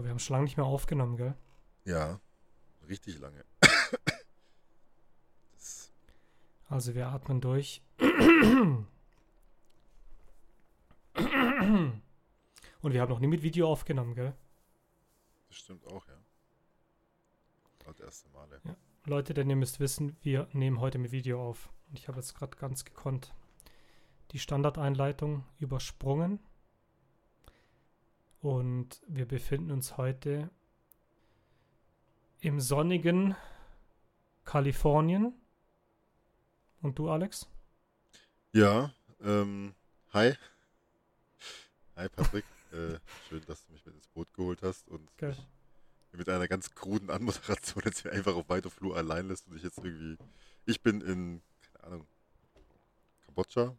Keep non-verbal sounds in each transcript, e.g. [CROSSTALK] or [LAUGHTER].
Boah, wir haben schon lange nicht mehr aufgenommen, gell? Ja, richtig lange. [COUGHS] Also wir atmen durch. Und wir haben noch nie mit Video aufgenommen, gell? das stimmt auch, ja. Das erste Male. Leute, denn ihr müsst wissen, wir nehmen heute mit Video auf. Und ich habe jetzt gerade ganz gekonnt die Standardeinleitung übersprungen. Und wir befinden uns heute im sonnigen Kalifornien. Und du, Alex? Ja, ähm, hi. Hi Patrick. [LAUGHS] äh, schön, dass du mich mit ins Boot geholt hast und mich mit einer ganz kruden Anmoderation [LAUGHS] jetzt mir einfach auf weiter Flur allein lässt und ich jetzt irgendwie. Ich bin in, keine Ahnung, Kambodscha.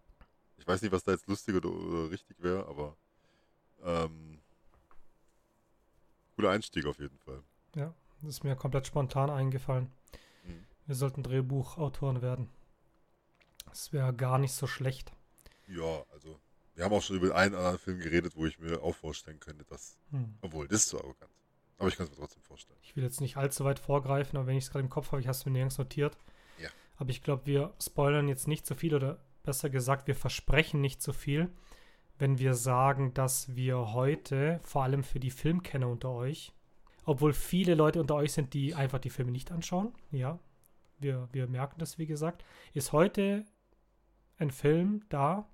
Ich weiß nicht, was da jetzt lustig oder, oder richtig wäre, aber ähm, cooler Einstieg auf jeden Fall. Ja, das ist mir komplett spontan eingefallen. Mhm. Wir sollten Drehbuchautoren werden. Das wäre gar nicht so schlecht. Ja, also wir haben auch schon über einen anderen Film geredet, wo ich mir auch vorstellen könnte, dass, Hm. obwohl, das ist zu arrogant. Aber ich kann es mir trotzdem vorstellen. Ich will jetzt nicht allzu weit vorgreifen, aber wenn ich es gerade im Kopf habe, ich habe es mir nirgends notiert. Ja. Aber ich glaube, wir spoilern jetzt nicht so viel oder besser gesagt, wir versprechen nicht so viel, wenn wir sagen, dass wir heute, vor allem für die Filmkenner unter euch, obwohl viele Leute unter euch sind, die einfach die Filme nicht anschauen, ja, wir, wir merken das, wie gesagt, ist heute ein Film da,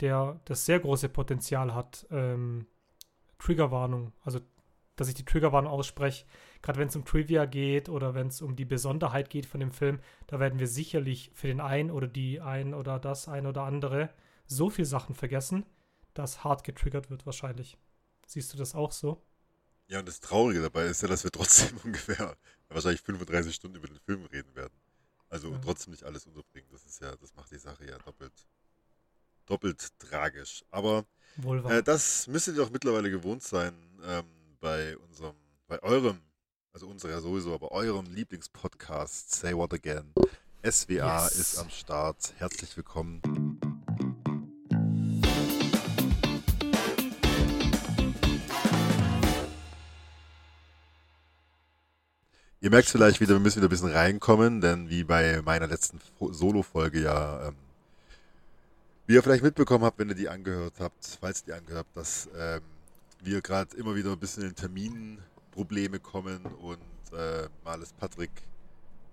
der das sehr große Potenzial hat, ähm, Triggerwarnung, also dass ich die Triggerwarnung ausspreche, gerade wenn es um Trivia geht oder wenn es um die Besonderheit geht von dem Film, da werden wir sicherlich für den einen oder die ein oder das ein oder andere so viel Sachen vergessen, dass hart getriggert wird wahrscheinlich. Siehst du das auch so? Ja, und das Traurige dabei ist ja, dass wir trotzdem [LAUGHS] ungefähr wahrscheinlich 35 Stunden über den Film reden werden. Also Ja. trotzdem nicht alles unterbringen. Das ist ja, das macht die Sache ja doppelt, doppelt tragisch. Aber äh, das müsstet ihr doch mittlerweile gewohnt sein ähm, bei unserem, bei eurem, also unserer sowieso, aber eurem Lieblingspodcast Say What Again. SWA Yes. ist am Start. Herzlich willkommen. Ihr merkt vielleicht wieder, wir müssen wieder ein bisschen reinkommen, denn wie bei meiner letzten Fo- Solo-Folge ja, ähm, wie ihr vielleicht mitbekommen habt, wenn ihr die angehört habt, falls ihr die angehört habt, dass ähm, wir gerade immer wieder ein bisschen in Terminprobleme kommen und äh, mal ist Patrick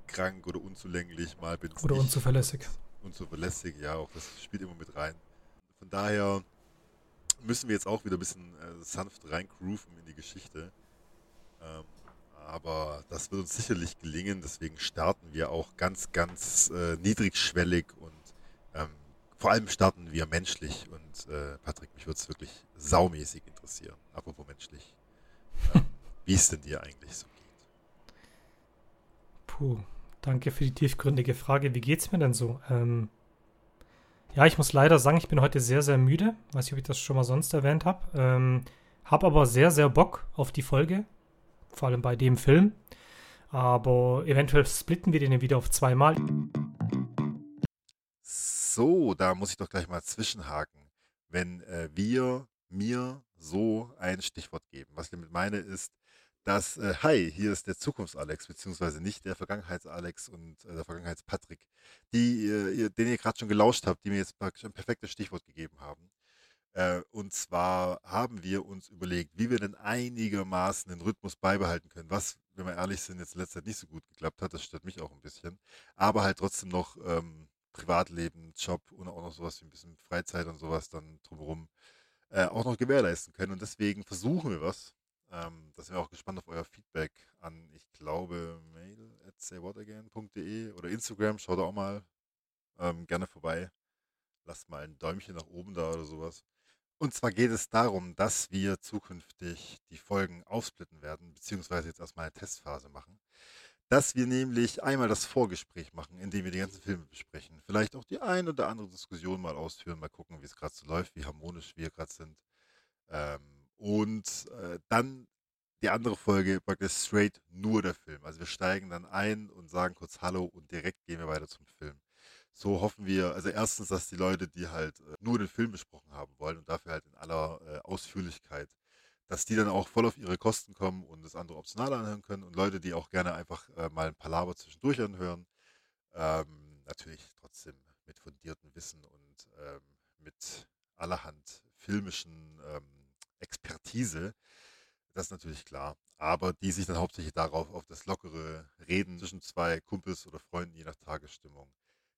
krank oder unzulänglich, mal bin Oder ich unzuverlässig. unzuverlässig, ja, auch das spielt immer mit rein. Von daher müssen wir jetzt auch wieder ein bisschen äh, sanft reingrooven in die Geschichte. Ähm, aber das wird uns sicherlich gelingen, deswegen starten wir auch ganz, ganz äh, niedrigschwellig und ähm, vor allem starten wir menschlich. Und äh, Patrick, mich würde es wirklich saumäßig interessieren, apropos menschlich, ähm, [LAUGHS] wie es denn dir eigentlich so geht. Puh, danke für die tiefgründige Frage. Wie geht's mir denn so? Ähm, ja, ich muss leider sagen, ich bin heute sehr, sehr müde. Weiß nicht, ob ich das schon mal sonst erwähnt habe. Ähm, hab aber sehr, sehr Bock auf die Folge. Vor allem bei dem Film. Aber eventuell splitten wir den wieder auf zweimal. So, da muss ich doch gleich mal zwischenhaken. Wenn äh, wir mir so ein Stichwort geben. Was ich damit meine ist, dass, äh, hi, hier ist der Zukunfts-Alex, beziehungsweise nicht der Vergangenheits-Alex und äh, der Vergangenheits-Patrick, äh, den ihr gerade schon gelauscht habt, die mir jetzt praktisch ein perfektes Stichwort gegeben haben. Äh, und zwar haben wir uns überlegt, wie wir denn einigermaßen den Rhythmus beibehalten können, was, wenn wir ehrlich sind, jetzt in letzter Zeit nicht so gut geklappt hat. Das stört mich auch ein bisschen. Aber halt trotzdem noch ähm, Privatleben, Job und auch noch sowas wie ein bisschen Freizeit und sowas dann drumherum äh, auch noch gewährleisten können. Und deswegen versuchen wir was. Ähm, da sind wir auch gespannt auf euer Feedback an, ich glaube, mail at saywhatagain.de oder Instagram. Schaut auch mal ähm, gerne vorbei. Lasst mal ein Däumchen nach oben da oder sowas. Und zwar geht es darum, dass wir zukünftig die Folgen aufsplitten werden, beziehungsweise jetzt erstmal eine Testphase machen. Dass wir nämlich einmal das Vorgespräch machen, indem wir die ganzen Filme besprechen. Vielleicht auch die ein oder andere Diskussion mal ausführen, mal gucken, wie es gerade so läuft, wie harmonisch wir gerade sind. Ähm, und äh, dann die andere Folge praktisch straight nur der Film. Also wir steigen dann ein und sagen kurz Hallo und direkt gehen wir weiter zum Film. So hoffen wir, also erstens, dass die Leute, die halt äh, nur den Film besprochen haben wollen und dafür halt in aller äh, Ausführlichkeit dass die dann auch voll auf ihre Kosten kommen und das andere optional anhören können und Leute, die auch gerne einfach äh, mal ein paar Laber zwischendurch anhören. Ähm, natürlich trotzdem mit fundiertem Wissen und ähm, mit allerhand filmischen ähm, Expertise. Das ist natürlich klar. Aber die sich dann hauptsächlich darauf, auf das lockere Reden zwischen zwei Kumpels oder Freunden, je nach Tagesstimmung,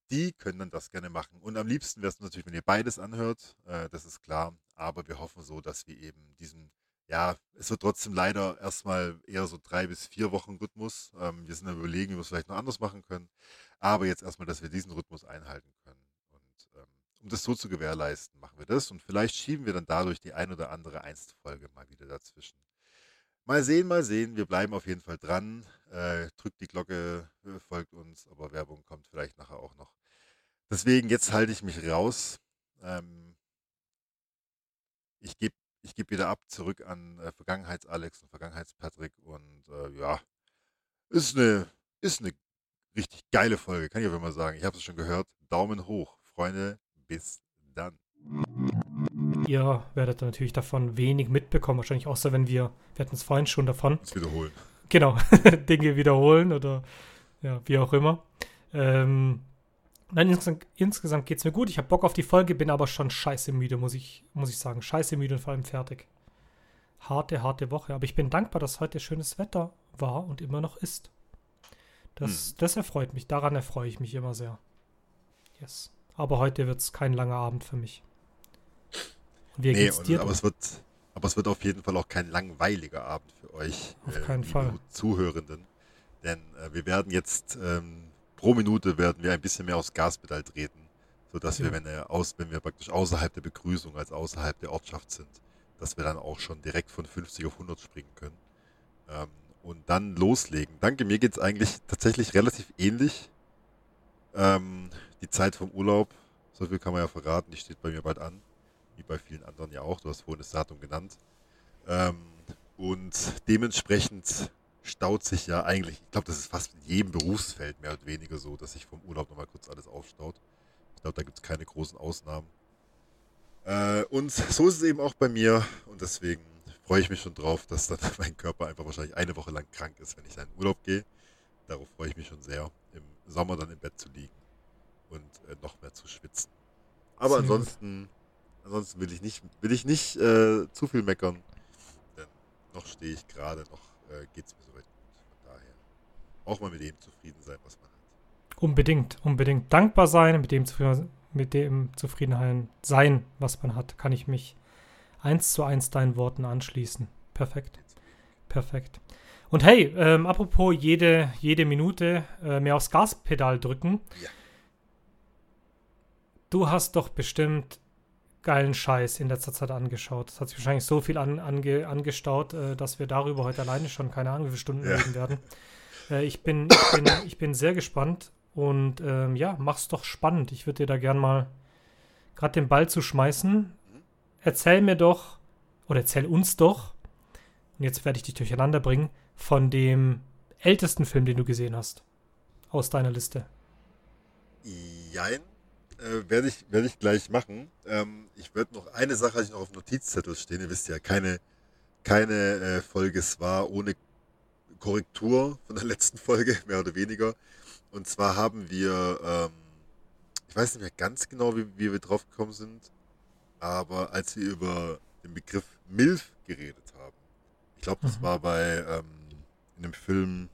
die können dann das gerne machen. Und am liebsten wäre es natürlich, wenn ihr beides anhört, äh, das ist klar. Aber wir hoffen so, dass wir eben diesen, ja, es wird trotzdem leider erstmal eher so drei bis vier Wochen Rhythmus. Ähm, wir sind am überlegen, wie wir es vielleicht noch anders machen können. Aber jetzt erstmal, dass wir diesen Rhythmus einhalten können. Und ähm, um das so zu gewährleisten, machen wir das. Und vielleicht schieben wir dann dadurch die ein oder andere Einzelfolge mal wieder dazwischen. Mal sehen, mal sehen. Wir bleiben auf jeden Fall dran. Äh, drückt die Glocke, äh, folgt uns, aber Werbung kommt vielleicht nachher auch noch. Deswegen, jetzt halte ich mich raus. Ähm, ich gebe ich geb wieder ab, zurück an äh, Vergangenheits-Alex und Vergangenheits-Patrick. Und äh, ja, ist eine, ist eine richtig geile Folge, kann ich jeden Fall sagen. Ich habe es schon gehört. Daumen hoch, Freunde. Bis. Ihr werdet natürlich davon wenig mitbekommen, wahrscheinlich außer wenn wir, wir hatten es vorhin schon davon. Uns wiederholen. Genau, [LAUGHS] Dinge wiederholen oder ja, wie auch immer. Ähm, nein, insgesamt, insgesamt geht es mir gut. Ich habe Bock auf die Folge, bin aber schon scheiße müde, muss ich, muss ich sagen. Scheiße müde und vor allem fertig. Harte, harte Woche. Aber ich bin dankbar, dass heute schönes Wetter war und immer noch ist. Das, hm. das erfreut mich. Daran erfreue ich mich immer sehr. Yes. Aber heute wird es kein langer Abend für mich. Und wie nee? Und, aber, es wird, aber es wird auf jeden Fall auch kein langweiliger Abend für euch. Auf äh, keinen Fall. Zuhörenden. Denn äh, wir werden jetzt ähm, pro Minute werden wir ein bisschen mehr aufs Gaspedal treten, sodass ja. wir, wenn wir, aus, wenn wir praktisch außerhalb der Begrüßung als außerhalb der Ortschaft sind, dass wir dann auch schon direkt von 50 auf 100 springen können. Ähm, und dann loslegen. Danke, mir geht es eigentlich tatsächlich relativ ähnlich. Ähm, die Zeit vom Urlaub, so viel kann man ja verraten, die steht bei mir bald an. Wie bei vielen anderen ja auch. Du hast vorhin das Datum genannt. Ähm, und dementsprechend staut sich ja eigentlich, ich glaube, das ist fast in jedem Berufsfeld mehr oder weniger so, dass sich vom Urlaub nochmal kurz alles aufstaut. Ich glaube, da gibt es keine großen Ausnahmen. Äh, und so ist es eben auch bei mir und deswegen freue ich mich schon drauf, dass dann [LAUGHS] mein Körper einfach wahrscheinlich eine Woche lang krank ist, wenn ich in Urlaub gehe. Darauf freue ich mich schon sehr, im Sommer dann im Bett zu liegen und äh, noch mehr zu schwitzen. Aber ansonsten, ansonsten will ich nicht, will ich nicht äh, zu viel meckern, denn noch stehe ich gerade, noch äh, geht es mir soweit gut. Von daher auch mal mit dem zufrieden sein, was man hat. Unbedingt, unbedingt dankbar sein, mit dem, mit dem zufrieden sein, was man hat, kann ich mich eins zu eins deinen Worten anschließen. Perfekt. Perfekt. Und hey, ähm, apropos jede, jede Minute äh, mehr aufs Gaspedal drücken. Ja. Du hast doch bestimmt geilen Scheiß in letzter Zeit angeschaut. Es hat sich wahrscheinlich so viel an, ange, angestaut, äh, dass wir darüber heute alleine schon keine Ahnung, wie viele Stunden ja. reden werden. Äh, ich, bin, ich, bin, ich bin sehr gespannt und ähm, ja, mach's doch spannend. Ich würde dir da gern mal gerade den Ball zu schmeißen. Erzähl mir doch, oder erzähl uns doch, und jetzt werde ich dich durcheinander bringen, von dem ältesten Film, den du gesehen hast. Aus deiner Liste. Jein. Äh, werde ich, werd ich gleich machen. Ähm, ich werde noch eine Sache, ich noch auf Notizzettel stehen. Ihr wisst ja, keine, keine äh, Folge es war ohne Korrektur von der [LAUGHS] letzten Folge, mehr oder weniger. Und zwar haben wir, ähm, ich weiß nicht mehr ganz genau, wie, wie wir drauf gekommen sind, aber als wir über den Begriff MILF geredet haben, ich glaube, das mhm. war bei ähm, in dem Film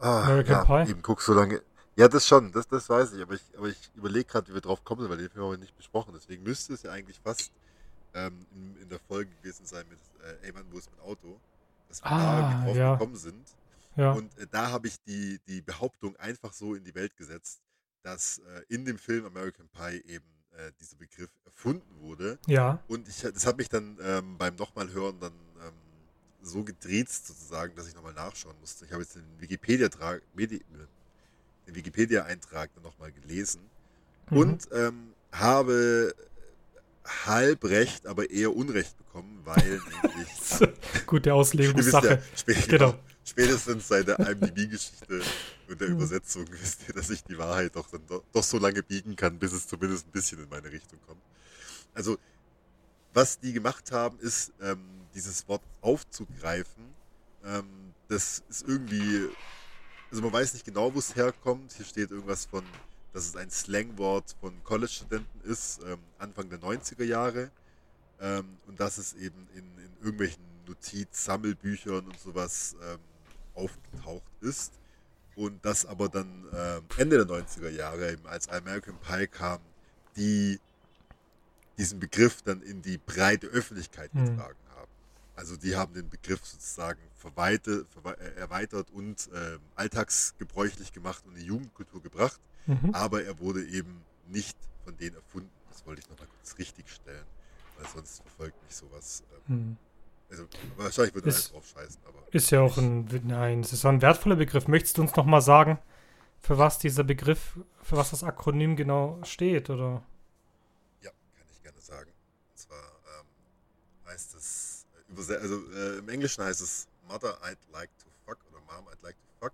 ah, American ja, Pie. Eben guck so lange. Ja, das schon, das, das weiß ich, aber ich, aber ich überlege gerade, wie wir drauf kommen, weil den Film haben wir nicht besprochen. Deswegen müsste es ja eigentlich fast ähm, in, in, der Folge gewesen sein mit äh, Ey Mann, wo ist mein Auto? Dass wir ah, da irgendwie drauf ja. gekommen sind. Ja. Und äh, da habe ich die, die Behauptung einfach so in die Welt gesetzt, dass äh, in dem Film American Pie eben äh, dieser Begriff erfunden wurde. Ja. Und ich, das hat mich dann ähm, beim nochmal hören dann ähm, so gedreht sozusagen, dass ich nochmal nachschauen musste. Ich habe jetzt den Wikipedia-Eintrag den Wikipedia dann nochmal gelesen mhm. und ähm, habe halb recht, aber eher Unrecht bekommen, weil [LAUGHS] nämlich. Gute Auslegungssache. Ja, genau. Spätestens seit der IMDb-Geschichte [LAUGHS] und der Übersetzung wisst ihr, dass ich die Wahrheit doch, dann doch, doch so lange biegen kann, bis es zumindest ein bisschen in meine Richtung kommt. Also, was die gemacht haben, ist, ähm, dieses Wort aufzugreifen. Ähm, das ist irgendwie, also man weiß nicht genau, wo es herkommt. Hier steht irgendwas von, dass es ein Slangwort von College-Studenten ist, ähm, Anfang der 90er Jahre. Ähm, und dass es eben in, in irgendwelchen Notiz-Sammelbüchern und sowas ähm, aufgetaucht ist. Und das aber dann äh, Ende der 90er Jahre, eben als American Pie kam, die diesen Begriff dann in die breite Öffentlichkeit Mhm. getragen haben. Also die haben den Begriff sozusagen verweite, verwe äh, erweitert und ähm, alltagsgebräuchlich gemacht und in die Jugendkultur gebracht, Mhm. aber er wurde eben nicht von denen erfunden. Das wollte ich nochmal kurz richtig stellen, weil sonst verfolgt mich sowas. Ähm, Mhm. also wahrscheinlich wird er Ist- drauf scheißen, aber Ist ja auch ein, nein, es ist ein wertvoller Begriff. Möchtest du uns nochmal sagen, für was dieser Begriff, für was das Akronym genau steht, oder? Ja, kann ich gerne sagen. Und zwar ähm, heißt es, äh, also äh, im Englischen heißt es Mother I'd like to fuck oder Mom I'd like to fuck.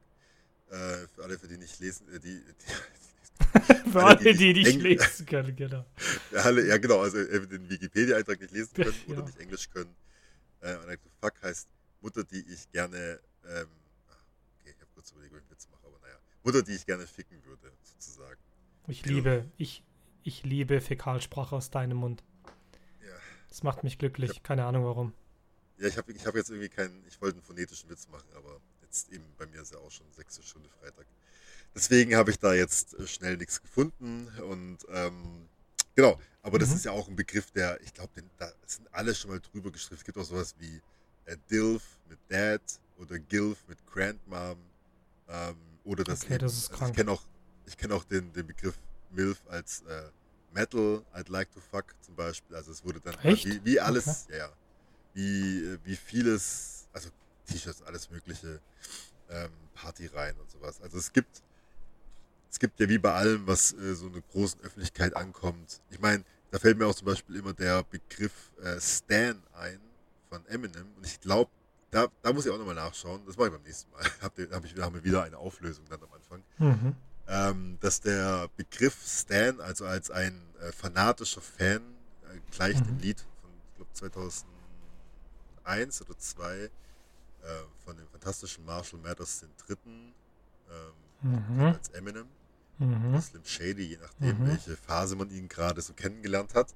Äh, für alle, für die nicht lesen, äh, die, die, [LAUGHS] Für Alle, die die nicht Engl- lesen können, genau. [LAUGHS] ja, alle, ja genau, also äh, den Wikipedia-Eintrag nicht lesen können [LAUGHS] oder Ja. nicht Englisch können. Äh, I'd like to fuck heißt Mutter, die ich gerne, ähm, ah, okay, ich habe kurz überlegt, ob ich einen Witz mache, aber naja, Mutter, die ich gerne ficken würde, sozusagen. Ich Ja. liebe, ich, ich liebe Fäkalsprache aus deinem Mund. Ja. Das macht mich glücklich. Keine Ahnung warum. Ja, ich habe ich hab jetzt irgendwie keinen, ich wollte einen phonetischen Witz machen, aber jetzt eben bei mir ist ja auch schon sechste Stunde Freitag. Deswegen habe ich da jetzt äh, schnell nichts gefunden und ähm, genau, aber das Mhm. ist ja auch ein Begriff, der, ich glaube, da sind alle schon mal drüber geschrieben. Es gibt auch sowas wie äh, DILF mit Dad oder GILF mit Grandmom ähm, oder das Okay, das ist also krank. Ich kenne auch, ich kenn auch den, den Begriff MILF als äh, Metal, I'd like to fuck zum Beispiel. Also es wurde dann wie, wie alles, ja, ja, wie, äh, wie vieles, also T-Shirts, alles mögliche, ähm, Partyreihen und sowas. Also es gibt, es gibt ja wie bei allem, was äh, so einer großen Öffentlichkeit ankommt. Ich meine, da fällt mir auch zum Beispiel immer der Begriff äh, Stan ein von Eminem und ich glaube, da, da muss ich auch nochmal nachschauen. Das mache ich beim nächsten Mal. [LAUGHS] Hab, hab ich, haben wir wieder eine Auflösung dann am Anfang Mhm. ähm, dass der Begriff Stan, also als ein äh, fanatischer Fan, äh, gleich dem Mhm. Lied von, ich glaube, 2001 oder 2 äh, von dem fantastischen Marshall Mathers den dritten, ähm, Mhm. als Eminem, Mhm. Slim Shady, je nachdem, Mhm. welche Phase man ihn gerade so kennengelernt hat.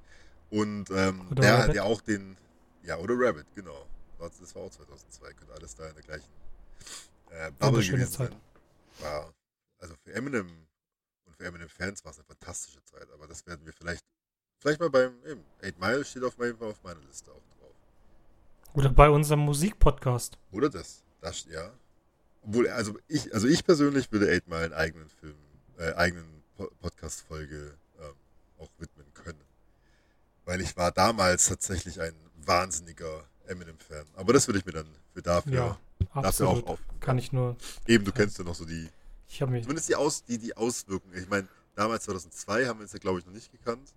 Und ähm, der Rabbit. hat ja auch den, ja, oder Rabbit, genau. Das war auch 2002, könnte alles da in der gleichen äh, Bubble gewesen Zeit. sein. War, also für Eminem und für Eminem-Fans war es eine fantastische Zeit, aber das werden wir vielleicht, vielleicht mal beim, eben, 8 Mile steht auf, meinem, auf meiner Liste auch. Oder bei unserem Musikpodcast. Oder das, das, ja. Obwohl, also ich, also ich persönlich würde 8 Mile einen eigenen Film, äh, eigenen Po- Podcast-Folge ähm, auch widmen können. Weil ich war damals tatsächlich ein wahnsinniger Eminem-Fan. Aber das würde ich mir dann für dafür, Ja, dafür auch auf. Kann ich nur. Eben, du kennst ja noch so die, Ich habe mich. zumindest die, Aus, die, die Auswirkungen. Ich meine, damals 2002 haben wir uns ja, glaube ich, noch nicht gekannt.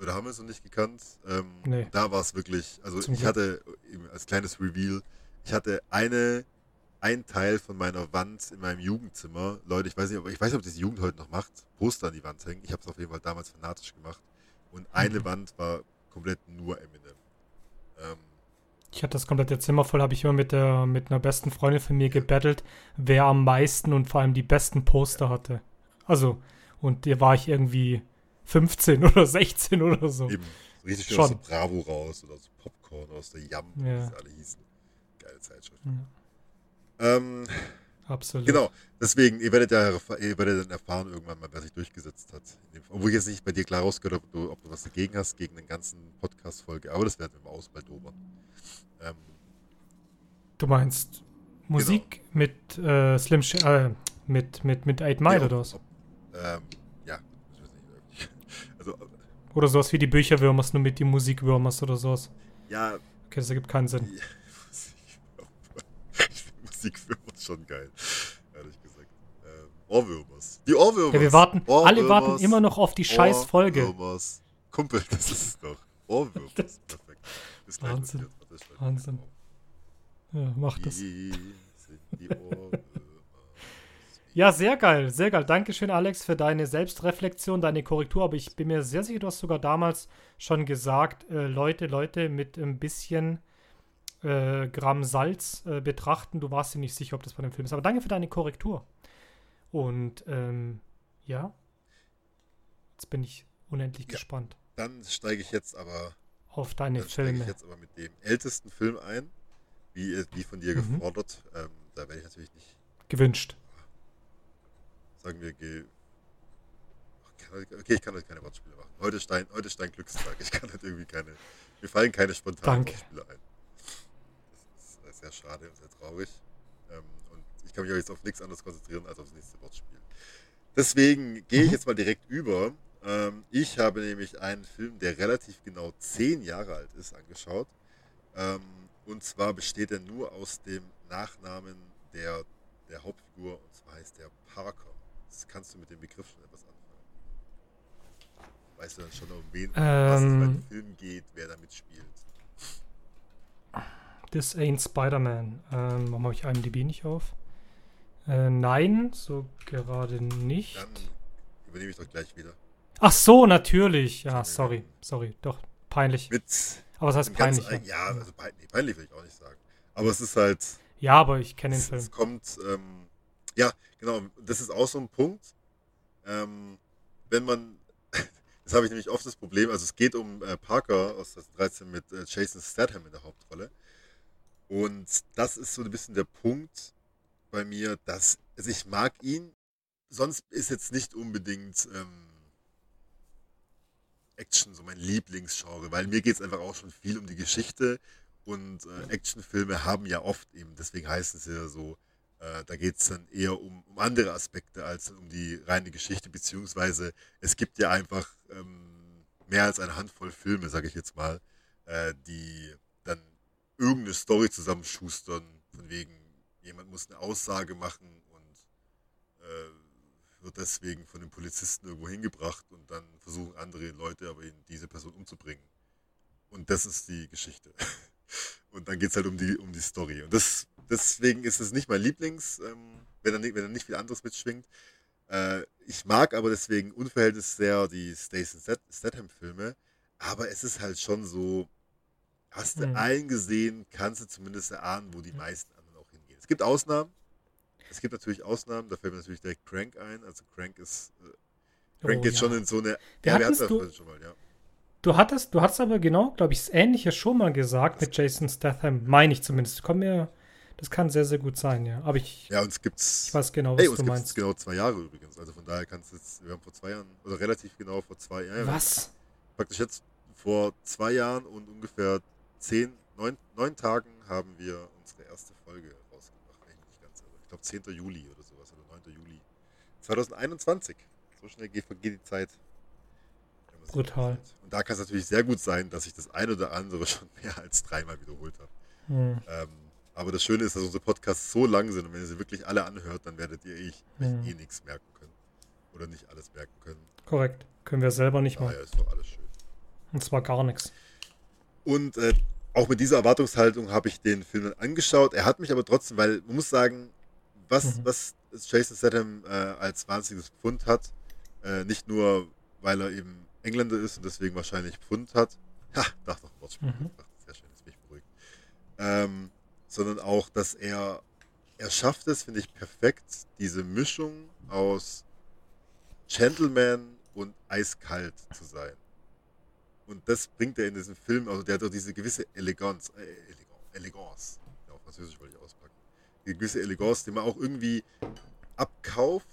Oder haben wir es noch nicht gekannt? Ähm, Nee. Da war es wirklich, also Zum ich Glück. hatte, als kleines Reveal, ich hatte eine, ein Teil von meiner Wand in meinem Jugendzimmer. Leute, ich weiß nicht, ob, ich weiß nicht, ob das die Jugend heute noch macht, Poster an die Wand hängen. Ich habe es auf jeden Fall damals fanatisch gemacht. Und eine Mhm. Wand war komplett nur Eminem. Ähm, Ich hatte das komplette Zimmer voll, habe ich immer mit der mit einer besten Freundin von mir gebettelt, wer am meisten und vor allem die besten Poster hatte. Also, und da war ich irgendwie 15 oder 16 oder so. eben richtig schön Schon. aus der Bravo raus oder aus Popcorn, aus der Yam, wie Ja. sie alle hießen. Geile Zeitschrift. Ja, Ähm, absolut. Genau, deswegen, ihr werdet ja ihr werdet dann erfahren irgendwann mal, wer sich durchgesetzt hat. Dem- Obwohl ich jetzt nicht bei dir klar rausgehört habe, ob du, ob du was dagegen hast, gegen den ganzen Podcast-Folge, aber das werden wir mal ausbaldobern. Ähm, Du meinst Musik mit äh, Slim Sh äh, mit, mit, mit 8 Mile nee, oder was? ähm, ja, ich weiß nicht. Also, Oder sowas wie die Bücherwürmers, nur mit die Musikwürmers oder sowas. ja, Okay, das ergibt keinen Sinn. die Musik, uns [LAUGHS] schon geil, ehrlich gesagt. Ähm, Ohrwürmers. Die Ohrwürmers. Ja, wir warten, alle warten Ohrwürmers. immer noch auf die scheiß Folge. Ohrwürmers. Kumpel, [LAUGHS] das ist es doch. Ohrwürmers. Perfekt. Ist gleich Wahnsinn. Wahnsinn. Ja, mach das. Wie sind die Ohrwürmers? Ja, sehr geil, sehr geil. Dankeschön, Alex, für deine Selbstreflexion, deine Korrektur. Aber ich bin mir sehr sicher, du hast sogar damals schon gesagt, äh, Leute, Leute mit ein bisschen äh, Gramm Salz äh, betrachten. Du warst dir nicht sicher, ob das bei dem Film ist. Aber danke für deine Korrektur. Und ähm, ja, jetzt bin ich unendlich ja, gespannt. Dann steige ich jetzt aber auf deine dann Filme. Steige ich jetzt aber mit dem ältesten Film ein, wie, wie von dir mhm. gefordert. Ähm, da werde ich natürlich nicht gewünscht sagen wir, geh. Okay, ich kann heute keine Wortspiele machen. Heute ist dein, heute ist dein Glückstag. Ich kann halt irgendwie keine. Mir fallen keine spontanen Danke. Wortspiele ein. Das ist sehr schade und sehr traurig. Ähm, und ich kann mich auch jetzt auf nichts anderes konzentrieren als auf das nächste Wortspiel. Deswegen gehe ich mhm. jetzt mal direkt über. Ähm, ich habe nämlich einen Film, der relativ genau zehn Jahre alt ist, angeschaut. Ähm, und zwar besteht er nur aus dem Nachnamen der, der Hauptfigur, und zwar heißt der Parker kannst du mit dem Begriff schon etwas anfangen? Weißt du dann schon, um wen ähm, was es beim Film geht, wer da mitspielt? This ain't Spider-Man. Ähm, warum habe ich IMDb nicht auf? Äh, nein, so gerade nicht. Dann übernehme ich doch gleich wieder. Ach so, natürlich. Ja, sorry, sorry. Doch, peinlich. Mit aber was heißt peinlich? Ganz, ja, also peinlich, peinlich will ich auch nicht sagen. Aber es ist halt. Ja, aber ich kenne den es, Film. Es kommt, ähm, ja, genau, das ist auch so ein Punkt. Ähm, wenn man, [LAUGHS] das habe ich nämlich oft das Problem, also es geht um äh, Parker aus 2013 mit äh, Jason Statham in der Hauptrolle. Und das ist so ein bisschen der Punkt bei mir, dass, also ich mag ihn, sonst ist jetzt nicht unbedingt ähm, Action so mein Lieblingsgenre, weil mir geht es einfach auch schon viel um die Geschichte und äh, Actionfilme haben ja oft eben, deswegen heißen sie ja so äh, da geht es dann eher um, um, andere Aspekte als um die reine Geschichte, beziehungsweise es gibt ja einfach ähm, mehr als eine Handvoll Filme, sage ich jetzt mal, äh, die dann irgendeine Story zusammenschustern, von wegen, jemand muss eine Aussage machen und äh, wird deswegen von den Polizisten irgendwo hingebracht und dann versuchen andere Leute aber ihn, diese Person umzubringen. Und das ist die Geschichte. [LAUGHS] Und dann geht es halt um die, um die Story. Und das deswegen ist es nicht mein Lieblings, ähm, wenn, er nicht, wenn er nicht viel anderes mitschwingt. Äh, ich mag aber deswegen unverhältnismäßig sehr die Stacey Statham-Filme, aber es ist halt schon so, hast du mhm. einen gesehen, kannst du zumindest erahnen, wo die meisten anderen auch hingehen. Es gibt Ausnahmen. Es gibt natürlich Ausnahmen, da fällt mir natürlich direkt Crank ein. Also Crank ist. Äh, Crank oh, geht ja. schon in so eine. ja, wir hatten das schon mal, ja. Du hattest, du hattest aber genau, glaube ich, das Ähnliche schon mal gesagt mit Jason Statham, meine ich zumindest. Komm mir das kann sehr, sehr gut sein, ja. Aber ich, ja, uns gibt's, ich weiß genau, was ey, du meinst. genau zwei Jahre übrigens. Also von daher kannst du jetzt, wir haben vor zwei Jahren, oder relativ genau vor zwei Jahren. Was? Praktisch jetzt vor zwei Jahren und ungefähr zehn, neun, neun Tagen haben wir unsere erste Folge rausgebracht. Nicht ganz, also ich glaube 10. Juli oder sowas, oder 9. Juli 2021. So schnell geht, vergeht die Zeit. Brutal. Und da kann es natürlich sehr gut sein, dass ich das ein oder andere [LAUGHS] schon mehr als dreimal wiederholt habe. Hm. Ähm, aber das Schöne ist, dass unsere Podcasts so lang sind und wenn ihr sie wirklich alle anhört, dann werdet ihr ich, mhm. eh nichts merken können. Oder nicht alles merken können. Korrekt. Können wir selber nicht mal. Ja, ist doch alles schön. Und zwar gar nichts. Und äh, auch mit dieser Erwartungshaltung habe ich den Film dann angeschaut. Er hat mich aber trotzdem, weil man muss sagen, was, mhm. was Jason Statham äh, als wahnsinniges Pfund hat, äh, nicht nur, weil er eben Engländer ist und deswegen wahrscheinlich Pfund hat. Ha, dachte doch, Wortspiel. Mhm. Sehr schön, jetzt bin ich beruhigt. Ähm, sondern auch, dass er, er schafft es, finde ich, perfekt, diese Mischung aus Gentleman und eiskalt zu sein. Und das bringt er in diesem Film, also der hat auch diese gewisse Eleganz, äh, Elegance, ja, auf Französisch wollte ich auspacken, die gewisse Elegance, die man auch irgendwie abkauft,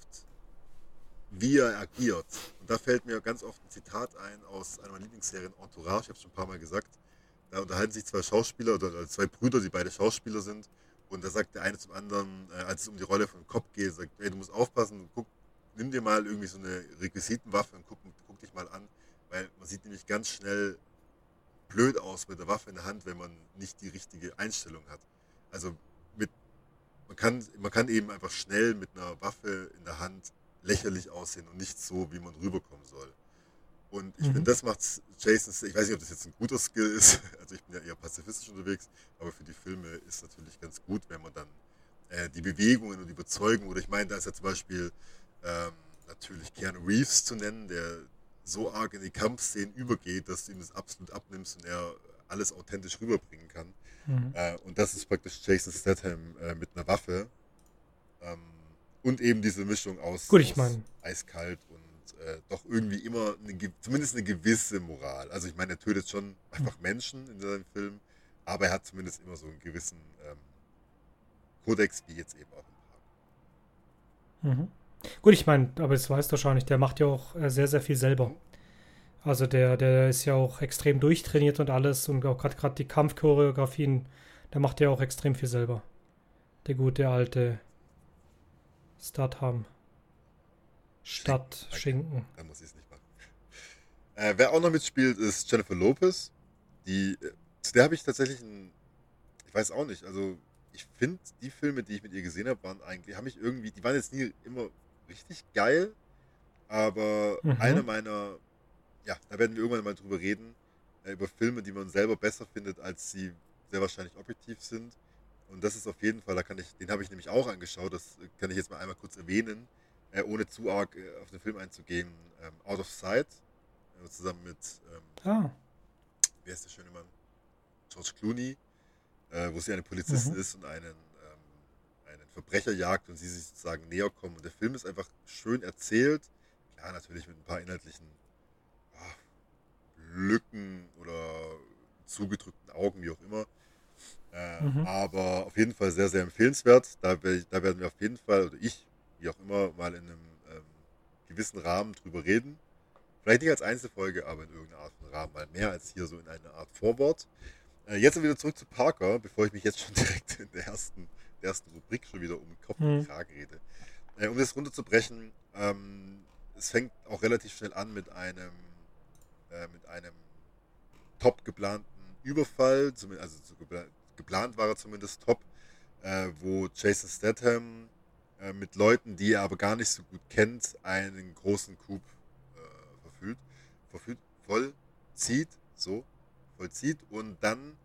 wie er agiert. Und da fällt mir ganz oft ein Zitat ein aus einer meiner Lieblingsserien Entourage, ich habe es schon ein paar Mal gesagt, da unterhalten sich zwei Schauspieler oder zwei Brüder, die beide Schauspieler sind. Und da sagt der eine zum anderen, äh, als es um die Rolle von Cop geht, sagt, ey, du musst aufpassen, guck, nimm dir mal irgendwie so eine Requisitenwaffe und guck, guck dich mal an. Weil man sieht nämlich ganz schnell blöd aus mit der Waffe in der Hand, wenn man nicht die richtige Einstellung hat. Also mit, man kann, man kann eben einfach schnell mit einer Waffe in der Hand lächerlich aussehen und nicht so, wie man rüberkommen soll. Und ich mhm. finde, das macht Jason, ich weiß nicht, ob das jetzt ein guter Skill ist, [LAUGHS] also ich bin ja eher pazifistisch unterwegs, aber für die Filme ist natürlich ganz gut, wenn man dann äh, die Bewegungen und Überzeugung. Oder ich meine, da ist ja zum Beispiel ähm, natürlich Keanu Reeves zu nennen, der so arg in die Kampfszenen übergeht, dass du ihm das absolut abnimmst und er alles authentisch rüberbringen kann. Mhm. Äh, und das ist praktisch Jason Statham äh, mit einer Waffe. Ähm, und eben diese Mischung aus, Gut, ich mein, eiskalt und äh, doch irgendwie immer eine, zumindest eine gewisse Moral. Also ich meine, er tötet schon einfach Menschen in seinem Film, aber er hat zumindest immer so einen gewissen ähm, Kodex, wie jetzt eben auch im Park. Mhm. Gut, ich meine, aber das weißt du wahrscheinlich, der macht ja auch äh, sehr, sehr viel selber. Also der, der ist ja auch extrem durchtrainiert und alles und auch gerade die Kampfchoreografien, der macht ja auch extrem viel selber. Der gute alte Statham. Stadt Schinken. Da muss ich es nicht machen. Äh, wer auch noch mitspielt, ist Jennifer Lopez. Die, äh, zu der habe ich tatsächlich ein, ich weiß auch nicht, also ich finde die Filme, die ich mit ihr gesehen habe, waren eigentlich, haben mich irgendwie, die waren jetzt nie immer richtig geil, aber mhm. eine meiner, ja, da werden wir irgendwann mal drüber reden, äh, über Filme, die man selber besser findet, als sie sehr wahrscheinlich objektiv sind. Und das ist auf jeden Fall, da kann ich, den habe ich nämlich auch angeschaut, das kann ich jetzt mal einmal kurz erwähnen, äh, ohne zu arg äh, auf den Film einzugehen. Ähm, Out of Sight, äh, zusammen mit, ähm, ah. wer ist der schöne Mann? George Clooney, äh, wo sie eine Polizistin mhm. ist und einen Verbrecherjagd und sie sich sozusagen näher kommen. Und der Film ist einfach schön erzählt. Klar, natürlich mit ein paar inhaltlichen oh, Lücken oder zugedrückten Augen, wie auch immer. Äh, mhm. Aber auf jeden Fall sehr, sehr empfehlenswert. Da, da, werden wir auf jeden Fall, oder ich, wie auch immer, mal in einem ähm, gewissen Rahmen drüber reden. Vielleicht nicht als Einzelfolge, aber in irgendeiner Art von Rahmen mal mehr als hier so in einer Art Vorwort. Äh, jetzt wieder zurück zu Parker, bevor ich mich jetzt schon [LAUGHS] direkt in der ersten ersten Rubrik schon wieder um Kopf und mhm. Kragen rede. Äh, um das runterzubrechen, ähm, es fängt auch relativ schnell an mit einem, äh, mit einem top geplanten Überfall, also geplant war er zumindest top, äh, wo Jason Statham äh, mit Leuten, die er aber gar nicht so gut kennt, einen großen Coup äh, verfügt, verfügt, vollzieht, so, vollzieht und dann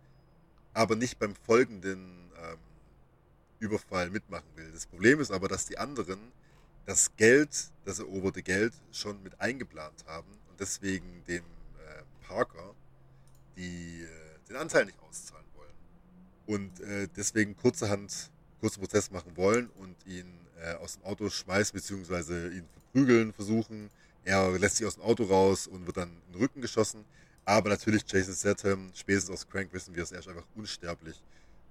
aber nicht beim folgenden ähm, Überfall mitmachen will. Das Problem ist aber, dass die anderen das Geld, das eroberte Geld, schon mit eingeplant haben und deswegen dem äh, Parker die, äh, den Anteil nicht auszahlen wollen. Und äh, deswegen kurzerhand kurzen Prozess machen wollen und ihn äh, aus dem Auto schmeißen, beziehungsweise ihn verprügeln versuchen. Er lässt sich aus dem Auto raus und wird dann in den Rücken geschossen. Aber natürlich Jason Statham, spätestens aus Crank wissen wir, es, er ist einfach unsterblich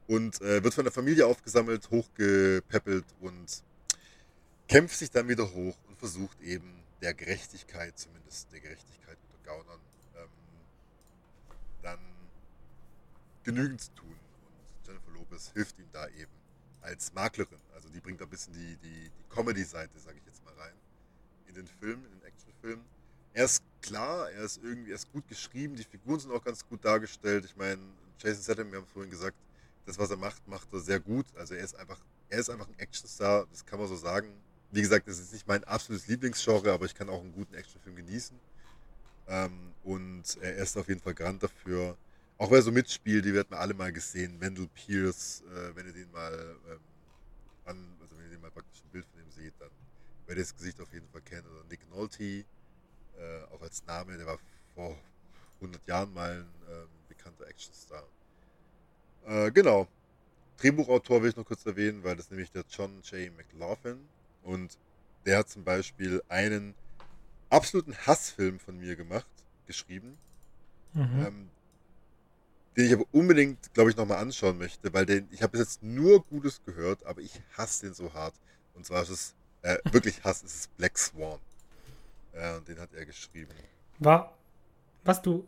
und äh, wird von der Familie aufgesammelt, hochgepäppelt und kämpft sich dann wieder hoch und versucht eben der Gerechtigkeit, zumindest der Gerechtigkeit unter Gaunern, ähm, dann genügend zu tun. Und Jennifer Lopez hilft ihm da eben als Maklerin. Also die bringt ein bisschen die, die, die Comedy-Seite, sage ich jetzt mal rein, in den Film, in den Actionfilm. Er ist klar, er ist irgendwie, er ist gut geschrieben, die Figuren sind auch ganz gut dargestellt. Ich meine, Jason Statham, wir haben vorhin gesagt, das, was er macht, macht er sehr gut. Also er ist einfach, er ist einfach ein Actionstar, das kann man so sagen. Wie gesagt, das ist nicht mein absolutes Lieblingsgenre, aber ich kann auch einen guten Actionfilm genießen. Ähm, und er ist auf jeden Fall garant dafür. Auch wer so mitspielt, die werden wir alle mal gesehen. Wendell Pierce, äh, wenn ihr den mal ähm, an, also wenn ihr den mal praktisch ein Bild von ihm seht, dann werdet ihr das Gesicht auf jeden Fall kennen. Oder Nick Nolte, äh, auch als Name, der war vor 100 Jahren mal ein ähm, bekannter Actionstar. Äh, genau. Drehbuchautor will ich noch kurz erwähnen, weil das ist nämlich der John J. McLaughlin. Und der hat zum Beispiel einen absoluten Hassfilm von mir gemacht, geschrieben. Mhm. Ähm, den ich aber unbedingt, glaube ich, nochmal anschauen möchte, weil den, ich habe bis jetzt nur Gutes gehört, aber ich hasse den so hart. Und zwar ist es, äh, [LAUGHS] wirklich Hass, es ist Black Swan. Ja, und den hat er geschrieben. War, was du,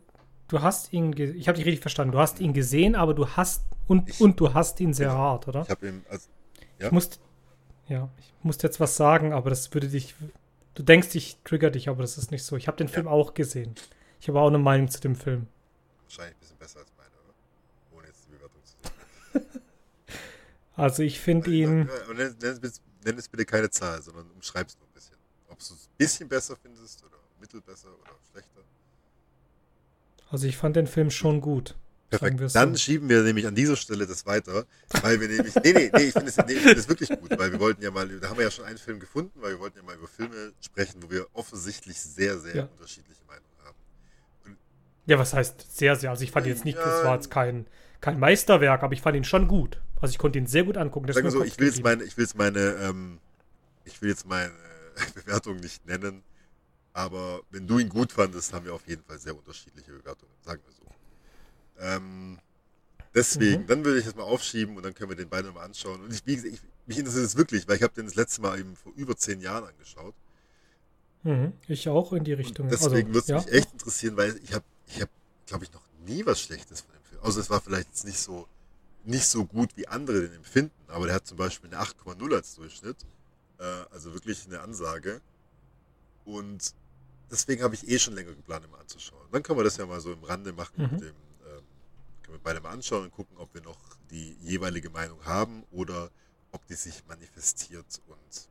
Du hast ihn, ich habe dich richtig verstanden. Du hast ihn gesehen, aber du hast und, ich, und du hast ihn sehr genau. hart, oder? Ich habe ihn, also, ja. Ich musste, ja, ich musste jetzt was sagen, aber das würde dich, du denkst, ich trigger dich, aber das ist nicht so. Ich habe den Film auch gesehen. Ich habe auch eine Meinung zu dem Film. Wahrscheinlich ein bisschen besser als meine, oder? Ohne jetzt die Bewertung zu sehen. Also ich finde ihn. Nenn, nenn, nenn es bitte keine Zahl, sondern umschreib es nur ein bisschen. Ob du es ein bisschen besser findest oder mittelbesser oder schlechter. Also ich fand den Film schon gut. Perfekt. Dann so. schieben wir nämlich an dieser Stelle das weiter, weil wir nämlich, nee, nee, nee, ich finde es nee, find wirklich gut, weil wir wollten ja mal, da haben wir ja schon einen Film gefunden, weil wir wollten ja mal über Filme sprechen, wo wir offensichtlich sehr, sehr ja. unterschiedliche Meinungen haben. Und ja, was heißt sehr, sehr? Also ich fand jetzt nicht, ja, das war jetzt kein, kein Meisterwerk, aber ich fand ihn schon gut. Also ich konnte ihn sehr gut angucken. Sagen so, ich will jetzt meine, ich will jetzt meine, ähm, ich will jetzt meine [LAUGHS] Bewertung nicht nennen, aber wenn du ihn gut fandest, haben wir auf jeden Fall sehr unterschiedliche Bewertungen, sagen wir so. Ähm, deswegen, mhm. dann würde ich das mal aufschieben und dann können wir den beide mal anschauen. Und ich, ich, mich interessiert es wirklich, weil ich habe den das letzte Mal eben vor über zehn Jahren angeschaut. Mhm. Ich auch in die Richtung. Und deswegen also, würde es ja. mich echt interessieren, weil ich habe, ich habe, glaube ich, noch nie was Schlechtes von dem Film. Also es war vielleicht jetzt nicht so, nicht so gut wie andere den empfinden, aber der hat zum Beispiel eine 8,0 als Durchschnitt. Äh, also wirklich eine Ansage. Und deswegen habe ich eh schon länger geplant, ihn anzuschauen. Dann können wir das ja mal so im Rande machen mhm. mit dem können wir beide mal anschauen und gucken, ob wir noch die jeweilige Meinung haben oder ob die sich manifestiert und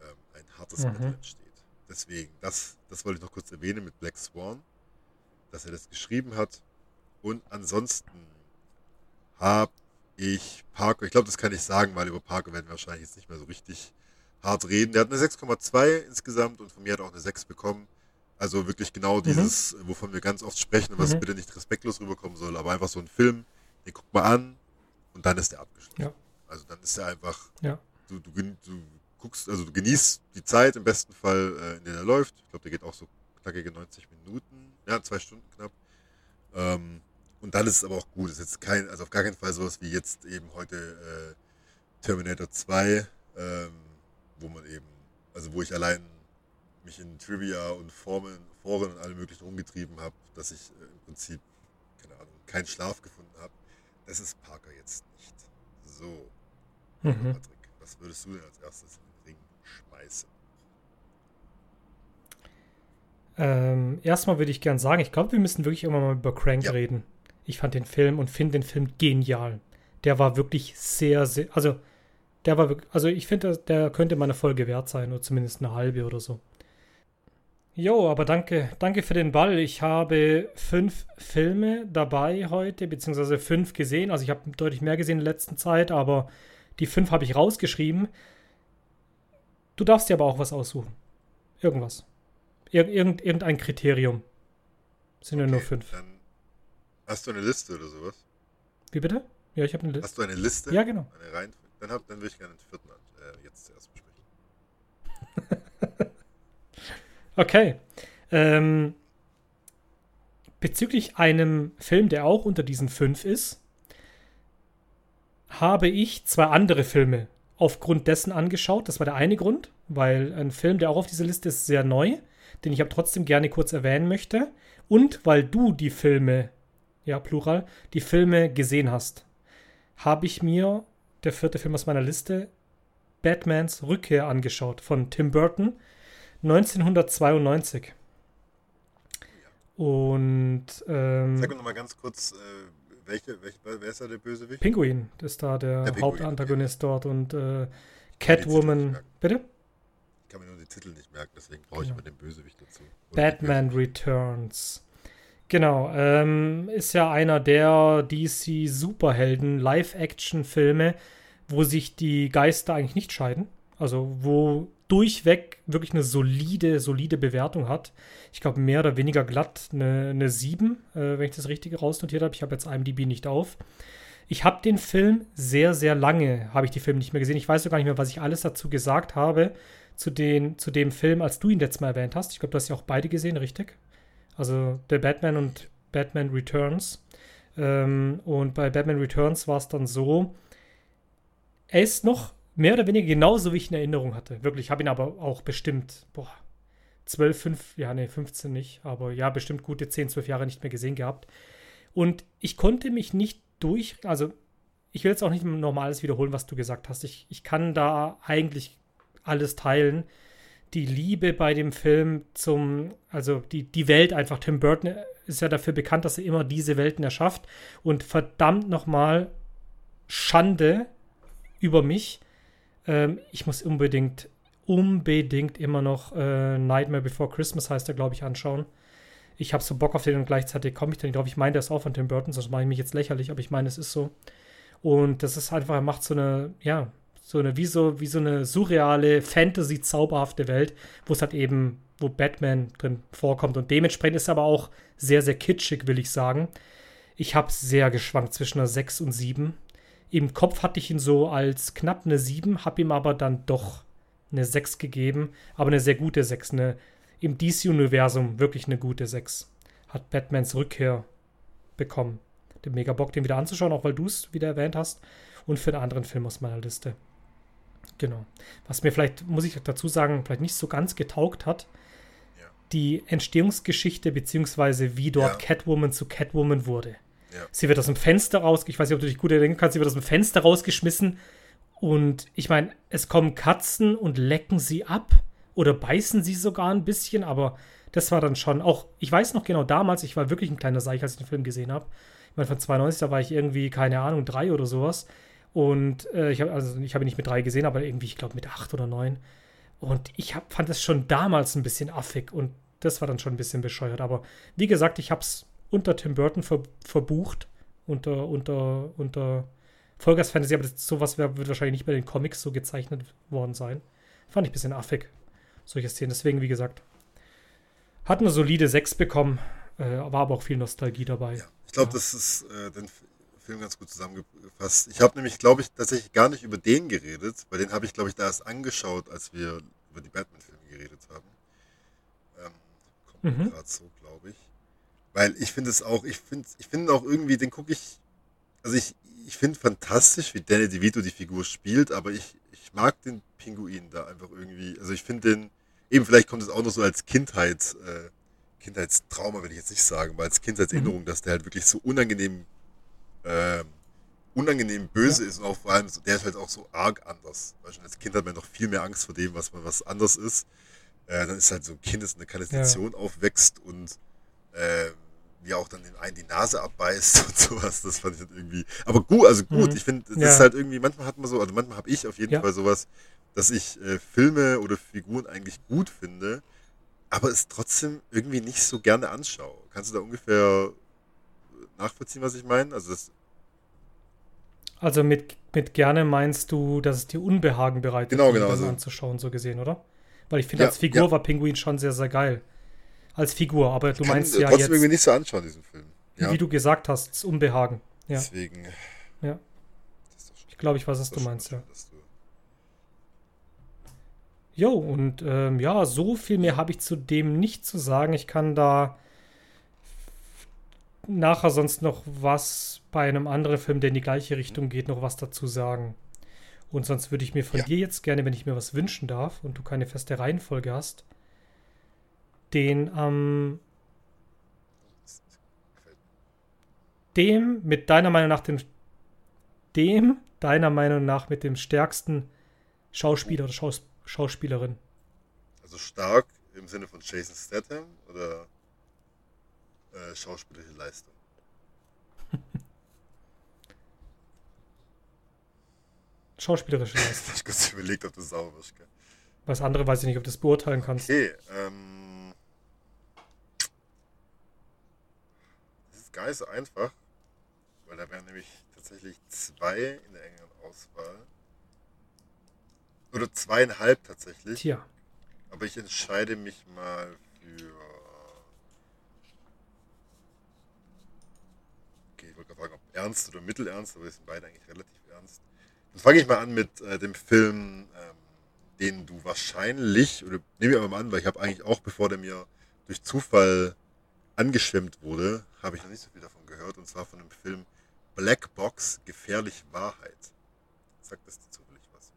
ähm, ein hartes mhm. Mittel entsteht. Deswegen, das, das wollte ich noch kurz erwähnen mit Black Swan, dass er das geschrieben hat. Und ansonsten habe ich Parker, ich glaube, das kann ich sagen, weil über Parker werden wir wahrscheinlich jetzt nicht mehr so richtig hart reden. Der hat eine 6,2 insgesamt und von mir hat er auch eine 6 bekommen. Also wirklich genau mhm. dieses, mhm. wovon wir ganz oft sprechen, was mhm. bitte nicht respektlos rüberkommen soll, aber einfach so ein Film, den guckt man an und dann ist der abgeschlossen. Ja. Also dann ist er einfach, ja. du, du, du guckst, also du genießt die Zeit im besten Fall, äh, in der er läuft. Ich glaube, der geht auch so knackige 90 Minuten, ja, zwei Stunden knapp. Ähm, und dann ist es aber auch gut. Es ist jetzt kein, also auf gar keinen Fall sowas wie jetzt eben heute äh, Terminator 2, ähm, wo man eben, also wo ich allein mich in Trivia und Formeln, Foren und allem möglichen rumgetrieben habe, dass ich äh, im Prinzip, keine Ahnung, keinen Schlaf gefunden habe. Das ist Parker jetzt nicht. So, mhm. Patrick, was würdest du denn als erstes in den Ring schmeißen? Ähm, erstmal würde ich gern sagen, ich glaube, wir müssen wirklich immer mal über Crank ja. reden. Ich fand den Film und finde den Film genial. Der war wirklich sehr, sehr, also der war wirklich, also ich finde, der könnte mal eine Folge wert sein, oder zumindest eine halbe oder so. Jo, aber danke, danke für den Ball. Ich habe fünf Filme dabei heute, beziehungsweise fünf gesehen. Also ich habe deutlich mehr gesehen in der letzten Zeit, aber die fünf habe ich rausgeschrieben. Du darfst dir aber auch was aussuchen. Irgendwas. Ir irgend, irgendein Kriterium. Sind okay, ja nur fünf. Dann hast du eine Liste oder sowas? Wie bitte? Ja, ich habe eine Liste. Hast du eine Liste? Ja, genau. Eine dann, hab, dann würde ich gerne den vierten äh, jetzt zuerst besprechen. [LAUGHS] Okay. Ähm, bezüglich einem Film, der auch unter diesen fünf ist, habe ich zwei andere Filme aufgrund dessen angeschaut. Das war der eine Grund, weil ein Film, der auch auf dieser Liste ist, sehr neu, den ich aber trotzdem gerne kurz erwähnen möchte. Und weil du die Filme, ja, Plural, die Filme gesehen hast, habe ich mir, der vierte Film aus meiner Liste, Batmans Rückkehr angeschaut von Tim Burton 1992. Und ähm, Sag mir nochmal ganz kurz, äh, welche, welche, wer ist da der Bösewicht? Pinguin ist da der, der Hauptantagonist okay. dort und äh, Catwoman. Bitte? Ich kann mir nur die Titel nicht merken, deswegen brauche ich genau. immer den Bösewicht dazu. Batman Returns. Genau, ähm, ist ja einer der DC Superhelden Live-Action-Filme, wo sich die Geister eigentlich nicht scheiden. Also wo durchweg wirklich eine solide, solide Bewertung hat. Ich glaube, mehr oder weniger glatt eine, eine 7, äh, wenn ich das Richtige rausnotiert habe. Ich habe jetzt IMDb nicht auf. Ich habe den Film sehr, sehr lange, habe ich die Filme nicht mehr gesehen. Ich weiß gar nicht mehr, was ich alles dazu gesagt habe, zu, den, zu dem Film, als du ihn letztes Mal erwähnt hast. Ich glaube, du hast ja auch beide gesehen, richtig? Also der Batman und Batman Returns. Ähm, und bei Batman Returns war es dann so, er ist noch mehr oder weniger genauso, wie ich in Erinnerung hatte. Wirklich, ich habe ihn aber auch bestimmt, boah, 12, 5, ja, nee, 15 nicht, aber ja, bestimmt gute 10, 12 Jahre nicht mehr gesehen gehabt. Und ich konnte mich nicht durch, also ich will jetzt auch nicht nochmal alles wiederholen, was du gesagt hast. Ich, ich kann da eigentlich alles teilen. Die Liebe bei dem Film zum, also die, die Welt einfach. Tim Burton ist ja dafür bekannt, dass er immer diese Welten erschafft. Und verdammt nochmal Schande über mich, ähm, ich muss unbedingt, unbedingt immer noch äh, Nightmare Before Christmas heißt er, glaube ich, anschauen. ich habe so Bock auf den und gleichzeitig komme ich da nicht drauf. Ich meine, der ist auch von Tim Burton, sonst mache ich mich jetzt lächerlich, aber ich meine, es ist so. Und das ist einfach, er macht so eine, ja, so eine, wie so, wie so eine surreale, Fantasy-zauberhafte Welt, wo es halt eben, wo Batman drin vorkommt. Und dementsprechend ist er aber auch sehr, sehr kitschig, will ich sagen. Ich habe sehr geschwankt zwischen einer 6 und 7. Im Kopf hatte ich ihn so als knapp eine 7, habe ihm aber dann doch eine 6 gegeben, aber eine sehr gute 6. Eine, Im DC-Universum wirklich eine gute 6. Hat Batmans Rückkehr bekommen. Den mega Bock, den wieder anzuschauen, auch weil du es wieder erwähnt hast. Und für einen anderen Film aus meiner Liste. Genau. Was mir vielleicht, muss ich dazu sagen, vielleicht nicht so ganz getaugt hat, ja. die Entstehungsgeschichte, beziehungsweise wie dort ja. Catwoman zu Catwoman wurde. Ja. Sie wird aus dem Fenster raus, ich weiß nicht, ob du dich gut erinnern kannst, sie wird aus dem Fenster rausgeschmissen und ich meine, es kommen Katzen und lecken sie ab oder beißen sie sogar ein bisschen, aber das war dann schon auch, ich weiß noch genau damals, ich war wirklich ein kleiner Seich, als ich den Film gesehen habe. Ich meine, von 92, da war ich irgendwie, keine Ahnung, drei oder sowas. Und äh, ich habe also ich habe ihn nicht mit drei gesehen, aber irgendwie, ich glaube, mit acht oder neun. Und ich hab, fand es schon damals ein bisschen affig und das war dann schon ein bisschen bescheuert. Aber wie gesagt, ich habe es unter Tim Burton ver, verbucht, unter, unter, unter Vollgas Fantasy, aber das, sowas wär, wird wahrscheinlich nicht bei den Comics so gezeichnet worden sein. Fand ich ein bisschen affig, solche Szenen. Deswegen, wie gesagt, hat eine solide 6 bekommen, äh, war aber auch viel Nostalgie dabei. Ja, ich glaube, ja. das ist äh, den Film ganz gut zusammengefasst. Ich habe nämlich, glaube ich, tatsächlich gar nicht über den geredet, weil den habe ich, glaube ich, da erst angeschaut, als wir über die Batman-Filme geredet haben. Ähm, kommt mhm. gerade so, glaube ich. Weil ich finde es auch, ich finde ich finde auch irgendwie, den gucke ich, also ich, ich finde fantastisch, wie Danny DeVito die Figur spielt, aber ich, ich mag den Pinguin da einfach irgendwie, also ich finde den, eben vielleicht kommt es auch noch so als Kindheit, äh, Kindheitstrauma, will ich jetzt nicht sagen, aber als Kindheitserinnerung, mhm. dass der halt wirklich so unangenehm äh, unangenehm böse ja. ist und auch vor allem, der ist halt auch so arg anders. Weil schon als Kind hat man noch viel mehr Angst vor dem, was man was anders ist. Äh, dann ist halt so ein Kind, das in der Kanalisation ja. aufwächst und äh, wie auch dann den einen die Nase abbeißt [LAUGHS] und sowas. Das fand ich halt irgendwie. Aber gut, also gut, mhm. ich finde, das ja. ist halt irgendwie, manchmal hat man so, also manchmal habe ich auf jeden Fall sowas, dass ich äh, Filme oder Figuren eigentlich gut finde, aber es trotzdem irgendwie nicht so gerne anschaue. Kannst du da ungefähr nachvollziehen, was ich meine? Also also mit, mit gerne meinst du, dass es dir Unbehagen bereitet, genau, genau, also. anzuschauen, so gesehen, oder? Weil ich finde, ja, als Figur ja. war Pinguin schon sehr, sehr geil. Als Figur, aber du meinst ja trotzdem jetzt... irgendwie nicht so anschauen, diesen Film. Ja. Wie du gesagt hast, das Unbehagen. Ja. Deswegen... Ja. Ich glaube, ich weiß, was du meinst, ja. Jo, und ähm, ja, so viel mehr habe ich zu dem nicht zu sagen. Ich kann da nachher sonst noch was bei einem anderen Film, der in die gleiche Richtung geht, noch was dazu sagen. Und sonst würde ich mir von ja. dir jetzt gerne, wenn ich mir was wünschen darf und du keine feste Reihenfolge hast, den am ähm, dem mit deiner Meinung nach dem dem deiner Meinung nach mit dem stärksten Schauspieler oder Schaus Schauspielerin. Also stark im Sinne von Jason Statham oder äh, schauspielerische Leistung. [LAUGHS] Schauspielerische Leistung. ich kurz überlegt, ob du sauber bist. Gell? Was andere weiß ich nicht, ob du das beurteilen kannst. Okay, ähm. Das ist gar nicht so einfach, weil da wären nämlich tatsächlich zwei in der engeren Auswahl. Oder zweieinhalb tatsächlich. Tja. Aber ich entscheide mich mal für ich wollte gerade fragen, ob ernst oder mittelernst, aber wir sind beide eigentlich relativ ernst. Dann fange ich mal an mit äh, dem Film, ähm, den du wahrscheinlich, oder nehme ich aber mal an, weil ich habe eigentlich auch, bevor der mir durch Zufall angeschwemmt wurde, habe ich noch nicht so viel davon gehört, und zwar von dem Film Black Box, Gefährlich Wahrheit. Sagt das dazu zufällig was?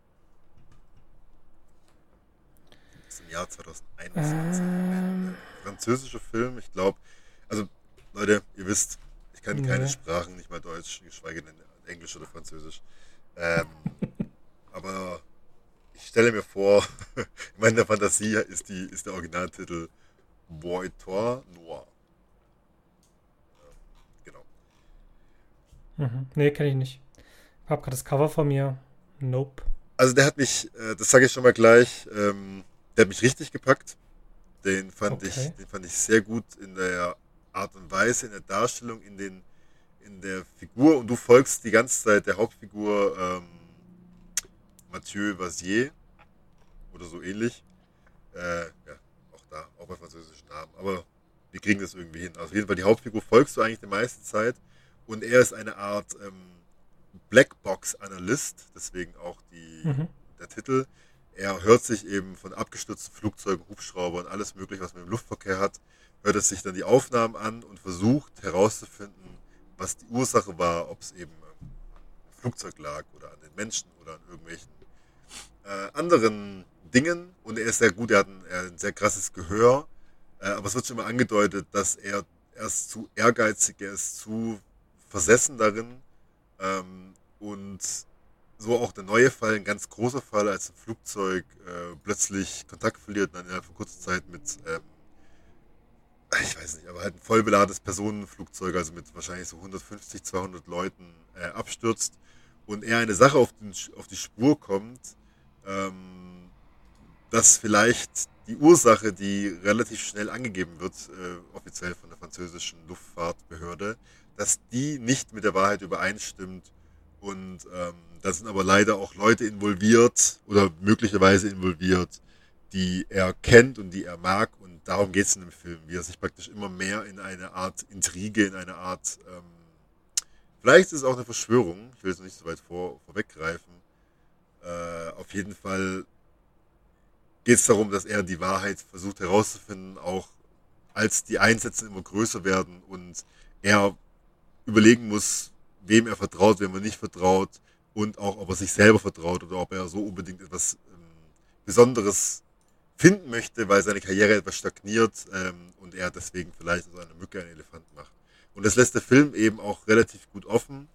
Das ist im Jahr 2021. Ähm. Französischer Film, ich glaube, also Leute, ihr wisst, kann keine ja. Sprachen, nicht mal Deutsch, geschweige denn Englisch oder Französisch. Ähm, [LAUGHS] aber ich stelle mir vor, [LAUGHS] in meiner Fantasie ist, die, ist der Originaltitel Boy Noir. genau. Mhm. Nee, kenne ich nicht. Ich habe gerade das Cover von mir. Nope. Also der hat mich, äh, das sage ich schon mal gleich, ähm, der hat mich richtig gepackt. Den fand, Okay. ich, den fand ich sehr gut in der Art und Weise, in der Darstellung, in, den, in der Figur. Und du folgst die ganze Zeit der Hauptfigur ähm, Mathieu Vasier oder so ähnlich. Äh, ja, auch da, auch bei französischen Namen. Aber wir kriegen das irgendwie hin. Also auf jeden Fall, die Hauptfigur folgst du eigentlich die meiste Zeit. Und er ist eine Art ähm, Blackbox-Analyst, deswegen auch die, Mhm. der Titel. Er hört sich eben von abgestürzten Flugzeugen, Hubschraubern, alles mögliche, was man im Luftverkehr hat, hört es sich dann die Aufnahmen an und versucht herauszufinden, was die Ursache war, ob es eben am Flugzeug lag oder an den Menschen oder an irgendwelchen äh, anderen Dingen. Und er ist sehr gut, er hat ein, er hat ein sehr krasses Gehör, äh, aber es wird schon mal angedeutet, dass er erst zu ehrgeizig, ist zu versessen darin ähm, und so auch der neue Fall, ein ganz großer Fall, als ein Flugzeug äh, plötzlich Kontakt verliert und dann innerhalb von kurzer Zeit mit, ähm, ich weiß nicht, aber halt ein vollbeladenes Personenflugzeug, also mit wahrscheinlich so 150, 200 Leuten äh, abstürzt und er eine Sache auf, den, auf die Spur kommt, ähm, dass vielleicht die Ursache, die relativ schnell angegeben wird, äh, offiziell von der französischen Luftfahrtbehörde, dass die nicht mit der Wahrheit übereinstimmt und ähm, da sind aber leider auch Leute involviert oder möglicherweise involviert, die er kennt und die er mag. Und darum geht es in dem Film, wie er sich praktisch immer mehr in eine Art Intrige, in eine Art, ähm, vielleicht ist es auch eine Verschwörung, ich will jetzt nicht so weit vor, vorweggreifen. Äh, auf jeden Fall geht es darum, dass er die Wahrheit versucht herauszufinden, auch als die Einsätze immer größer werden und er überlegen muss, wem er vertraut, wem er nicht vertraut und auch, ob er sich selber vertraut oder ob er so unbedingt etwas ähm, Besonderes finden möchte, weil seine Karriere etwas stagniert ähm, und er deswegen vielleicht aus einer Mücke einen Elefant macht. Und das lässt der Film eben auch relativ gut offen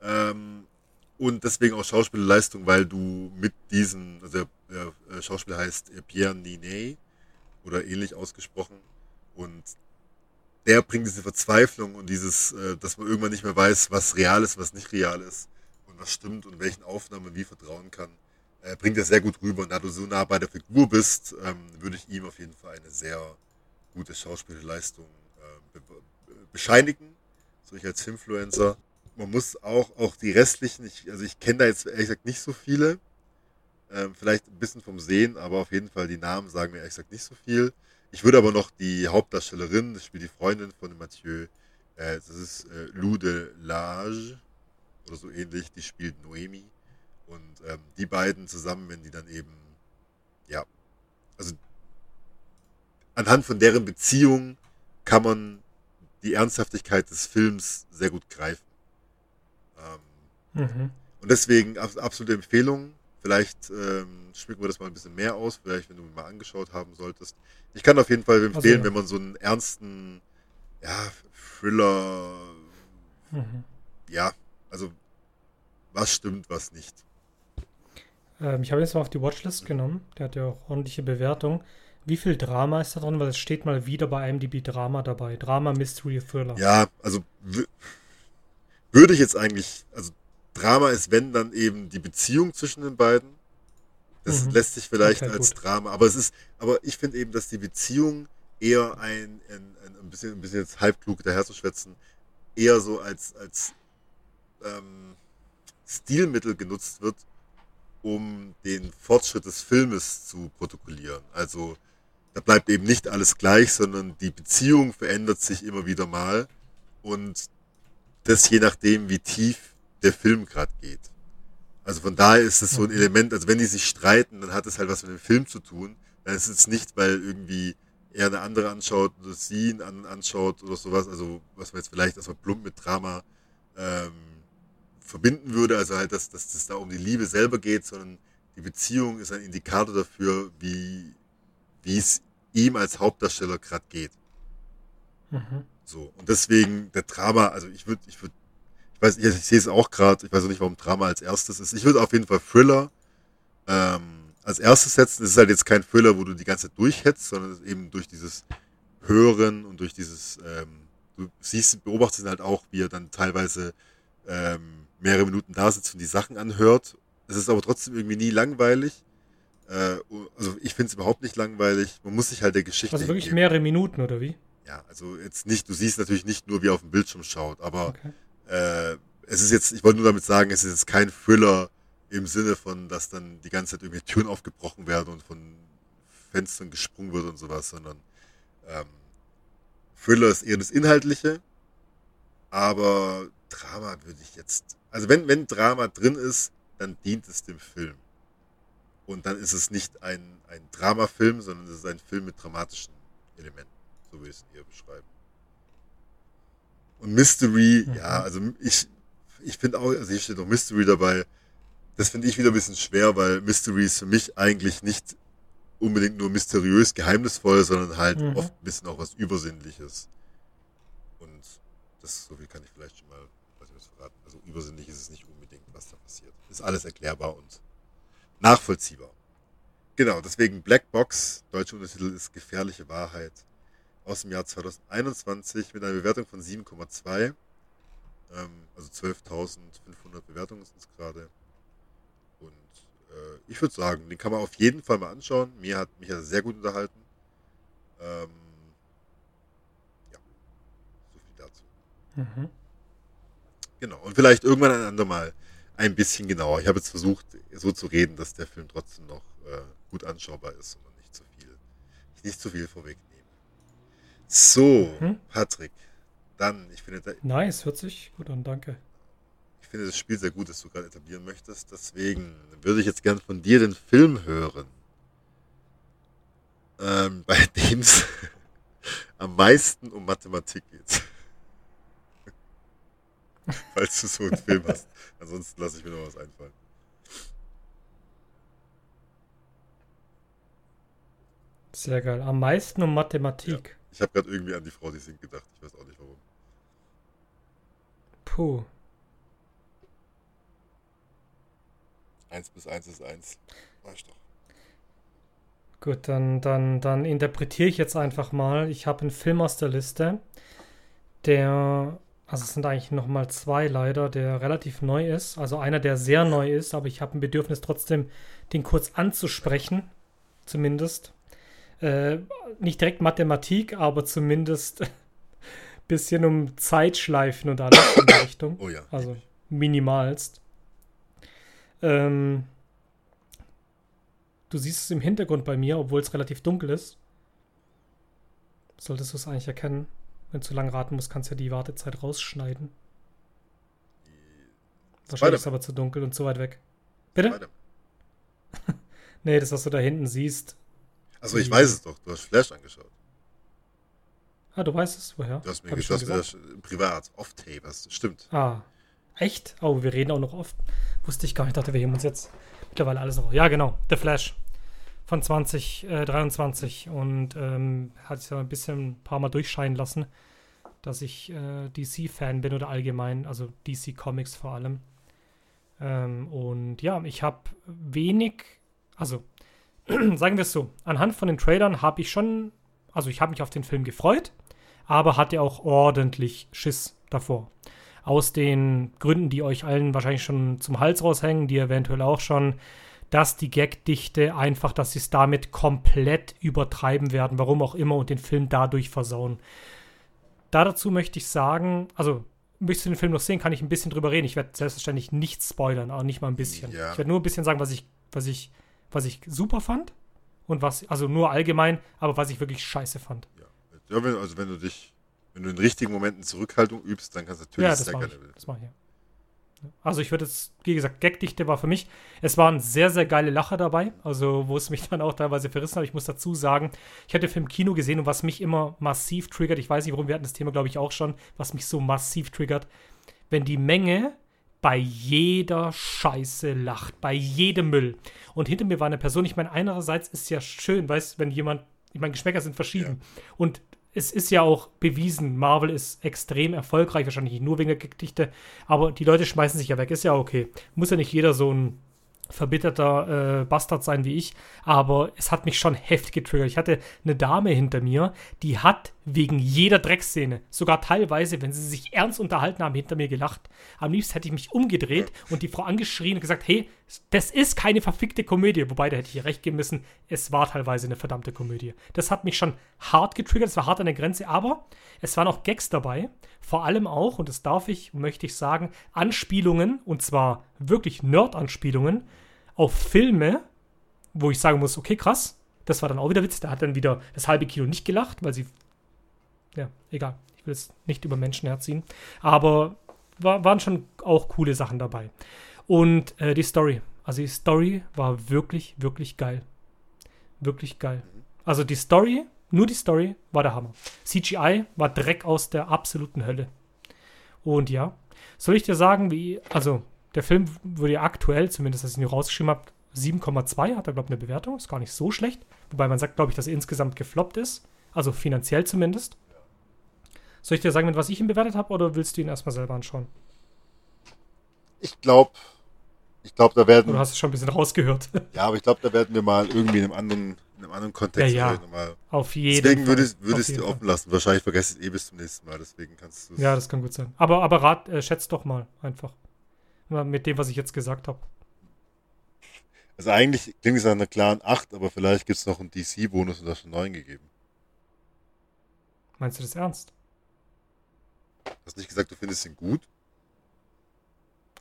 ähm, und deswegen auch Schauspielleistung, weil du mit diesen, also der, der Schauspieler heißt Pierre Ninet oder ähnlich ausgesprochen und der bringt diese Verzweiflung und dieses, äh, dass man irgendwann nicht mehr weiß, was real ist, was nicht real ist und was stimmt und welchen Aufnahmen wie vertrauen kann, äh, bringt er sehr gut rüber. Und da du so nah bei der Figur bist, ähm, würde ich ihm auf jeden Fall eine sehr gute Schauspielleistung äh, be bescheinigen, so ich als Influencer. Man muss auch, auch die restlichen, ich, also ich kenne da jetzt ehrlich gesagt nicht so viele, ähm, vielleicht ein bisschen vom Sehen, aber auf jeden Fall die Namen sagen mir ehrlich gesagt nicht so viel. Ich würde aber noch die Hauptdarstellerin, das spielt die Freundin von Mathieu, äh, das ist äh, Lou de Lage oder so ähnlich, die spielt Noemi. Und ähm, die beiden zusammen, wenn die dann eben, ja, also anhand von deren Beziehung kann man die Ernsthaftigkeit des Films sehr gut greifen. Ähm, Mhm. und deswegen abs- absolute Empfehlung. Vielleicht ähm, schmücken wir das mal ein bisschen mehr aus, vielleicht wenn du ihn mal angeschaut haben solltest. Ich kann auf jeden Fall empfehlen, Also- wenn man so einen ernsten, ja, Thriller, Mhm. ja, also was stimmt, was nicht. Ähm, ich habe jetzt mal auf die Watchlist genommen. Der hat ja auch ordentliche Bewertung. Wie viel Drama ist da drin? Weil es steht mal wieder bei IMDb Drama dabei. Drama, Mystery, Thriller. Ja, also würde ich jetzt eigentlich, also Drama ist, wenn dann eben die Beziehung zwischen den beiden. Das Mhm. lässt sich vielleicht Okay, als gut. Drama, aber es ist, aber ich finde eben, dass die Beziehung eher ein, ein, ein, ein bisschen, ein bisschen jetzt halbklug daherzuschwätzen, eher so als, als ähm, Stilmittel genutzt wird, um den Fortschritt des Filmes zu protokollieren. Also da bleibt eben nicht alles gleich, sondern die Beziehung verändert sich immer wieder mal und das je nachdem, wie tief der Film gerade geht. Also von daher ist es so ein Mhm. Element, also wenn die sich streiten, dann hat es halt was mit dem Film zu tun. Dann ist es nicht, weil irgendwie er eine andere anschaut oder sie einen anderen anschaut oder sowas, also was man jetzt vielleicht erstmal plump mit Drama ähm, verbinden würde, also halt, dass, dass es da um die Liebe selber geht, sondern die Beziehung ist ein Indikator dafür, wie, wie es ihm als Hauptdarsteller gerade geht. Mhm. So. Und deswegen der Drama, also ich würde, ich würde, ich weiß, ich, ich sehe es auch gerade, ich weiß auch nicht, warum Drama als erstes ist. Ich würde auf jeden Fall Thriller ähm, als erstes setzen. Es ist halt jetzt kein Thriller, wo du die ganze Zeit durchhetzt, sondern es ist eben durch dieses Hören und durch dieses, ähm, du siehst, beobachtest halt auch, wie er dann teilweise ähm, mehrere Minuten da sitzt und die Sachen anhört. Es ist aber trotzdem irgendwie nie langweilig. Äh, also ich finde es überhaupt nicht langweilig. Man muss sich halt der Geschichte. Also wirklich hingeben. mehrere Minuten, oder wie? Ja, also jetzt nicht, du siehst natürlich nicht nur, wie er auf dem Bildschirm schaut, aber okay. äh, es ist jetzt, ich wollte nur damit sagen, es ist jetzt kein Thriller im Sinne von, dass dann die ganze Zeit irgendwie Türen aufgebrochen werden und von Fenstern gesprungen wird und sowas, sondern ähm, Thriller ist eher das Inhaltliche, aber Drama würde ich jetzt, also wenn, wenn Drama drin ist, dann dient es dem Film. Und dann ist es nicht ein, ein Dramafilm, sondern es ist ein Film mit dramatischen Elementen. So würde ich es eher beschreiben. Und Mystery, mhm. ja, also ich, ich finde auch, also hier steht noch Mystery dabei. Das finde ich wieder ein bisschen schwer, weil Mystery ist für mich eigentlich nicht unbedingt nur mysteriös, geheimnisvoll, sondern halt mhm. oft ein bisschen auch was Übersinnliches. Und das, so viel kann ich vielleicht schon mal, verraten. Also übersinnlich ist es nicht unbedingt, was da passiert. Ist alles erklärbar und nachvollziehbar. Genau, deswegen Black Box, deutsche Untertitel ist Gefährliche Wahrheit aus dem Jahr 2021 mit einer Bewertung von 7,2. Ähm, also 12.500 Bewertungen sind es gerade. Und äh, ich würde sagen, den kann man auf jeden Fall mal anschauen. Mir hat mich ja sehr gut unterhalten. Ähm, ja, so viel dazu. Mhm. Genau, und vielleicht irgendwann ein andermal ein bisschen genauer. Ich habe jetzt versucht, so zu reden, dass der Film trotzdem noch äh, gut anschaubar ist und nicht zu viel, nicht zu viel vorwegnehme. So, hm? Patrick, dann, ich finde. Da, nice, hört sich gut an, danke. Ich finde das Spiel sehr gut, das du gerade etablieren möchtest. Deswegen würde ich jetzt gern von dir den Film hören, ähm, bei [LAUGHS] dem es am meisten um Mathematik geht. [LAUGHS] Falls du so einen Film hast. Ansonsten lasse ich mir noch was einfallen. Sehr geil. Am meisten um Mathematik. Ja. Ich habe gerade irgendwie an die Frau, die singt, gedacht. Ich weiß auch nicht warum. Puh. 1 bis 1 ist 1. Weißt doch. Gut, dann, dann, dann interpretiere ich jetzt einfach mal. Ich habe einen Film aus der Liste, der, also es sind eigentlich nochmal zwei leider, der relativ neu ist. Also einer, der sehr neu ist, aber ich habe ein Bedürfnis trotzdem, den kurz anzusprechen. Zumindest. Äh, nicht direkt Mathematik, aber zumindest ein [LAUGHS] bisschen um Zeitschleifen und alles in der Richtung. Oh ja. Also minimalst. Ähm, du siehst es im Hintergrund bei mir, obwohl es relativ dunkel ist. Solltest du es eigentlich erkennen. Wenn du zu lange raten musst, kannst du ja die Wartezeit rausschneiden. Wahrscheinlich ist es aber zu dunkel und zu weit weg. Bitte? [LAUGHS] nee, das, was du da hinten siehst, Achso, ich weiß es doch. Du hast Flash angeschaut. Ah, du weißt es? Woher? Du hast mir Hab gesagt, das privat, off-tape, das stimmt. Ah, echt? Oh, wir reden auch noch oft. Wusste ich gar nicht, dachte, wir heben uns jetzt mittlerweile alles noch. Ja, genau, The Flash von 2023 äh, und ähm, hat es ja ein bisschen ein paar Mal durchscheinen lassen, dass ich äh, DC-Fan bin oder allgemein, also DC Comics vor allem. Ähm, und ja, ich habe wenig, also [CLEARS THROAT] sagen wir es so, anhand von den Trailern habe ich schon, also ich habe mich auf den Film gefreut, aber hatte auch ordentlich Schiss davor. Aus den Gründen, die euch allen wahrscheinlich schon zum Hals raushängen, die eventuell auch schon, dass die Gagdichte einfach, dass sie es damit komplett übertreiben werden, warum auch immer, und den Film dadurch versauen. Da dazu möchte ich sagen, also möchtest du den Film noch sehen, kann ich ein bisschen drüber reden. Ich werde selbstverständlich nicht spoilern, aber nicht mal ein bisschen. Ja. Ich werde nur ein bisschen sagen, was ich, was ich was ich super fand und was, also nur allgemein, aber was ich wirklich scheiße fand. Ja, also wenn du dich, wenn du in richtigen Momenten Zurückhaltung übst, dann kannst du natürlich ja, das sehr gerne. Ich, das mache ich ja. Also ich würde jetzt, wie gesagt, Gagdichte war für mich, es waren sehr, sehr geile Lacher dabei, also wo es [LAUGHS] mich dann auch teilweise verrissen hat. Ich muss dazu sagen, ich hatte Film Kino gesehen und was mich immer massiv triggert, ich weiß nicht warum, wir hatten das Thema, glaube ich, auch schon, was mich so massiv triggert, wenn die Menge bei jeder Scheiße lacht, bei jedem Müll. Und hinter mir war eine Person, ich meine, einerseits ist ja schön, weißt wenn jemand, ich meine, Geschmäcker sind verschieden. Ja. Und es ist ja auch bewiesen, Marvel ist extrem erfolgreich, wahrscheinlich nur wegen der Gedichte, aber die Leute schmeißen sich ja weg, ist ja okay. Muss ja nicht jeder so ein verbitterter äh, Bastard sein wie ich, aber es hat mich schon heftig getriggert. Ich hatte eine Dame hinter mir, die hat Wegen jeder Dreckszene. Sogar teilweise, wenn sie sich ernst unterhalten haben, hinter mir gelacht. Am liebsten hätte ich mich umgedreht und die Frau angeschrien und gesagt, hey, das ist keine verfickte Komödie. Wobei, da hätte ich recht geben müssen, es war teilweise eine verdammte Komödie. Das hat mich schon hart getriggert, es war hart an der Grenze, aber es waren auch Gags dabei. Vor allem auch, und das darf ich, möchte ich sagen, Anspielungen, und zwar wirklich Nerd-Anspielungen auf Filme, wo ich sagen muss, okay, krass, das war dann auch wieder Witz. Da hat dann wieder das halbe Kilo nicht gelacht, weil sie ja, egal. Ich will es nicht über Menschen herziehen. Aber war, waren schon auch coole Sachen dabei. Und äh, die Story. Also die Story war wirklich, wirklich geil. Wirklich geil. Also die Story, nur die Story, war der Hammer. CGI war Dreck aus der absoluten Hölle. Und ja, soll ich dir sagen, wie, also der Film wurde ja aktuell, zumindest als ich ihn rausgeschrieben habe, 7,2 hat er, glaube ich, eine Bewertung. Ist gar nicht so schlecht. Wobei man sagt, glaube ich, dass er insgesamt gefloppt ist. Also finanziell zumindest. Soll ich dir sagen, mit was ich ihn bewertet habe, oder willst du ihn erstmal selber anschauen? Ich glaube, ich glaube, da werden. Oder hast du schon ein bisschen rausgehört? [LAUGHS] Ja, aber ich glaube, da werden wir mal irgendwie in einem anderen, in einem anderen Kontext ja, ja. nochmal. Auf jeden Deswegen Fall. würdest, würdest Auf du jeden offen lassen. Wahrscheinlich vergesst es eh bis zum nächsten Mal. Deswegen kannst du Ja, das kann gut sein. Aber, aber rat, äh, schätzt doch mal einfach. Mit dem, was ich jetzt gesagt habe. Also eigentlich klingt es nach einer klaren 8, aber vielleicht gibt es noch einen DC-Bonus und das schon 9 gegeben. Meinst du das ernst? Hast nicht gesagt, du findest ihn gut?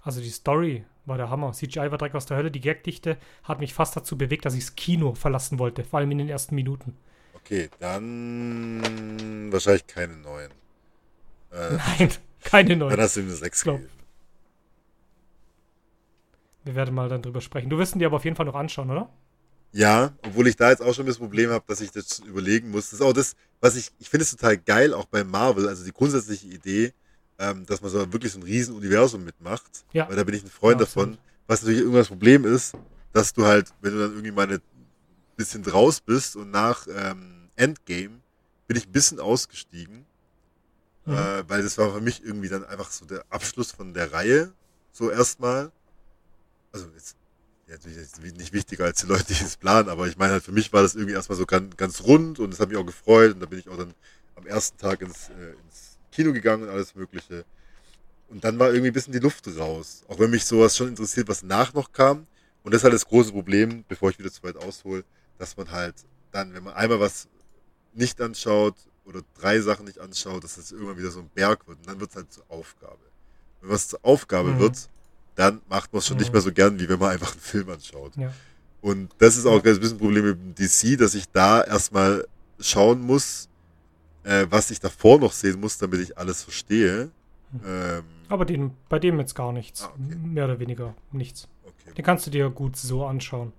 Also die Story war der Hammer. CGI war direkt aus der Hölle. Die Gagdichte hat mich fast dazu bewegt, dass ich das Kino verlassen wollte. Vor allem in den ersten Minuten. Okay, dann wahrscheinlich keine 9. Äh, [LAUGHS] Nein, keine dann neuen. hast du ihm eine 6 Glaub. gegeben. Wir werden mal dann drüber sprechen. Du wirst ihn dir aber auf jeden Fall noch anschauen, oder? Ja, obwohl ich da jetzt auch schon das Problem habe, dass ich das überlegen muss. Das ist auch das, was ich, ich finde es total geil, auch bei Marvel, also die grundsätzliche Idee, ähm, dass man so wirklich so ein riesen Universum mitmacht. Ja. Weil da bin ich ein Freund Ja, davon. Was natürlich irgendwas Problem ist, dass du halt, wenn du dann irgendwie mal ein bisschen draus bist und nach ähm, Endgame bin ich ein bisschen ausgestiegen, Mhm. äh, weil das war für mich irgendwie dann einfach so der Abschluss von der Reihe, so erstmal. Also jetzt ja, natürlich nicht wichtiger als die Leute, die es planen, aber ich meine halt, für mich war das irgendwie erstmal so ganz, ganz rund und das hat mich auch gefreut und da bin ich auch dann am ersten Tag ins, äh, ins Kino gegangen und alles Mögliche. Und dann war irgendwie ein bisschen die Luft raus. Auch wenn mich sowas schon interessiert, was nach noch kam. Und das ist halt das große Problem, bevor ich wieder zu weit aushole, dass man halt dann, wenn man einmal was nicht anschaut oder drei Sachen nicht anschaut, dass das irgendwann wieder so ein Berg wird und dann wird es halt zur Aufgabe. Wenn was zur Aufgabe Mhm. wird, dann macht man es schon nicht Mhm. mehr so gern, wie wenn man einfach einen Film anschaut. Ja. Und das ist auch ein bisschen ein Problem mit dem DC, dass ich da erstmal schauen muss, äh, was ich davor noch sehen muss, damit ich alles verstehe. Mhm. Ähm, Aber den, bei dem jetzt gar nichts. Ah, okay. Mehr oder weniger nichts. okay. Den kannst du dir gut so anschauen.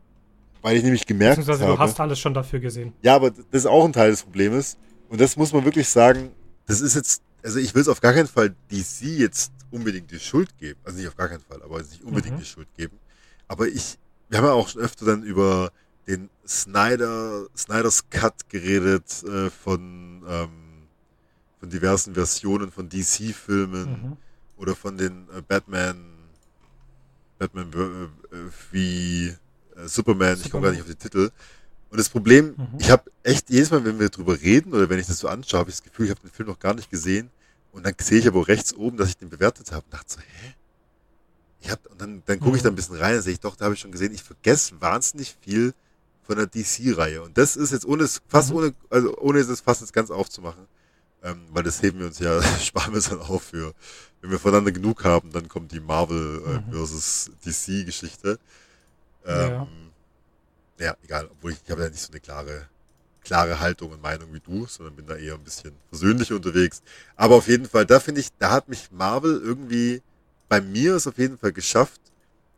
Weil ich nämlich gemerkt Beziehungsweise habe, du hast alles schon dafür gesehen. ja, aber das ist auch ein Teil des Problems. Und das muss man wirklich sagen, das ist jetzt, also ich will es auf gar keinen Fall DC jetzt unbedingt die Schuld geben. Also nicht auf gar keinen Fall, aber nicht unbedingt Mhm. die Schuld geben. Aber ich, wir haben ja auch schon öfter dann über den Snyder, Snyders Cut geredet äh, von, ähm, von diversen Versionen von DC-Filmen Mhm. oder von den äh, Batman, Batman äh, wie äh, Superman, ich komme gar Superman. nicht auf die Titel. Und das Problem, Mhm. ich habe echt jedes Mal, wenn wir drüber reden oder wenn ich das so anschaue, habe ich das Gefühl, ich habe den Film noch gar nicht gesehen. Und dann sehe ich aber rechts oben, dass ich den bewertet habe und dachte so, hä? Ich hab, und dann, dann gucke ich da ein Mhm. bisschen rein und sehe ich, doch, da habe ich schon gesehen, ich vergesse wahnsinnig viel von der DC-Reihe. Und das ist jetzt ohne es, fast Mhm. ohne, also ohne es fast jetzt ganz aufzumachen. Ähm, weil das heben wir uns ja, [LAUGHS] sparen wir uns dann auf für, wenn wir voneinander genug haben, dann kommt die Marvel äh, Mhm. versus DC-Geschichte. Ähm, ja. Ja, egal, obwohl ich, ich habe ja nicht so eine klare, klare Haltung und Meinung wie du, sondern bin da eher ein bisschen versöhnlich unterwegs. Aber auf jeden Fall, da finde ich, da hat mich Marvel irgendwie, bei mir es auf jeden Fall geschafft,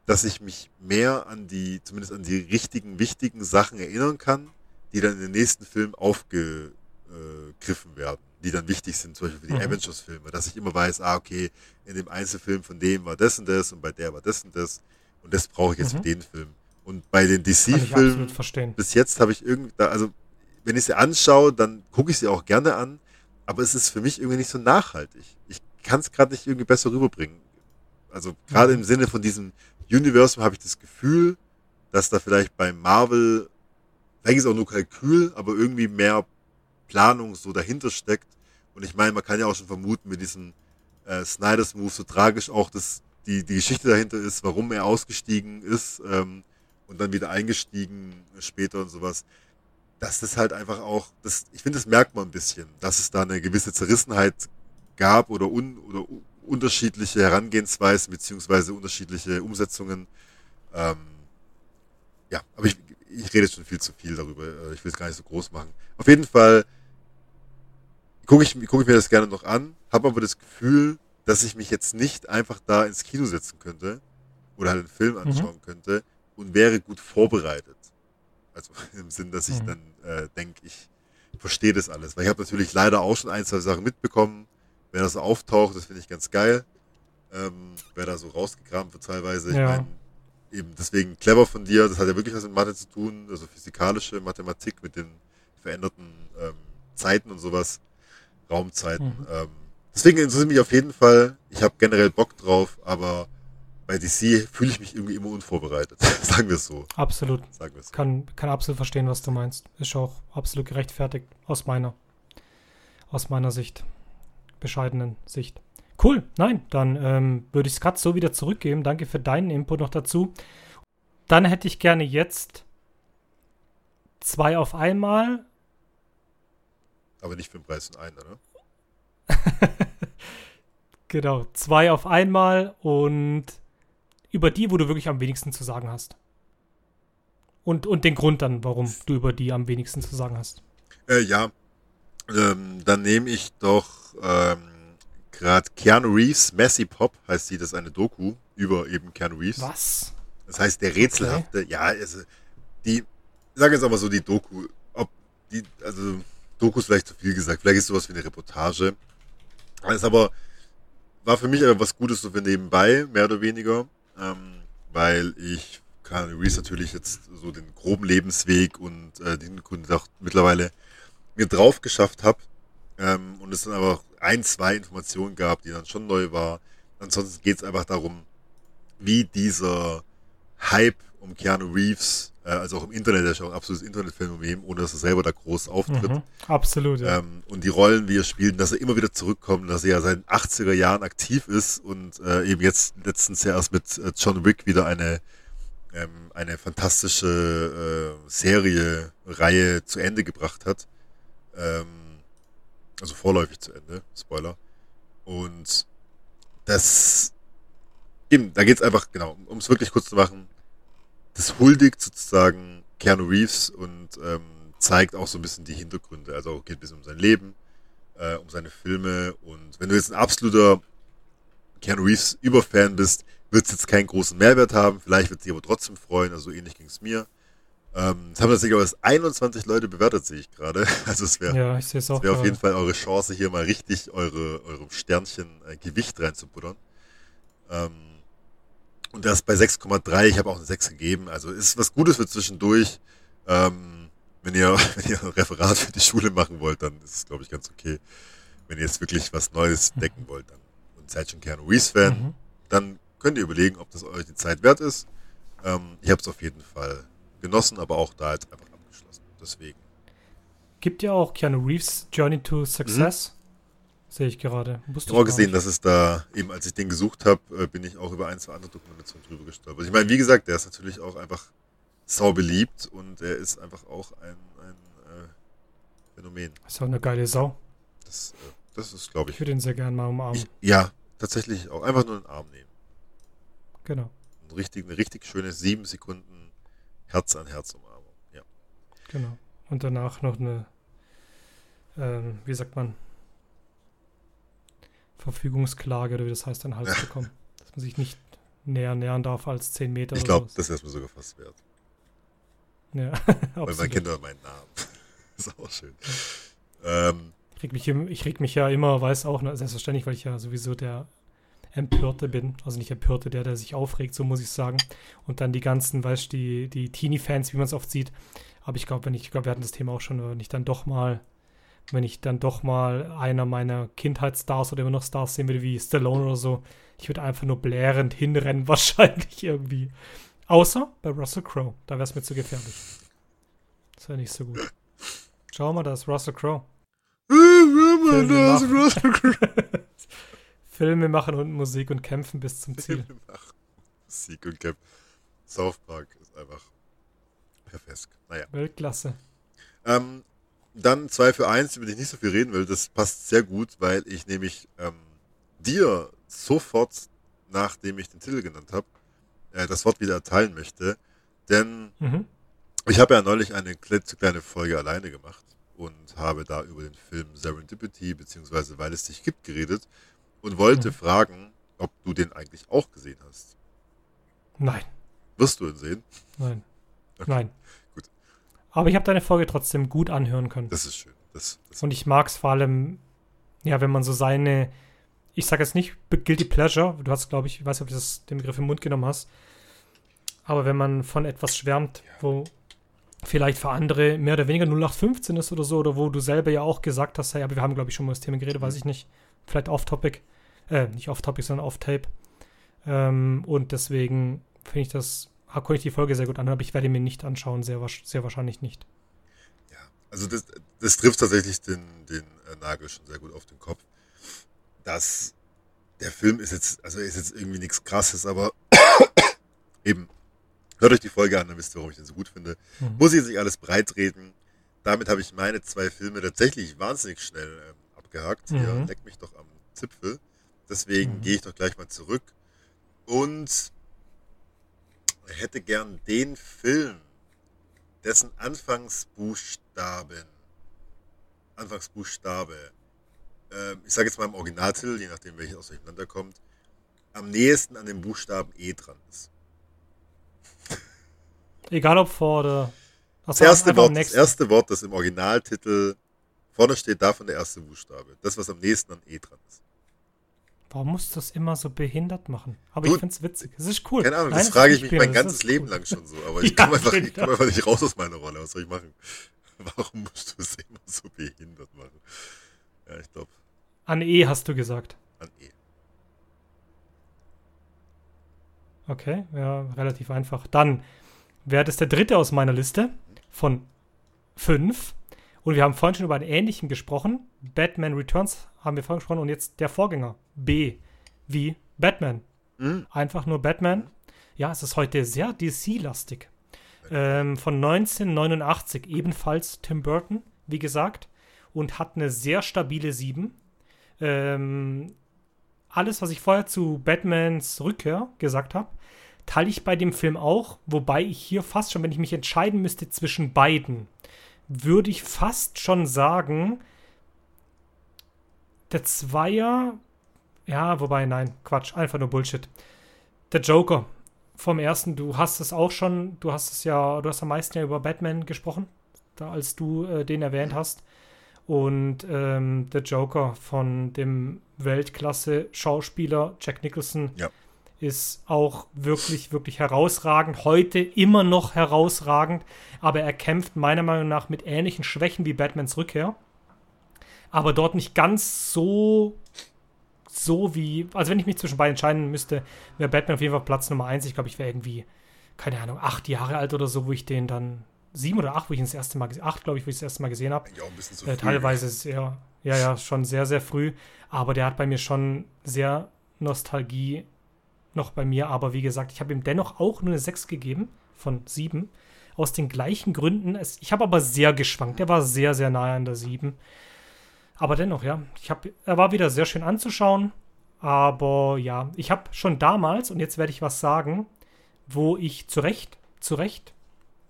dass ich mich mehr an die, zumindest an die richtigen, wichtigen Sachen erinnern kann, die dann in den nächsten Filmen aufgegriffen werden, die dann wichtig sind, zum Beispiel für die Mhm. Avengers-Filme, dass ich immer weiß, ah, okay, in dem Einzelfilm von dem war das und das und bei der war das und das und das brauche ich jetzt Mhm. für den Film. Und bei den DC-Filmen bis jetzt habe ich irgendwie, da- also wenn ich sie anschaue, dann gucke ich sie auch gerne an, aber es ist für mich irgendwie nicht so nachhaltig. Ich kann es gerade nicht irgendwie besser rüberbringen. Also gerade Mhm. im Sinne von diesem Universum habe ich das Gefühl, dass da vielleicht bei Marvel, vielleicht ist es auch nur Kalkül, aber irgendwie mehr Planung so dahinter steckt. Und ich meine, man kann ja auch schon vermuten, mit diesem äh, Snyders Move, so tragisch auch das, die, die Geschichte dahinter ist, warum er ausgestiegen ist ähm, und dann wieder eingestiegen später und sowas, das halt einfach auch, das, ich finde, das merkt man ein bisschen, dass es da eine gewisse Zerrissenheit gab oder, un, oder unterschiedliche Herangehensweisen beziehungsweise unterschiedliche Umsetzungen. Ähm, ja, aber ich, ich rede schon viel zu viel darüber. Äh, ich will es gar nicht so groß machen. Auf jeden Fall gucke ich, guck ich mir das gerne noch an, habe aber das Gefühl, dass ich mich jetzt nicht einfach da ins Kino setzen könnte oder halt einen Film mhm. anschauen mhm. könnte und wäre gut vorbereitet. Also [LAUGHS] im Sinn, dass ich mhm. dann äh, denke, ich verstehe das alles. Weil ich habe natürlich leider auch schon ein, zwei Sachen mitbekommen, wer da so auftaucht, das finde ich ganz geil. Ähm, wer da so rausgekramt wird teilweise. Ja. Ich meine, eben deswegen clever von dir, das hat ja wirklich was mit Mathe zu tun, also physikalische Mathematik mit den veränderten ähm, Zeiten und sowas, Raumzeiten. Mhm. Ähm, deswegen interessiert mich auf jeden Fall. Ich habe generell Bock drauf, aber bei DC fühle ich mich irgendwie immer unvorbereitet. [LAUGHS] Sagen wir es so. Absolut. Sagen so. Kann, kann absolut verstehen, was du meinst. Ist auch absolut gerechtfertigt aus meiner, aus meiner Sicht. Bescheidenen Sicht. Cool, nein, dann ähm, würde ich es gerade so wieder zurückgeben. Danke für deinen Input noch dazu. Dann hätte ich gerne jetzt zwei auf einmal. Aber nicht für den Preis von einer, ne? [LAUGHS] genau, zwei auf einmal und über die, wo du wirklich am wenigsten zu sagen hast. Und, und den Grund dann, warum du über die am wenigsten zu sagen hast. Äh, ja, ähm, dann nehme ich doch ähm, gerade Keanu Reeves, Messy Pop heißt sie, das ist eine Doku über eben Keanu Reeves. Was? Das heißt, der rätselhafte, okay. ja, also die, ich sage jetzt aber so die Doku, ob die, also Doku ist vielleicht zu viel gesagt, vielleicht ist sowas wie eine Reportage. Das ist aber, war für mich aber was Gutes so für nebenbei, mehr oder weniger ähm, weil ich Keanu Reeves natürlich jetzt so den groben Lebensweg und äh, den Kunden auch mittlerweile mir drauf geschafft habe ähm, und es dann aber ein, zwei Informationen gab, die dann schon neu war. Ansonsten geht es einfach darum, wie dieser Hype um Keanu Reeves also auch im Internet, der ist ja auch ein absolutes Internetphänomen, ohne dass er selber da groß auftritt. Mhm, absolut, ja. Ähm, und die Rollen, wie er spielt, dass er immer wieder zurückkommt, dass er ja seit 80er Jahren aktiv ist und äh, eben jetzt letztens ja erst mit äh, John Wick wieder eine, ähm, eine fantastische äh, Serie, Reihe zu Ende gebracht hat. Ähm, also vorläufig zu Ende, Spoiler. Und das, eben, da geht es einfach, genau, um es wirklich kurz zu machen, das huldigt sozusagen Keanu Reeves und ähm, zeigt auch so ein bisschen die Hintergründe. Also geht ein bisschen um sein Leben, äh, um seine Filme. Und wenn du jetzt ein absoluter Keanu Reeves Überfan bist, wird es jetzt keinen großen Mehrwert haben. Vielleicht wird es dich aber trotzdem freuen. Also ähnlich ging es mir. Ähm, das haben tatsächlich aber 21 Leute bewertet, sehe ich gerade. [LAUGHS] Also es wäre ja, wär auf jeden Fall eure Chance, hier mal richtig eure, eure Sternchen äh, Gewicht reinzubuttern. Ähm, und das bei 6,3. Ich habe auch eine 6 gegeben. Also ist was Gutes für zwischendurch. Ähm, wenn ihr, [LAUGHS] wenn ihr ein Referat für die Schule machen wollt, dann ist es, glaube ich, ganz okay. Wenn ihr jetzt wirklich was Neues mhm. decken wollt dann, und seid schon Keanu Reeves-Fan, mhm. dann könnt ihr überlegen, ob das euch die Zeit wert ist. Ähm, ich habe es auf jeden Fall genossen, aber auch da jetzt einfach abgeschlossen. Deswegen. Gibt ja auch Keanu Reeves Journey to Success. Mhm. Sehe ich gerade. ich habe auch gesehen, dass es da, eben als ich den gesucht habe, äh, bin ich auch über ein, zwei andere Dokumentationen drüber gestolpert. Ich meine, wie gesagt, der ist natürlich auch einfach sau beliebt und er ist einfach auch ein, ein äh, Phänomen. Ist auch eine geile Sau. Das, äh, das ist, glaube ich. Ich würde ihn sehr gerne mal umarmen. Ich, ja, tatsächlich auch. Einfach nur einen Arm nehmen. Genau. Ein richtig, eine richtig schöne sieben Sekunden Herz an Herz Umarmung. Ja. Genau. Und danach noch eine, ähm, wie sagt man, Verfügungsklage oder wie das heißt, an den Hals ja. bekommen. Dass man sich nicht näher nähern darf als 10 Meter. Ich glaube, das ist mir sogar fast wert. Ja, [LAUGHS] Weil meine Kinder meinen Namen. [LAUGHS] ist auch schön. Ähm, ich, reg mich, ich reg mich ja immer, weiß auch, ne, selbstverständlich, weil ich ja sowieso der Empörte bin. Also nicht Empörte, der, der sich aufregt, so muss ich sagen. Und dann die ganzen, weißt du, die, die Teenie-Fans, wie man es oft sieht. Aber ich glaube, wenn ich, ich glaube, wir hatten das Thema auch schon, wenn ich dann doch mal wenn ich dann doch mal einer meiner Kindheitsstars oder immer noch Stars sehen würde, wie Stallone oder so, ich würde einfach nur blärend hinrennen, [LAUGHS] wahrscheinlich irgendwie. Außer bei Russell Crowe. Da wäre es mir zu gefährlich. Das wäre nicht so gut. Schau mal, da ist Russell Crowe. Filme Filme machen [LAUGHS] und Musik und kämpfen bis zum Ziel. Filme machen, Musik und kämpfen. South Park ist einfach perfekt. Naja. Weltklasse. Ähm, dann 2 für 1, über die ich nicht so viel reden will. Das passt sehr gut, weil ich nämlich ähm, dir sofort, nachdem ich den Titel genannt habe, äh, das Wort wieder erteilen möchte. Denn mhm. ich habe ja neulich eine kleine Folge alleine gemacht und habe da über den Film Serendipity bzw. Weil es dich gibt geredet und wollte mhm. fragen, ob du den eigentlich auch gesehen hast. Nein. Wirst du ihn sehen? Nein. Okay. Nein. Aber ich habe deine Folge trotzdem gut anhören können. Das ist schön. Das, das und ich mag es vor allem, ja, wenn man so seine, ich sage jetzt nicht Guilty Pleasure, du hast, glaube ich, ich weiß nicht, ob du das, den Begriff im Mund genommen hast, aber wenn man von etwas schwärmt, ja. wo vielleicht für andere mehr oder weniger 0815 ist oder so, oder wo du selber ja auch gesagt hast, hey, aber wir haben, glaube ich, schon mal das Thema geredet, mhm. weiß ich nicht. Vielleicht off-topic. Äh, nicht off-topic, sondern off-tape. Ähm, und deswegen finde ich das, konnte ich die Folge sehr gut an, aber ich werde mir nicht anschauen, sehr, sehr wahrscheinlich nicht. Ja, also das, das trifft tatsächlich den, den äh, Nagel schon sehr gut auf den Kopf. Dass der Film ist jetzt, also ist jetzt irgendwie nichts krasses, aber [COUGHS] eben Hört euch die Folge an, dann wisst ihr, warum ich den so gut finde. Mhm. Muss ich jetzt nicht alles breitreden. Damit habe ich meine zwei Filme tatsächlich wahnsinnig schnell ähm, abgehakt. Mhm. Hier leckt mich doch am Zipfel. Deswegen mhm. gehe ich doch gleich mal zurück und hätte gern den Film, dessen Anfangsbuchstaben, Anfangsbuchstabe, äh, ich sage jetzt mal im Originaltitel, je nachdem welches aus durcheinander kommt, am nächsten an dem Buchstaben E dran ist. Egal ob vor oder. Das erste, Wort, das erste Wort, das im Originaltitel vorne steht, davon der erste Buchstabe. Das, was am nächsten an E dran ist. Warum musst du das immer so behindert machen? Aber du, ich finde es witzig. Es ist cool. Keine Ahnung, Nein, das frage ich mich mein ganzes Leben cool. lang schon so. Aber [LAUGHS] ich ja, komme einfach, komm einfach nicht raus aus meiner Rolle. Was soll ich machen? [LAUGHS] Warum musst du es immer so behindert machen? Ja, ich glaube. An E hast du gesagt. An E. Okay, ja, relativ einfach. Dann wäre das der dritte aus meiner Liste von fünf. Und wir haben vorhin schon über einen ähnlichen gesprochen. Batman Returns haben wir vorhin gesprochen und jetzt der Vorgänger. B. Wie Batman. Mhm. Einfach nur Batman. Ja, es ist heute sehr DC-lastig. Ähm, von 1989, ebenfalls Tim Burton, wie gesagt. Und hat eine sehr stabile 7. Ähm, alles, was ich vorher zu Batmans Rückkehr gesagt habe, teile ich bei dem Film auch, wobei ich hier fast schon, wenn ich mich entscheiden müsste zwischen beiden, würde ich fast schon sagen, der Zweier, ja, wobei, nein, Quatsch, einfach nur Bullshit. Der Joker vom ersten, du hast es auch schon, du hast es ja, du hast am meisten ja über Batman gesprochen, da, als du äh, den erwähnt hast. Und ähm, der Joker von dem Weltklasse-Schauspieler Jack Nicholson. Ja ist auch wirklich, wirklich herausragend. Heute immer noch herausragend, aber er kämpft meiner Meinung nach mit ähnlichen Schwächen wie Batmans Rückkehr. Aber dort nicht ganz so, so wie, also wenn ich mich zwischen beiden entscheiden müsste, wäre Batman auf jeden Fall Platz Nummer 1. Ich glaube, ich wäre irgendwie, keine Ahnung, acht Jahre alt oder so, wo ich den dann, sieben oder acht, wo ich ihn das erste Mal, gesehen acht, glaube ich, wo ich das erste Mal gesehen habe. Ja, ein bisschen zu äh. Teilweise sehr, ja, ja, schon sehr, sehr früh. Aber der hat bei mir schon sehr Nostalgie noch bei mir, aber wie gesagt, ich habe ihm dennoch auch nur eine 6 gegeben von 7. Aus den gleichen Gründen. Ich habe aber sehr geschwankt. Er war sehr, sehr nahe an der 7. Aber dennoch, ja. Ich hab, er war wieder sehr schön anzuschauen. Aber ja, ich habe schon damals, und jetzt werde ich was sagen, wo ich zu Recht, zu Recht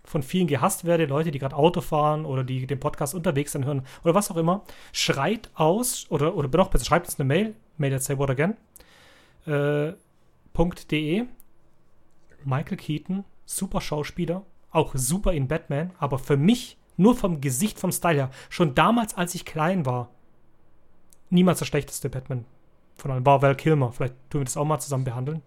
von vielen gehasst werde, Leute, die gerade Auto fahren oder die den Podcast unterwegs dann hören oder was auch immer, schreit aus oder, oder noch besser, schreibt uns eine Mail, mail at say what again, äh, Punkt.de. Michael Keaton, super Schauspieler, auch super in Batman, aber für mich nur vom Gesicht, vom Style her, schon damals, als ich klein war, niemals der schlechteste Batman von allen. War Val Kilmer. Vielleicht tun wir das auch mal zusammen behandeln.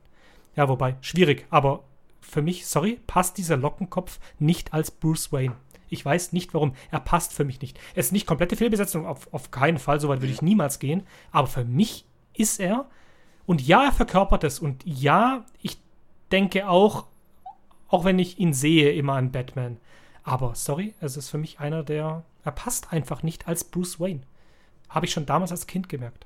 Ja, wobei, schwierig, aber für mich, sorry, passt dieser Lockenkopf nicht als Bruce Wayne. Ich weiß nicht warum. Er passt für mich nicht. Er ist nicht komplette Fehlbesetzung, auf, auf keinen Fall, soweit würde ich niemals gehen. Aber für mich ist er und ja, er verkörpert es. Und ja, ich denke auch, auch wenn ich ihn sehe, immer an Batman. Aber sorry, es ist für mich einer, der. Er passt einfach nicht als Bruce Wayne. Habe ich schon damals als Kind gemerkt.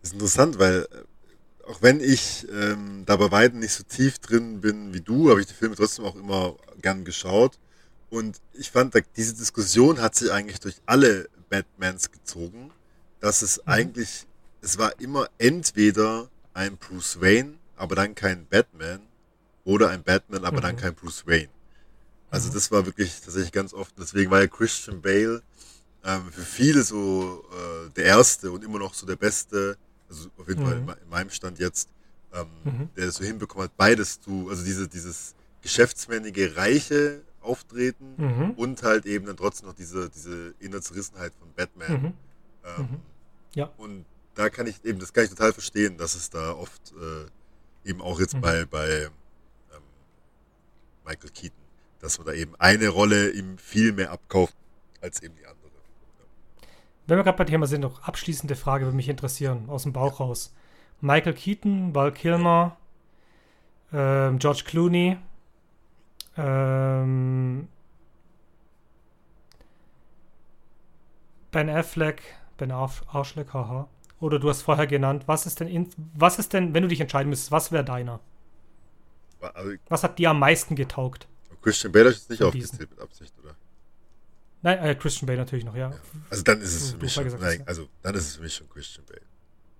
Das ist interessant, weil äh, auch wenn ich ähm, da bei weitem nicht so tief drin bin wie du, habe ich die Filme trotzdem auch immer gern geschaut. Und ich fand, diese Diskussion hat sich eigentlich durch alle Batmans gezogen, dass es mhm. eigentlich, es war immer entweder ein Bruce Wayne, aber dann kein Batman, oder ein Batman, aber mhm. dann kein Bruce Wayne. Also mhm. das war wirklich tatsächlich ganz oft, deswegen war ja Christian Bale ähm, für viele so äh, der erste und immer noch so der beste, also auf jeden mhm. Fall in, in, meinem Stand jetzt, ähm, mhm. der es so hinbekommen hat, beides zu, also diese, dieses geschäftsmännige, reiche Auftreten mhm. und halt eben dann trotzdem noch diese, diese innere Zerrissenheit von Batman. Mhm. Ähm, mhm. ja. Und da kann ich eben, das kann ich total verstehen, dass es da oft äh, eben auch jetzt bei, bei ähm, Michael Keaton, dass man da eben eine Rolle ihm viel mehr abkauft als eben die andere. Wenn wir gerade bei Thema sind, noch abschließende Frage würde mich interessieren, aus dem Bauch raus. Michael Keaton, Val Kilmer, ähm, George Clooney, ähm, Ben Affleck, Ben Arschleck, haha. Oder du hast vorher genannt, was ist denn, in, was ist denn, wenn du dich entscheiden müsstest, was wäre deiner? Also, was hat dir am meisten getaugt? Christian Bale ist nicht aufgezählt mit Absicht, oder? Nein, äh, Christian Bale natürlich noch, ja. ja. Also dann ist es für mich schon, nein, also dann ist es für mich schon Christian Bale.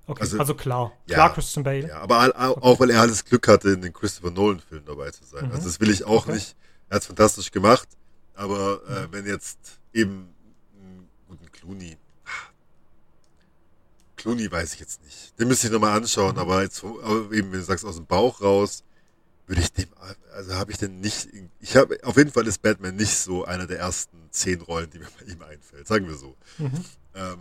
Okay, also, also klar. Ja, klar Christian Bale. Ja, aber auch, okay. weil er alles Glück hatte, in den Christopher Nolan-Filmen dabei zu sein. Mhm. Also das will ich auch okay. nicht. Er hat es fantastisch gemacht, aber äh, mhm. wenn jetzt eben einen guten Clooney. Clooney weiß ich jetzt nicht. Den müsste ich nochmal anschauen, aber jetzt aber eben, wenn du sagst, aus dem Bauch raus, würde ich dem, also habe ich denn nicht, ich habe, auf jeden Fall ist Batman nicht so einer der ersten zehn Rollen, die mir bei ihm einfällt, sagen wir so. Mhm. Ähm,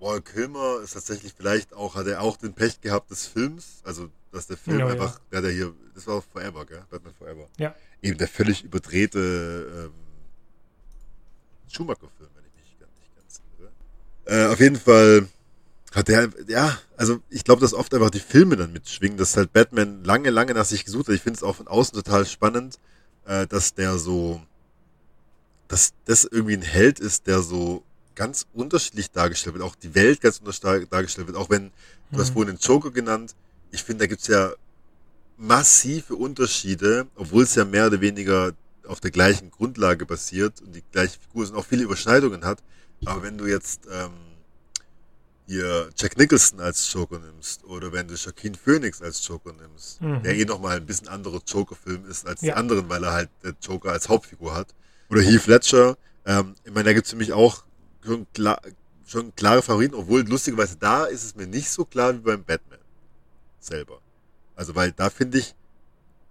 Wall Kilmer ist tatsächlich vielleicht auch, hat er auch den Pech gehabt des Films, also dass der Film ja, einfach, ja. der hier, das war Forever, gell? Batman Forever. Ja. Eben der völlig überdrehte ähm, Schumacher-Film, wenn ich mich nicht ganz irre. Äh, auf jeden Fall hat der, ja, also ich glaube, dass oft einfach die Filme dann mitschwingen, dass halt Batman lange, lange nach sich gesucht hat. Ich finde es auch von außen total spannend, äh, dass der so, dass das irgendwie ein Held ist, der so ganz unterschiedlich dargestellt wird, auch die Welt ganz unterschiedlich dargestellt wird, auch wenn, du hast mhm. vorhin den Joker genannt, ich finde, da gibt es ja massive Unterschiede, obwohl es ja mehr oder weniger auf der gleichen Grundlage basiert und die gleiche Figur sind, auch viele Überschneidungen hat. Aber wenn du jetzt ähm, hier Jack Nicholson als Joker nimmst oder wenn du Joaquin Phoenix als Joker nimmst, mhm. der eh nochmal ein bisschen anderer Joker-Film ist als ja. die anderen, weil er halt der Joker als Hauptfigur hat. Oder Heath Ledger, ähm, ich meine, da gibt es für mich auch schon, klar, schon klare Favoriten, obwohl lustigerweise da ist es mir nicht so klar wie beim Batman selber. Also weil da finde ich,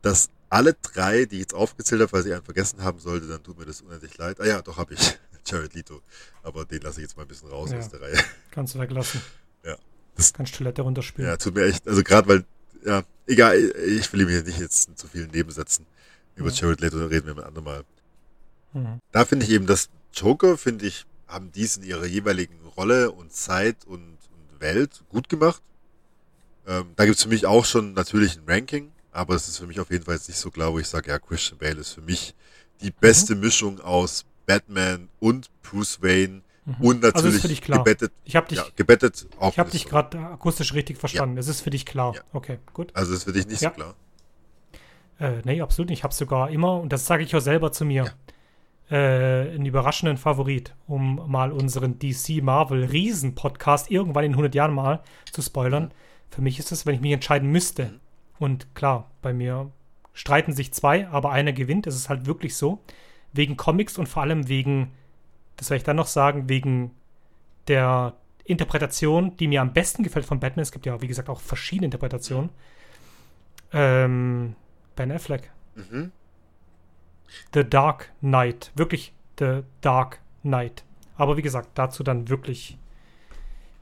dass alle drei, die ich jetzt aufgezählt habe, weil ich einen vergessen haben sollte, dann tut mir das unendlich leid. Ah ja, doch habe ich. [LAUGHS] Jared Leto. Aber den lasse ich jetzt mal ein bisschen raus ja, aus der Reihe. [LAUGHS] Kannst du weglassen. [LAUGHS] Ja. Das kannst Toilette runterspielen. Ja, tut mir echt, also gerade weil, ja, egal, ich will mir nicht jetzt zu vielen Nebensätzen über ja. Jared Leto, reden wir ein andermal. Mhm. Da finde ich eben, dass Joker, finde ich, haben dies in ihrer jeweiligen Rolle und Zeit und, und Welt gut gemacht. Ähm, da gibt es für mich auch schon natürlich ein Ranking, aber es ist für mich auf jeden Fall jetzt nicht so klar, wo ich sage, ja, Christian Bale ist für mich die beste mhm. Mischung aus Batman und Bruce Wayne mhm. und also natürlich also gebettet. Ich habe dich, ja, gebettet Ich habe dich gerade akustisch richtig verstanden. Ja. Es ist für dich klar. Ja. Okay, gut. Also ist für dich nicht so klar. Äh, nee, absolut nicht. Ich habe sogar immer, und das sage ich auch selber zu mir, äh, einen überraschenden Favorit, um mal unseren DC Marvel Riesen Podcast irgendwann in 100 Jahren mal zu spoilern. Für mich ist es, wenn ich mich entscheiden müsste. Mhm. Und klar, bei mir streiten sich zwei, aber einer gewinnt. Es ist halt wirklich so wegen Comics und vor allem wegen, das werde ich dann noch sagen, wegen der Interpretation, die mir am besten gefällt von Batman. Es gibt ja, wie gesagt, auch verschiedene Interpretationen. Ähm, ben Affleck. Mhm. The Dark Knight. Wirklich The Dark Knight. Aber wie gesagt, dazu dann wirklich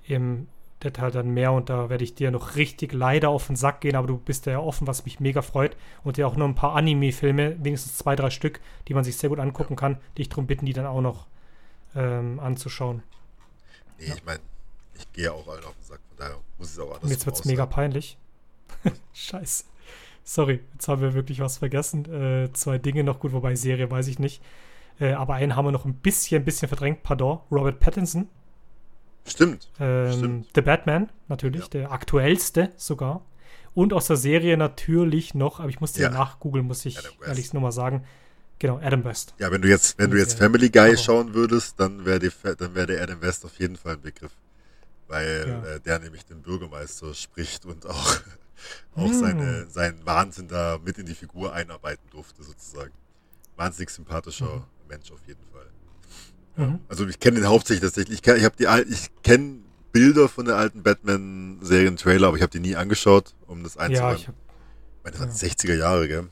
im Detail dann mehr und da werde ich dir noch richtig leider auf den Sack gehen, aber du bist ja offen, was mich mega freut und dir auch nur ein paar Anime-Filme, wenigstens zwei, drei Stück, die man sich sehr gut angucken kann, dich darum bitten, die dann auch noch ähm, anzuschauen. Nee, ja. ich meine, ich gehe auch allen auf den Sack, von daher muss es auch anders Und jetzt wird es mega peinlich. [LAUGHS] Scheiße. Sorry, jetzt haben wir wirklich was vergessen. Äh, zwei Dinge noch gut, wobei Serie weiß ich nicht. Äh, aber einen haben wir noch ein bisschen, ein bisschen verdrängt. Pardon. Robert Pattinson Stimmt. Ähm, Stimmt. The Batman, natürlich, Ja. der aktuellste sogar. Und aus der Serie natürlich noch, aber ich musste ja. Nachgoogeln, muss ich ehrlich nur mal sagen. Genau, Adam West. Ja, wenn du jetzt, wenn du jetzt Ja. Family Guy schauen würdest, dann wäre wäre der Adam West auf jeden Fall ein Begriff. Weil Ja. äh, der nämlich den Bürgermeister spricht und auch, [LAUGHS] auch Hm. seine, seinen Wahnsinn da mit in die Figur einarbeiten durfte, sozusagen. Wahnsinnig sympathischer Mhm. Mensch auf jeden Fall. Mhm. Also ich kenne den hauptsächlich tatsächlich. Ich, kenn- ich habe die ich kenne Bilder von der alten Batman-Serien-Trailer, aber ich habe die nie angeschaut, um das Ja, einzuräumen. ich hab, ich meine, das waren ja. 60er Jahre, gell?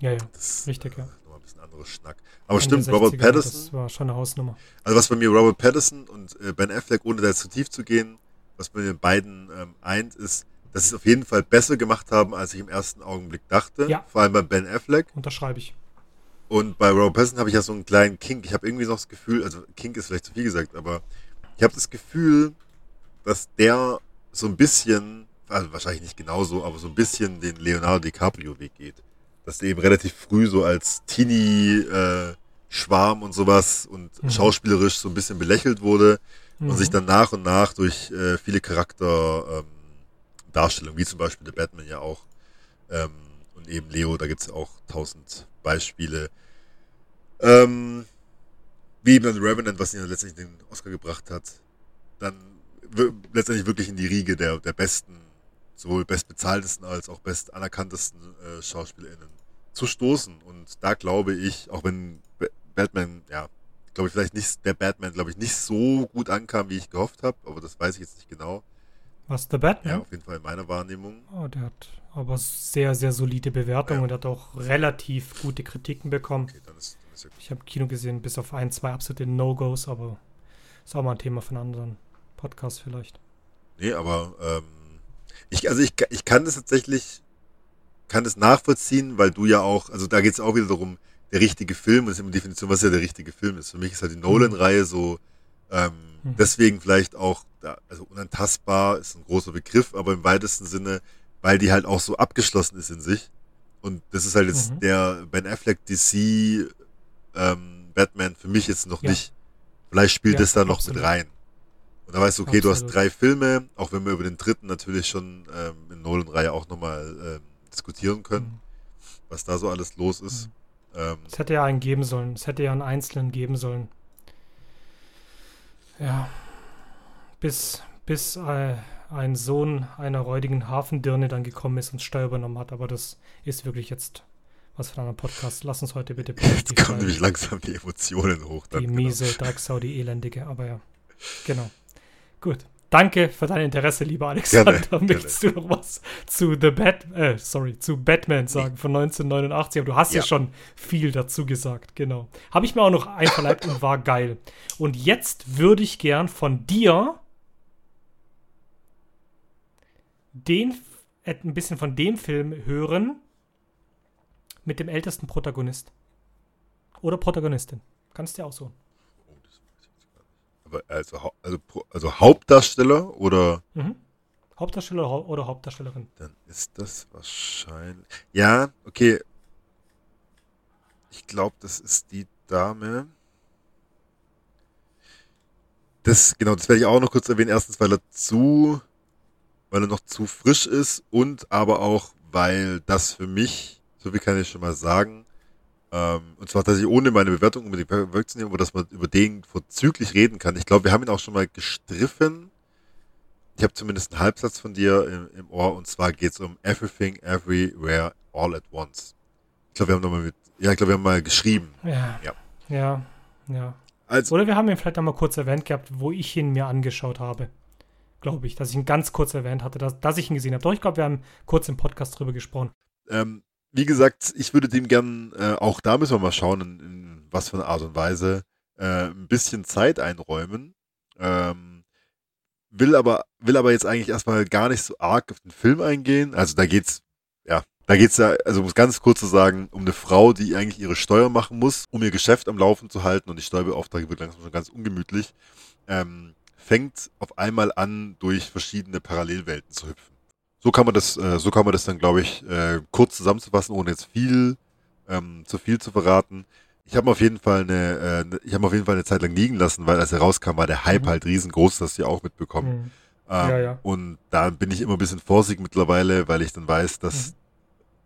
ja, ja. Das Richtig, ja. Nochmal ein bisschen anderer Schnack. Aber Ende stimmt, Robert 60er, Pattinson. Das war schon eine Hausnummer. Also was bei mir Robert Pattinson und äh, Ben Affleck, ohne da jetzt zu tief zu gehen, was bei den beiden ähm, eint, ist, dass sie es auf jeden Fall besser gemacht haben, als ich im ersten Augenblick dachte. Ja. Vor allem bei Ben Affleck. Unterschreibe ich. Und bei Robert Pattinson habe ich ja so einen kleinen Kink. Ich habe irgendwie noch das Gefühl, also Kink ist vielleicht zu viel gesagt, aber ich habe das Gefühl, dass der so ein bisschen, also wahrscheinlich nicht genauso, aber so ein bisschen den Leonardo DiCaprio-Weg geht. Dass der eben relativ früh so als Teenie-Schwarm und sowas und Mhm. schauspielerisch so ein bisschen belächelt wurde und Mhm. sich dann nach und nach durch äh, viele Charakterdarstellungen, ähm, wie zum Beispiel der Batman ja auch, ähm, und eben Leo, da gibt's ja auch tausend Beispiele, ähm, wie eben dann Revenant, was ihn ja letztendlich den Oscar gebracht hat, dann letztendlich wirklich in die Riege der, der besten, sowohl bestbezahltesten als auch best anerkanntesten äh, SchauspielerInnen zu stoßen. Und da glaube ich, auch wenn Ba- Batman, ja, glaube ich, vielleicht nicht, der Batman, glaube ich, nicht so gut ankam, wie ich gehofft habe, aber das weiß ich jetzt nicht genau. Was, Ja, Batman? auf jeden Fall in meiner Wahrnehmung. Oh, der hat aber sehr, sehr solide Bewertungen Ja. und hat auch relativ gute Kritiken bekommen. Okay, dann ist, ja Ich habe Kino gesehen, bis auf ein, zwei absolute No-Gos, aber ist auch mal ein Thema von anderen Podcasts vielleicht. Nee, aber ähm, ich, also ich, ich kann das tatsächlich, kann das nachvollziehen, weil du ja auch, also da geht es auch wieder darum, der richtige Film, das ist immer die Definition, was ja der richtige Film ist. Für mich ist halt die Nolan-Reihe so, ähm, Mhm. deswegen vielleicht auch, also unantastbar ist ein großer Begriff, aber im weitesten Sinne, weil die halt auch so abgeschlossen ist in sich. Und das ist halt jetzt Mhm. der Ben Affleck DC ähm, Batman für mich jetzt noch Ja. nicht. Vielleicht spielt Ja, das da noch absolut. mit rein. Und da weißt du, okay, du hast Absolut. drei Filme, auch wenn wir über den dritten natürlich schon ähm, in Nolan-Reihe auch nochmal ähm, diskutieren können, Mhm. was da so alles los ist. Ähm, Es hätte ja einen geben sollen. Es hätte ja einen Einzelnen geben sollen. Ja. Bis, bis äh, ein Sohn einer räudigen Hafendirne dann gekommen ist und Steuer übernommen hat. Aber das ist wirklich jetzt was für einen Podcast. Lass uns heute bitte [LAUGHS] jetzt kommen nämlich langsam die Emotionen hoch. Dann, Die genau. miese Drecksau, die elendige. Aber ja. Genau. Gut. Danke für dein Interesse, lieber Alexander. Gerne, [LAUGHS] Möchtest du noch was zu The Bat, äh, sorry, zu Batman sagen von 1989? Aber du hast ja, Ja. schon viel dazu gesagt, genau. Habe ich mir auch noch einverleibt und war geil. Und jetzt würde ich gern von dir den, äh, ein bisschen von dem Film hören mit dem ältesten Protagonist. Oder Protagonistin. Kannst du dir auch so. Oh, das weiß ich jetzt gar nicht. Aber also, also, also Hauptdarsteller oder Mhm. Hauptdarsteller oder Hau- oder Hauptdarstellerin? dann ist das wahrscheinlich. Ja, okay. Ich glaube, das ist die Dame. Das, genau, das werde ich auch noch kurz erwähnen. Erstens, weil er zu, weil er noch zu frisch ist und aber auch, weil das für mich, so viel kann ich schon mal sagen, ähm, und zwar, dass ich ohne meine Bewertung unbedingt wegzunehmen, aber dass man über den vorzüglich reden kann. Ich glaube, wir haben ihn auch schon mal gestriffen. Ich habe zumindest einen Halbsatz von dir im, im Ohr und zwar geht es um Everything, Everywhere, All at Once. Ich glaube, wir haben nochmal mit, ja, ich glaube, wir haben mal geschrieben. Ja. Ja. Ja, ja. Also, Oder wir haben ihn vielleicht einmal kurz erwähnt gehabt, wo ich ihn mir angeschaut habe. Glaube ich, dass ich ihn ganz kurz erwähnt hatte, dass, dass ich ihn gesehen habe. Doch, ich glaube, wir haben kurz im Podcast drüber gesprochen. ähm, wie gesagt, ich würde dem gern, äh, auch da müssen wir mal schauen, in, in was für eine Art und Weise, äh, ein bisschen Zeit einräumen. Ähm, will aber, will aber jetzt eigentlich erstmal gar nicht so arg auf den Film eingehen. Also da geht's, ja, da geht's ja, also um ganz kurz zu sagen, um eine Frau, die eigentlich ihre Steuer machen muss, um ihr Geschäft am Laufen zu halten und die Steuerbeauftragte wird langsam schon ganz ungemütlich, ähm, fängt auf einmal an, durch verschiedene Parallelwelten zu hüpfen. So kann man das, äh, so kann man das dann, glaube ich, äh, kurz zusammenzufassen, ohne jetzt viel, ähm, zu viel zu verraten. Ich habe auf jeden Fall eine, äh, ich habe auf jeden Fall eine Zeit lang liegen lassen, weil als er rauskam, war der Hype Mhm. halt riesengroß, das ja auch mitbekommen. Mhm. Ähm, Ja, ja. Und da bin ich immer ein bisschen vorsichtig mittlerweile, weil ich dann weiß, dass, Mhm.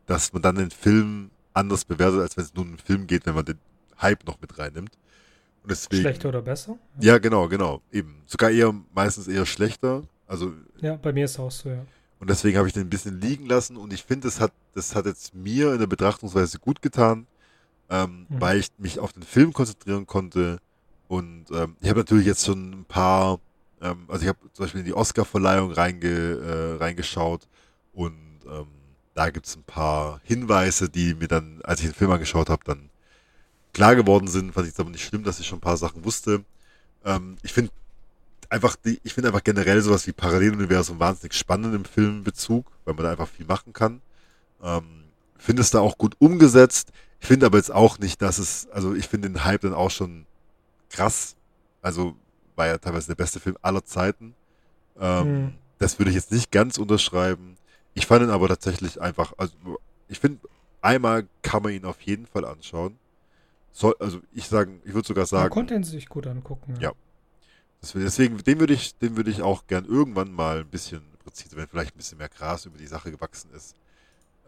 dass man dann den Film anders bewertet, als wenn es nur um einen Film geht, wenn man den Hype noch mit reinnimmt. Und deswegen, Schlechter oder besser? Ja, genau, genau. Eben. Sogar eher, meistens eher schlechter. Also, Ja, bei mir ist es auch so, ja. Und deswegen habe ich den ein bisschen liegen lassen und ich finde, das hat, das hat jetzt mir in der Betrachtungsweise gut getan, ähm, Mhm. weil ich mich auf den Film konzentrieren konnte. Und ähm, ich habe natürlich jetzt schon ein paar, ähm, also ich habe zum Beispiel in die Oscar-Verleihung reinge, äh, reingeschaut und ähm, da gibt es ein paar Hinweise, die mir dann, als ich den Film angeschaut habe, dann klar geworden sind. Fand ich es aber nicht schlimm, dass ich schon ein paar Sachen wusste. Ähm, ich finde einfach die, ich finde einfach generell sowas wie Paralleluniversum wahnsinnig spannend im Filmbezug, weil man da einfach viel machen kann. Ähm, finde es da auch gut umgesetzt. Ich finde aber jetzt auch nicht, dass es, also ich finde den Hype dann auch schon krass. Also war ja teilweise der beste Film aller Zeiten. Ähm, Mhm. Das würde ich jetzt nicht ganz unterschreiben. Ich fand ihn aber tatsächlich einfach, also ich finde, einmal kann man ihn auf jeden Fall anschauen. Soll, also ich sagen, ich würde sogar Man sagen, konnte ihn sich gut angucken. Ja. will- deswegen, den würde ich, den würde ich auch gern irgendwann mal ein bisschen präzise, wenn vielleicht ein bisschen mehr Gras über die Sache gewachsen ist,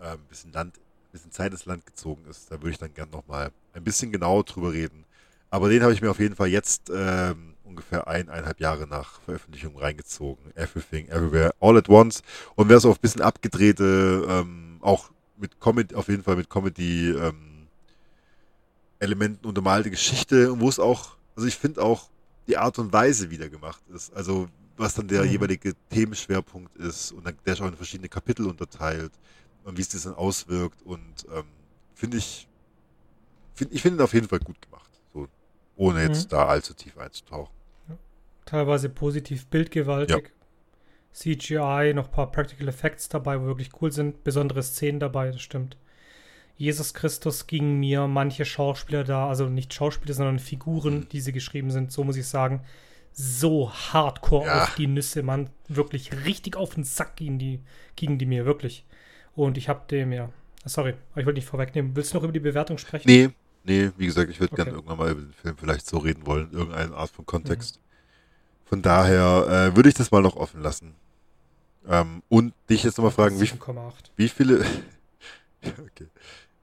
äh, ein bisschen Land, ein bisschen Zeit ins Land gezogen ist, da würde ich dann gern nochmal ein bisschen genauer drüber reden. Aber den habe ich mir auf jeden Fall jetzt ähm, ungefähr eineinhalb Jahre nach Veröffentlichung reingezogen. Everything, Everywhere, All at Once. Und wer so auf ein bisschen abgedrehte, ähm, auch mit Comedy, auf jeden Fall mit Comedy ähm, Elementen untermalte Geschichte, wo es auch, also ich finde auch die Art und Weise wieder gemacht ist. Also was dann der Mhm. jeweilige Themenschwerpunkt ist und dann, der ist auch in verschiedene Kapitel unterteilt und wie es das dann auswirkt und ähm, finde ich, find, ich finde ihn auf jeden Fall gut gemacht. So, ohne jetzt Mhm. da allzu tief einzutauchen. Teilweise positiv bildgewaltig. CGI, noch ein paar Practical Effects dabei, wo wirklich cool sind. Besondere Szenen dabei, das stimmt. Jesus Christus ging mir manche Schauspieler da, also nicht Schauspieler, sondern Figuren, Mhm. die sie geschrieben sind, so muss ich sagen, so hardcore Ja. auf die Nüsse, man. Wirklich richtig auf den Sack gingen die, gingen die mir, wirklich. Und ich hab dem ja. Sorry, aber ich wollte nicht vorwegnehmen. Willst du noch über die Bewertung sprechen? Nee, nee, wie gesagt, ich würde Okay. gerne irgendwann mal über den Film vielleicht so reden wollen, irgendeine Art von Kontext. Von daher äh, würde ich das mal noch offen lassen. Ähm, und dich jetzt nochmal fragen, wie, 7,8. wie viele. [LAUGHS] okay.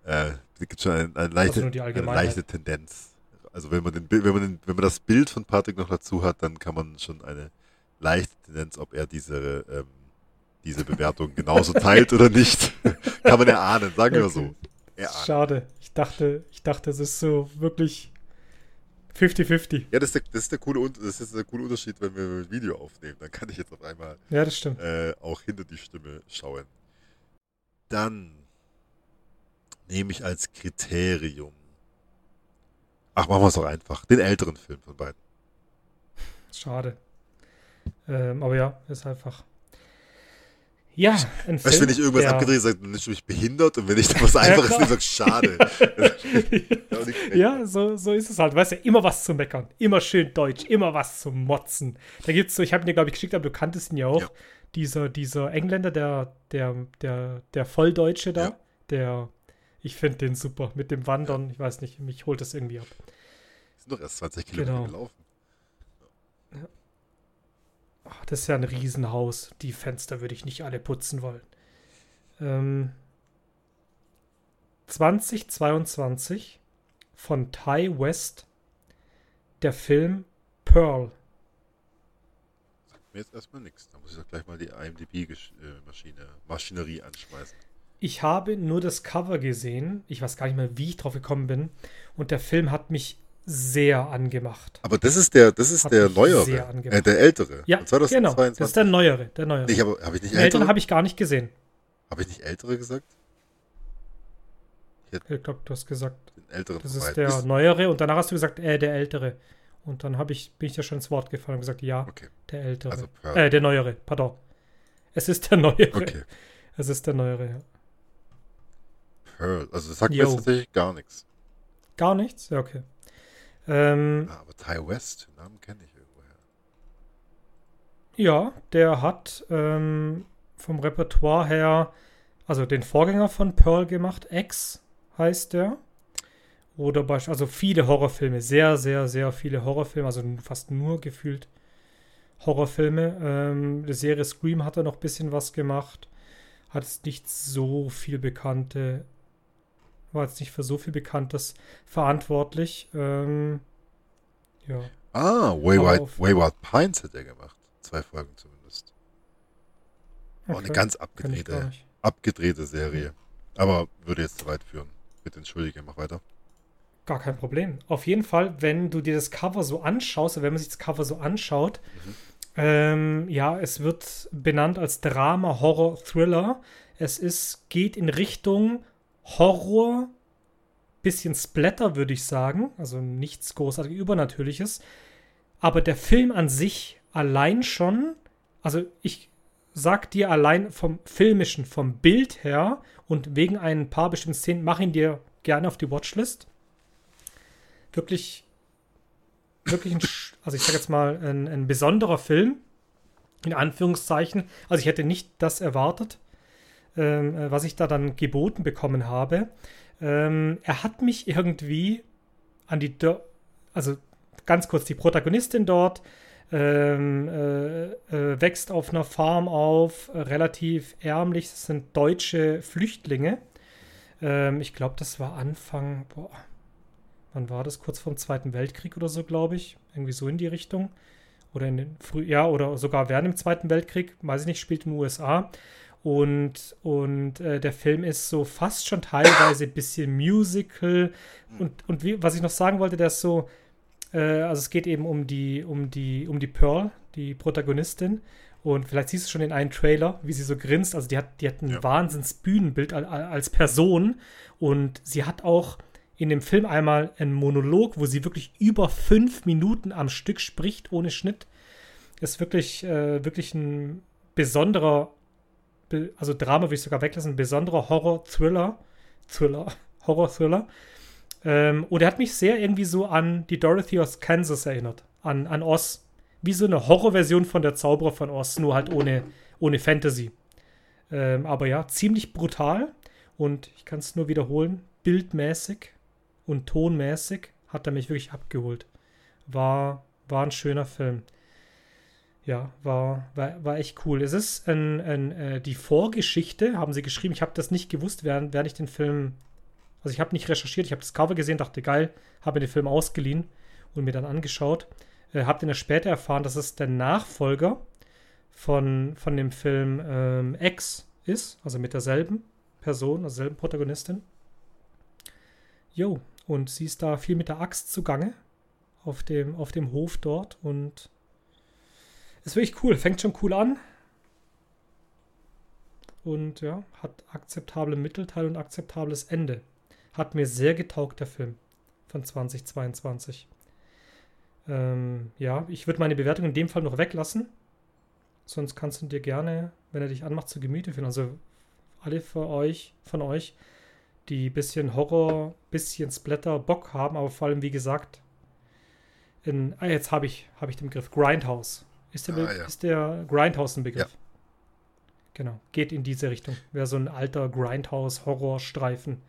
Äh, es gibt schon eine, eine, leichte, Also eine leichte Tendenz. Also wenn man, den, wenn, man den, wenn man das Bild von Patrick noch dazu hat, dann kann man schon eine leichte Tendenz, ob er diese, ähm, diese Bewertung [LAUGHS] genauso teilt oder nicht, [LAUGHS] kann man erahnen, sagen wir Okay. so. Erahnen. Schade. Ich dachte, ich dachte, es ist so wirklich 50-50. Ja, das ist, der, das, ist der coole, das ist der coole Unterschied, wenn wir ein Video aufnehmen. Dann kann ich jetzt auf einmal Ja, das stimmt. äh, auch hinter die Stimme schauen. Dann nehme ich als Kriterium. Ach, machen wir es doch einfach. Den älteren Film von beiden. Schade. Ähm, aber ja, ist einfach. Ja, ein Weißt du, wenn ich irgendwas der- abgedreht sage, dann ist du mich behindert und wenn ich dann was Einfaches klar. nehme, sag ich, schade. [LAUGHS] Ja, ja, so, so ist es halt. Weißt du, immer was zu meckern. Immer schön deutsch, immer was zu motzen. Da gibt's so, ich habe ihn dir, glaube ich, geschickt, aber du kanntest ihn ja auch. Ja. Dieser, dieser Engländer, der, der, der, der Volldeutsche da, Ja. der, ich finde den super. Mit dem Wandern, ich weiß nicht, mich holt das irgendwie ab. sind doch erst 20 Kilometer Genau. gelaufen. Ach, das ist ja ein Riesenhaus. Die Fenster würde ich nicht alle putzen wollen. Ähm, 2022 von Ty West der Film Pearl. Sagt mir jetzt erstmal nichts. Da muss ich doch gleich mal die IMDb-Maschine, Maschinerie anschmeißen. Ich habe nur das Cover gesehen. Ich weiß gar nicht mehr, wie ich drauf gekommen bin. Und der Film hat mich sehr angemacht. Aber das ist der, das ist Hat der neuere, äh, der ältere. Ja, genau. 2022. Das ist der neuere. Der neuere. Ich habe hab ich nicht ältere? habe ich gar nicht gesehen. Habe ich nicht ältere gesagt? Ich glaube, du hast gesagt, Den älteren Das ist der Ist- neuere und danach hast du gesagt, äh, der ältere. Und dann hab ich, bin ich dir schon ins Wort gefallen und gesagt, ja, Okay, der ältere. also äh, der neuere, pardon. Es ist der [LAUGHS] neuere. okay. Es ist der neuere, ja. Pearl. Also das sagt mir Yo. jetzt tatsächlich gar nichts. Gar nichts? Ja, okay. Ähm, Ah, aber Ty West, den Namen kenne ich irgendwoher. ja, der hat ähm, vom Repertoire her, also den Vorgänger von Pearl gemacht, X heißt der. Oder beispielsweise, also viele Horrorfilme, sehr, sehr, sehr viele Horrorfilme, also fast nur gefühlt Horrorfilme. Ähm, die Serie Scream hat er noch ein bisschen was gemacht. Hat es nicht so viel bekannte, war jetzt nicht für so viel Bekanntes verantwortlich. Ähm, ja. Ah, Wayward, Wayward Pines hat er gemacht. Zwei Folgen zumindest. Okay. Auch eine ganz abgedrehte, abgedrehte Serie. Aber würde jetzt zu weit führen. Bitte entschuldige, mach weiter. Gar kein Problem. Auf jeden Fall, wenn du dir das Cover so anschaust, wenn man sich das Cover so anschaut, mhm. ähm, ja, es wird benannt als Drama, Horror, Thriller. Es ist, geht in Richtung Horror, bisschen Splatter, würde ich sagen. Also nichts großartig Übernatürliches. Aber der Film an sich allein schon, also ich sag dir allein vom filmischen, vom Bild her und wegen ein paar bestimmten Szenen, mach ihn dir gerne auf die Watchlist wirklich, wirklich ein, also ich sag jetzt mal, ein, ein besonderer Film, in Anführungszeichen. Also ich hätte nicht das erwartet, ähm, äh, was ich da dann geboten bekommen habe. Ähm, er hat mich irgendwie an die, Do also ganz kurz, die Protagonistin dort ähm, äh, äh, wächst auf einer Farm auf, äh, relativ ärmlich, das sind deutsche Flüchtlinge. Ähm, ich glaube, das war Anfang, boah, wann war das? Kurz vor dem Zweiten Weltkrieg oder so, glaube ich. Irgendwie so in die Richtung. Oder in den Früh ja, oder sogar während dem Zweiten Weltkrieg, weiß ich nicht, spielt in den USA. Und, und äh, der Film ist so fast schon teilweise ein bisschen Musical. Und, und wie, was ich noch sagen wollte, der ist so, äh, also es geht eben um die, um die, um die Pearl, die Protagonistin. Und vielleicht siehst du schon in einem Trailer, wie sie so grinst. Also die hat, die hat ein ja. Wahnsinnsbühnenbild als Person. Und sie hat auch in dem Film einmal einen Monolog, wo sie wirklich über fünf Minuten am Stück spricht, ohne Schnitt. Ist wirklich, äh, wirklich ein besonderer, also Drama würde ich sogar weglassen, ein besonderer Horror-Thriller. Thriller, [LAUGHS] Horror-Thriller. Ähm, und er hat mich sehr irgendwie so an die Dorothy aus Kansas erinnert, an, an Oz. Wie so eine Horrorversion von der Zauberer von Oz, nur halt ohne, ohne Fantasy. Ähm, aber ja, ziemlich brutal und ich kann es nur wiederholen, bildmäßig und tonmäßig hat er mich wirklich abgeholt. War, war ein schöner Film. Ja, war, war, war echt cool. Es ist ein, ein, äh, die Vorgeschichte, haben sie geschrieben. Ich habe das nicht gewusst, während, während ich den Film. Also, ich habe nicht recherchiert, ich habe das Cover gesehen, dachte, geil, habe den Film ausgeliehen und mir dann angeschaut. Äh, habe dann später erfahren, dass es der Nachfolger von, von dem Film ähm, X ist, also mit derselben Person, derselben Protagonistin. Jo, und sie ist da viel mit der Axt zugange auf dem, auf dem Hof dort und ist wirklich cool. Fängt schon cool an. Und ja, hat akzeptable Mittelteil und akzeptables Ende. Hat mir sehr getaugt, der Film von 2022. Ähm, ja, ich würde meine Bewertung in dem Fall noch weglassen. Sonst kannst du dir gerne, wenn er dich anmacht, zu Gemüte führen. Also alle für euch, von euch, die bisschen Horror, bisschen Splatter Bock haben, aber vor allem, wie gesagt, in, ah, jetzt habe ich, hab ich den Begriff Grindhouse. Ist der, ah, ja. ist der Grindhouse ein Begriff? Ja. Genau, geht in diese Richtung. Wäre so ein alter Grindhouse-Horror-Streifen.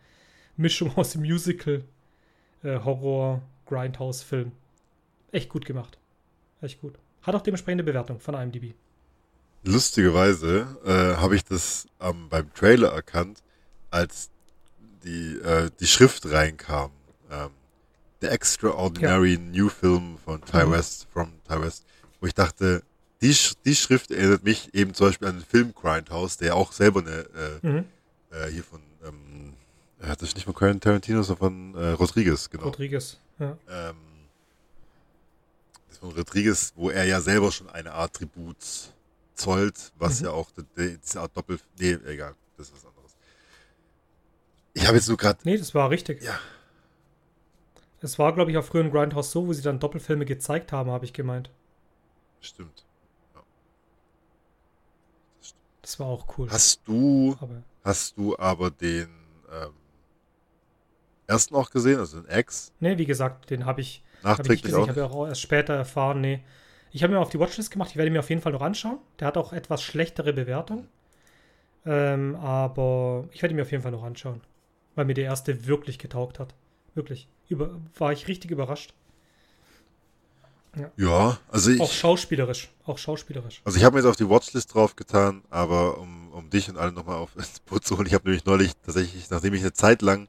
Mischung [LAUGHS] aus dem Musical, äh, Horror, Grindhouse-Film. Echt gut gemacht. Echt gut. Hat auch dementsprechende Bewertung von IMDb. Lustigerweise äh, habe ich das ähm, beim Trailer erkannt, als die, äh, die Schrift reinkam. Ähm, The Extraordinary ja. New Film von Ty mhm. West, from Ty West, wo ich dachte, die, die Schrift erinnert mich eben zum Beispiel an den Film Grindhouse, der auch selber eine, äh, mhm. äh, hier von, ähm, hat das nicht von Quentin Tarantino, sondern von äh, Rodriguez, genau. Rodriguez, ja. Ähm, das von Rodriguez, wo er ja selber schon eine Art Tribut zollt, was mhm. ja auch diese Art Doppel, nee, egal, das ist was anderes. Ich habe jetzt nur gerade. Nee, das war richtig. Ja. Es war, glaube ich, auch früher in Grindhouse so, wo sie dann Doppelfilme gezeigt haben, habe ich gemeint. Stimmt. Ja. Das, stimmt. das, war auch cool. Hast du, aber hast du aber den ähm, ersten auch gesehen, also den X? Nee, wie gesagt, den habe ich, Nachträglich hab ich, ich habe ja auch erst später erfahren, nee. Ich habe mir auf die Watchlist gemacht, ich werde mir auf jeden Fall noch anschauen. Der hat auch etwas schlechtere Bewertung. Ähm, aber ich werde mir auf jeden Fall noch anschauen weil mir der erste wirklich getaugt hat. wirklich. Über, war ich richtig überrascht. Ja, ja also ich. Auch schauspielerisch. Auch schauspielerisch. Also ich habe mir jetzt auf die Watchlist draufgetan, aber um, um dich und alle nochmal auf ins Boot zu holen, ich habe nämlich neulich tatsächlich, nachdem ich eine Zeit lang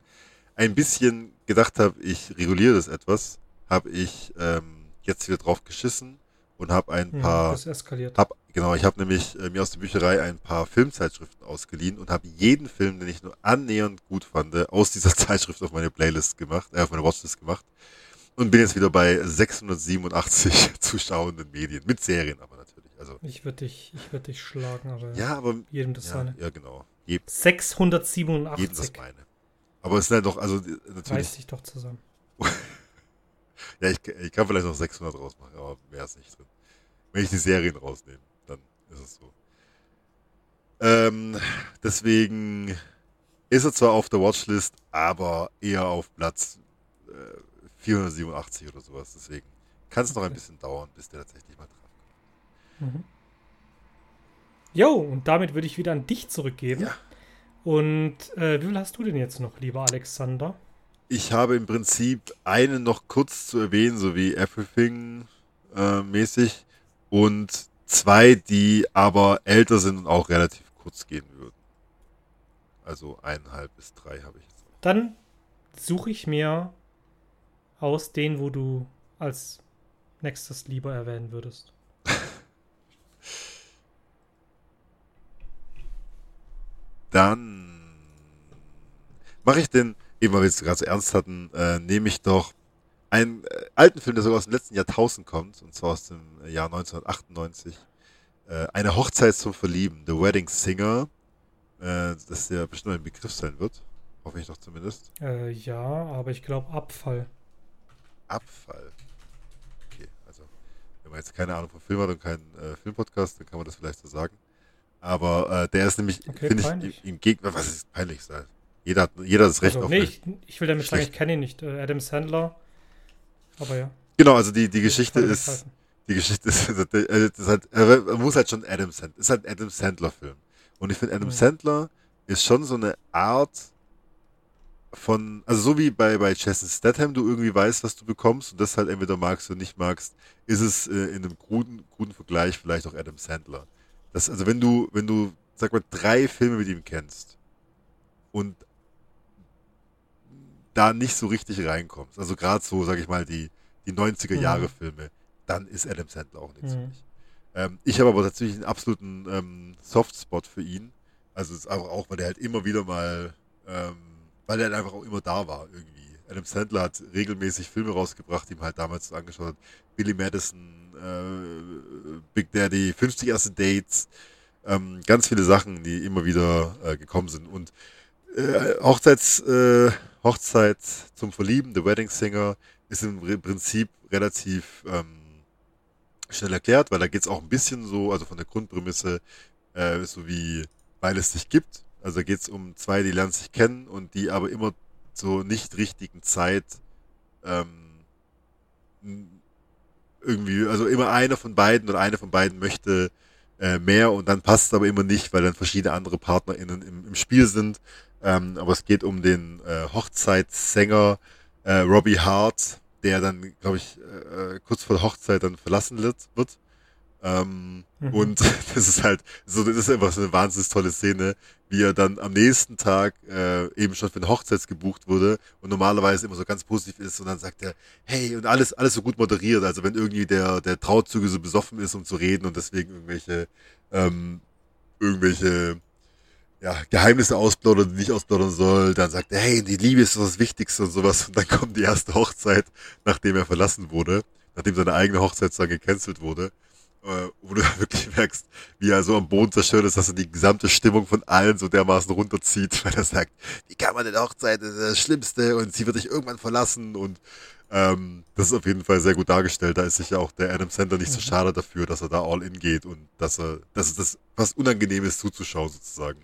ein bisschen gedacht habe, ich reguliere das etwas, habe ich ähm, jetzt wieder drauf geschissen und habe ein ja, paar. Das eskaliert. Hab, genau, ich habe nämlich äh, mir aus der Bücherei ein paar Filmzeitschriften ausgeliehen und habe jeden Film, den ich nur annähernd gut fand, aus dieser [LAUGHS] Zeitschrift auf meine Playlist gemacht, äh, auf meine Watchlist gemacht. Und bin jetzt wieder bei 687 [LAUGHS] zuschauenden Medien. Mit Serien aber natürlich. Also, ich würde dich, würd dich schlagen, aber, ja, aber jedem das ja, seine. Ja, genau. Je, 687. Jedem das meine. Aber es sind halt doch, also natürlich. Reiß dich doch zusammen. [LAUGHS] ja, ich, ich kann vielleicht noch 600 rausmachen, aber mehr ist nicht drin. Wenn ich die Serien rausnehme, dann ist es so. Ähm, deswegen ist er zwar auf der Watchlist, aber eher auf Platz äh, 487 oder sowas. Deswegen kann es noch ein bisschen dauern, bis der tatsächlich mal dran kommt. Mhm. Jo, und damit würde ich wieder an dich zurückgeben. Ja. Und äh, wie viel hast du denn jetzt noch, lieber Alexander? Ich habe im Prinzip einen noch kurz zu erwähnen, so wie Everything äh, mäßig und zwei, die aber älter sind und auch relativ kurz gehen würden. Also eineinhalb bis drei habe ich jetzt. Dann suche ich mir aus den, wo du als nächstes lieber erwähnen würdest. [LAUGHS] Dann mache ich den, eben weil wir es gerade so ernst hatten, äh, nehme ich doch einen äh, alten Film, der sogar aus dem letzten Jahrtausend kommt, und zwar aus dem Jahr 1998. Äh, eine Hochzeit zum Verlieben, The Wedding Singer, äh, dass der bestimmt ein Begriff sein wird. Hoffe ich doch zumindest. Äh, ja, aber ich glaube Abfall. Abfall. Okay, also wenn man jetzt keine Ahnung von Film hat und keinen äh, Filmpodcast, dann kann man das vielleicht so sagen. Aber äh, der ist nämlich, okay, finde ich, im, Gegner, was ist peinlich sein? Jeder hat, jeder das Recht also, auf Nee, ich, ich, will damit sagen, ich kenne ihn nicht. Äh, Adam Sandler. Aber ja. Genau, also die, die Geschichte ist. Die Geschichte ist, das ist halt, man muss halt schon Adam Sandler, ist halt ein Adam Sandler-Film. Und ich finde, Adam mhm. Sandler ist schon so eine Art von, also so wie bei, bei Jason Statham du irgendwie weißt, was du bekommst und das halt entweder magst oder nicht magst, ist es äh, in einem guten, guten Vergleich vielleicht auch Adam Sandler. Das, also wenn du, wenn du, sag mal, drei Filme mit ihm kennst und da nicht so richtig reinkommst. Also gerade so, sag ich mal, die, die 90er Jahre mhm. Filme, dann ist Adam Sandler auch nichts mhm. für mich. Ähm, ich habe aber tatsächlich einen absoluten ähm, Softspot für ihn. Also es ist auch, auch, weil der halt immer wieder mal, ähm, weil er einfach auch immer da war irgendwie. Adam Sandler hat regelmäßig Filme rausgebracht, die man halt damals angeschaut hat. Billy Madison, äh, Big Daddy, 50 erste Dates, ähm, ganz viele Sachen, die immer wieder äh, gekommen sind. Und äh, Hochzeits, äh, Hochzeit zum Verlieben, The Wedding Singer, ist im Prinzip relativ ähm, schnell erklärt, weil da geht es auch ein bisschen so, also von der Grundprämisse, äh, so wie weil es dich gibt. Also geht es um zwei, die lernen sich kennen und die aber immer zur nicht richtigen Zeit ähm, irgendwie, also immer einer von beiden oder eine von beiden möchte äh, mehr und dann passt es aber immer nicht, weil dann verschiedene andere PartnerInnen im, im Spiel sind ähm, aber es geht um den äh, Hochzeitssänger äh, Robbie Hart, der dann, glaube ich, äh, äh, kurz vor der Hochzeit dann verlassen wird. Ähm, mhm. Und [LAUGHS] das ist halt, so, das ist einfach so eine wahnsinnig tolle Szene, wie er dann am nächsten Tag äh, eben schon für eine Hochzeit gebucht wurde und normalerweise immer so ganz positiv ist und dann sagt er, hey, und alles, alles so gut moderiert. Also wenn irgendwie der, der Trauzeuge so besoffen ist, um zu reden und deswegen irgendwelche, ähm, irgendwelche ja, Geheimnisse ausplaudern, die nicht ausplaudern soll. Dann sagt er, hey, die Liebe ist das Wichtigste und sowas. Und dann kommt die erste Hochzeit, nachdem er verlassen wurde, nachdem seine eigene Hochzeit dann gecancelt wurde. Äh, wo du [LAUGHS] wirklich merkst, wie er so am Boden zerstört ist, dass er die gesamte Stimmung von allen so dermaßen runterzieht, weil er sagt, wie kann man denn Hochzeit, das ist das Schlimmste und sie wird dich irgendwann verlassen und ähm, das ist auf jeden Fall sehr gut dargestellt. Da ist sich ja auch der Adam Sandler nicht so mhm. schade dafür, dass er da all in geht und dass er, dass es das was Unangenehmes zuzuschauen sozusagen.